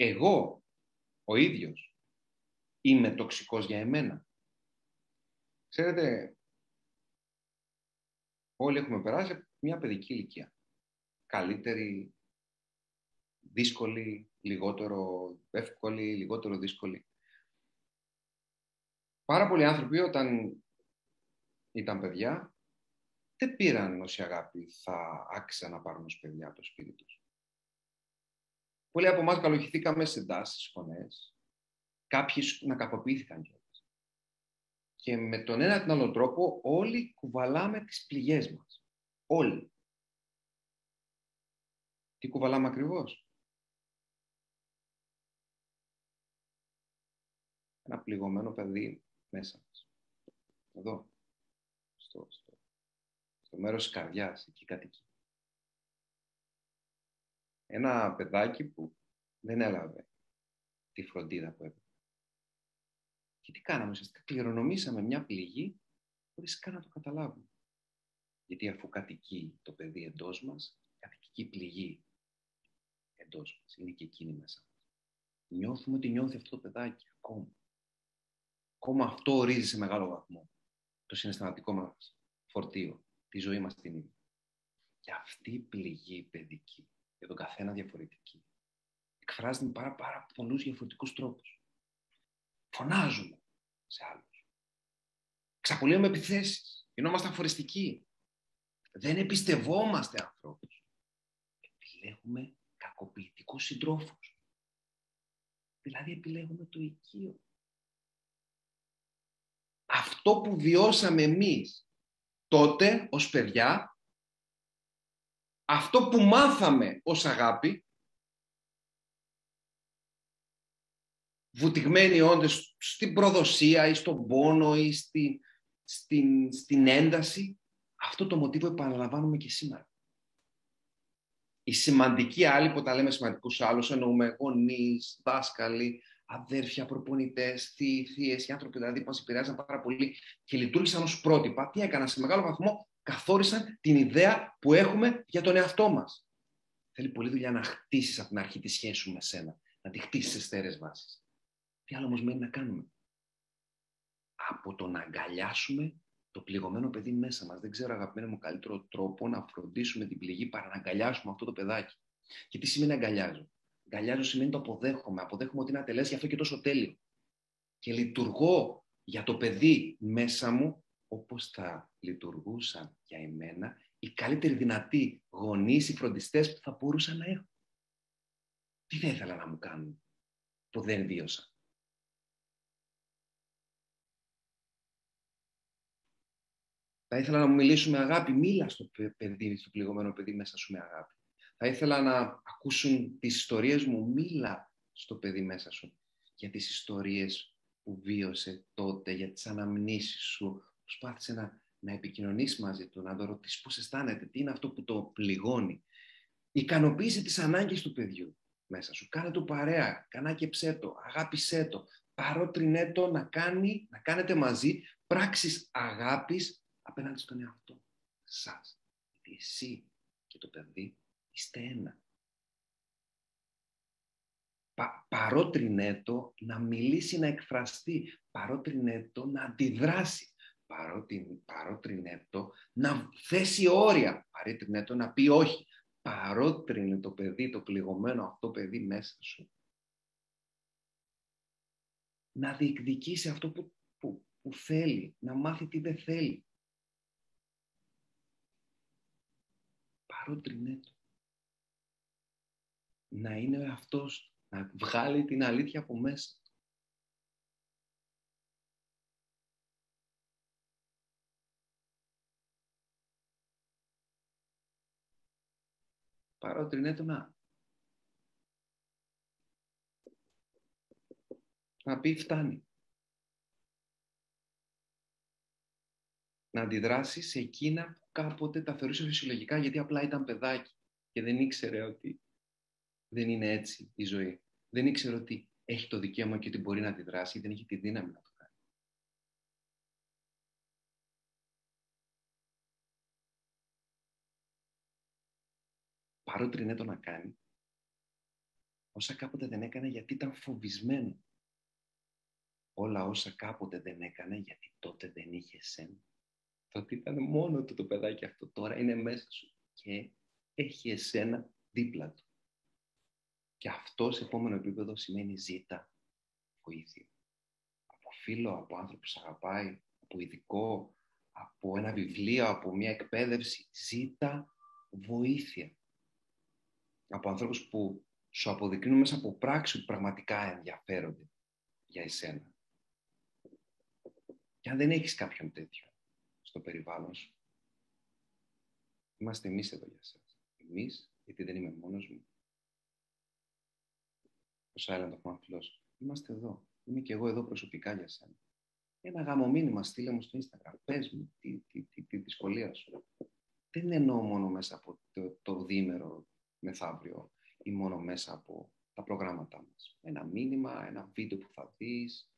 Εγώ ο ίδιος είμαι τοξικός για εμένα. Ξέρετε, όλοι έχουμε περάσει μια παιδική ηλικία. Καλύτερη, δύσκολη, λιγότερο εύκολη, λιγότερο δύσκολη. Πάρα πολλοί άνθρωποι όταν ήταν παιδιά δεν πήραν όση αγάπη θα άξιζαν να πάρουν ως παιδιά το σπίτι τους. Πολλοί από εμάς καλοχηθήκαμε σε εντάσει, φωνές. Κάποιοι να κακοποιήθηκαν κιόλας. Και με τον ένα ή τον άλλο τρόπο όλοι κουβαλάμε τις πληγές μας. Όλοι. Τι κουβαλάμε ακριβώς; Ένα πληγωμένο παιδί μέσα μας. Εδώ. Στο, στο, στο μέρος της καρδιάς, εκεί κατοικεί ένα παιδάκι που δεν έλαβε τη φροντίδα που έπρεπε. Και τι κάναμε, ουσιαστικά κληρονομήσαμε μια πληγή χωρίς καν να το καταλάβουμε. Γιατί αφού κατοικεί το παιδί εντός μας, κατοικεί πληγή εντός μας. Είναι και εκείνη μέσα μας. Νιώθουμε ότι νιώθει αυτό το παιδάκι ακόμα. Ακόμα αυτό ορίζει σε μεγάλο βαθμό το συναισθηματικό μας φορτίο, τη ζωή μας την ίδια. Και αυτή η πληγή παιδική για τον καθένα διαφορετική. Εκφράζεται με πάρα, πάρα πολλούς διαφορετικούς τρόπους. Φωνάζουμε σε άλλους. Ξαπολύουμε επιθέσεις. Γινόμαστε αφοριστικοί. Δεν εμπιστευόμαστε ανθρώπους. Επιλέγουμε κακοποιητικούς συντρόφους. Δηλαδή επιλέγουμε το οικείο. Αυτό που βιώσαμε εμείς τότε ως παιδιά, αυτό που μάθαμε ως αγάπη, βουτυγμένοι όντως στην προδοσία ή στον πόνο ή στην, στην, στην ένταση, αυτό το μοτίβο επαναλαμβάνουμε και σήμερα. Οι σημαντικοί άλλοι, που τα λέμε σημαντικούς άλλους, εννοούμε γονείς, δάσκαλοι, αδέρφια, προπονητές, θείοι, θείες, οι άνθρωποι δηλαδή που μας επηρεάζαν πάρα πολύ και λειτουργήσαν ως πρότυπα. Τι έκαναν σε μεγάλο βαθμό, καθόρισαν την ιδέα που έχουμε για τον εαυτό μας. Θέλει πολλή δουλειά να χτίσεις από την αρχή τη σχέση σου με σένα, να τη χτίσεις σε στέρες βάσει. Τι άλλο όμως μένει να κάνουμε; Από το να αγκαλιάσουμε το πληγωμένο παιδί μέσα μας. Δεν ξέρω, αγαπημένο μου, καλύτερο τρόπο να φροντίσουμε την πληγή παρά να αγκαλιάσουμε αυτό το παιδάκι. Και τι σημαίνει αγκαλιάζω; Αγκαλιάζω σημαίνει το αποδέχομαι. Αποδέχομαι ότι είναι ατελές, γι' αυτό και τόσο τέλειο. Και λειτουργώ για το παιδί μέσα μου όπως θα λειτουργούσαν για εμένα οι καλύτεροι δυνατοί γονείς, οι φροντιστές που θα μπορούσαν να έχω. Τι δεν ήθελα να μου κάνουν που δεν βίωσα. Θα ήθελα να μου μιλήσουν με αγάπη. Μίλα στο παιδί, στο πληγωμένο παιδί μέσα σου με αγάπη. Θα ήθελα να ακούσουν τις ιστορίες μου. Μίλα στο παιδί μέσα σου για τις ιστορίες που βίωσε τότε, για τις αναμνήσεις σου. Προσπάθησε να, να επικοινωνήσει μαζί του, να το ρωτήσεις πώς αισθάνεται, τι είναι αυτό που το πληγώνει. Ικανοποίησε τις ανάγκες του παιδιού μέσα σου. Κάνε το παρέα, κανάκεψέ το, αγάπησέ το. Παρότρινέ το να, κάνει, να κάνετε μαζί πράξεις αγάπης απέναντι στον εαυτό σας. Γιατί εσύ και το παιδί είστε ένα. Πα, παρότρινέ το να μιλήσει, να εκφραστεί. Παρότρινέ το να αντιδράσει. Παρότρινέ το να θέσει όρια. Παρότρινέ το να πει όχι. Παρότρινε το παιδί, το πληγωμένο αυτό παιδί μέσα σου. Να διεκδικήσει αυτό που, που, που θέλει. Να μάθει τι δεν θέλει. Παρότρινέ το να είναι αυτός, να βγάλει την αλήθεια από μέσα. Παρότι είναι το να. Να πει φτάνει. Να αντιδράσει σε εκείνα που κάποτε τα θεωρούσε φυσιολογικά γιατί απλά ήταν παιδάκι και δεν ήξερε ότι δεν είναι έτσι η ζωή. Δεν ήξερε ότι έχει το δικαίωμα και ότι μπορεί να αντιδράσει, δεν έχει τη δύναμη να το κάνει. Παρότι είναι το να κάνει, όσα κάποτε δεν έκανε γιατί ήταν φοβισμένο. Όλα όσα κάποτε δεν έκανε γιατί τότε δεν είχε σένα. Τότε ήταν μόνο του το παιδάκι αυτό, τώρα είναι μέσα σου και έχει εσένα δίπλα του. Και αυτό σε επόμενο επίπεδο σημαίνει ζήτα βοήθεια. Από φίλο, από άνθρωπο που σε αγαπάει, από ειδικό, από ένα βιβλίο, από μια εκπαίδευση. Ζήτα βοήθεια. Από ανθρώπους που σου αποδεικνύουν μέσα από πράξη που πραγματικά ενδιαφέρονται για εσένα. Και αν δεν έχεις κάποιον τέτοιο στο περιβάλλον σου, είμαστε εμείς εδώ για σας. Εμείς, γιατί δεν είμαι μόνος μου, ο Silent of Είμαστε εδώ. Είμαι και εγώ εδώ προσωπικά για σένα. Ένα γαμομήνυμα στείλε μου στο Instagram. Πες μου τι, τι, τι, τι δυσκολία σου. Δεν εννοώ μόνο μέσα από το, το διήμερο μεθαύριο ή μόνο μέσα από τα προγράμματά μας. Ένα μήνυμα, ένα βίντεο που θα δεις,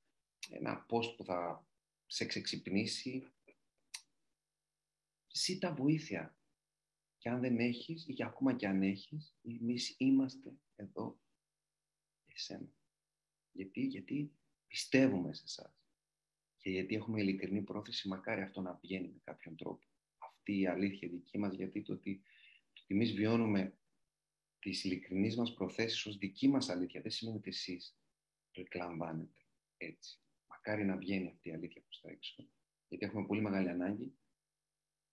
ένα post που θα σε ξεξυπνήσει. Ζήτα βοήθεια. Και αν δεν έχεις, ή ακόμα και αν έχεις, εμείς είμαστε εδώ εσένα. Γιατί, γιατί πιστεύουμε σε εσάς. Και γιατί έχουμε ειλικρινή πρόθεση, μακάρι αυτό να βγαίνει με κάποιον τρόπο. Αυτή η αλήθεια δική μας, γιατί το ότι, το ότι εμείς βιώνουμε τις ειλικρινείς μας προθέσεις ως δική μας αλήθεια, δεν σημαίνει ότι εσείς το εκλαμβάνετε έτσι. Μακάρι να βγαίνει αυτή η αλήθεια προς τα έξω. Γιατί έχουμε πολύ μεγάλη ανάγκη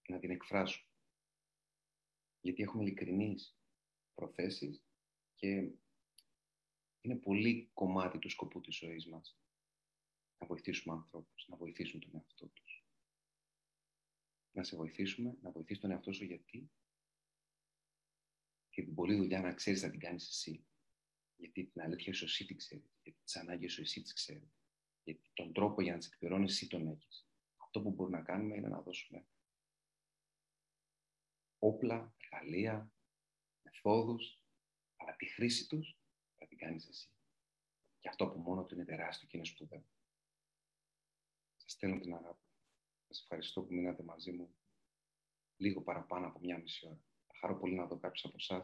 να την εκφράσουμε. Γιατί έχουμε ειλικρινείς προθέσεις και είναι πολύ κομμάτι του σκοπού της ζωής μας να βοηθήσουμε ανθρώπους, να βοηθήσουν τον εαυτό τους. Να σε βοηθήσουμε, να βοηθήσεις τον εαυτό σου γιατί; Και την πολλή δουλειά να ξέρεις να την κάνεις εσύ. Γιατί την αλήθεια σου εσύ την ξέρεις, γιατί τις ανάγκες σου εσύ τις ξέρεις. Γιατί τον τρόπο για να τις εκπληρώνεις εσύ τον έχεις. Αυτό που μπορούμε να κάνουμε είναι να δώσουμε όπλα, εργαλεία, μεθόδους, αλλά τη χρήση τους θα την κάνεις εσύ. Και αυτό που μόνο του είναι τεράστιο και είναι σπουδαίο. Σας στέλνω την αγάπη. Σας ευχαριστώ που μείνατε μαζί μου λίγο παραπάνω από μια μισή ώρα. Θα χαρώ πολύ να δω κάποιους από εσάς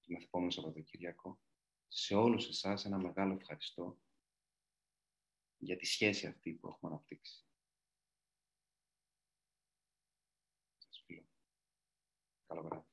το μεθεπόμενο Σαββατοκύριακο. Σε όλους εσάς ένα μεγάλο ευχαριστώ για τη σχέση αυτή που έχουμε αναπτύξει. Σας φιλώ. Καλό βράδυ.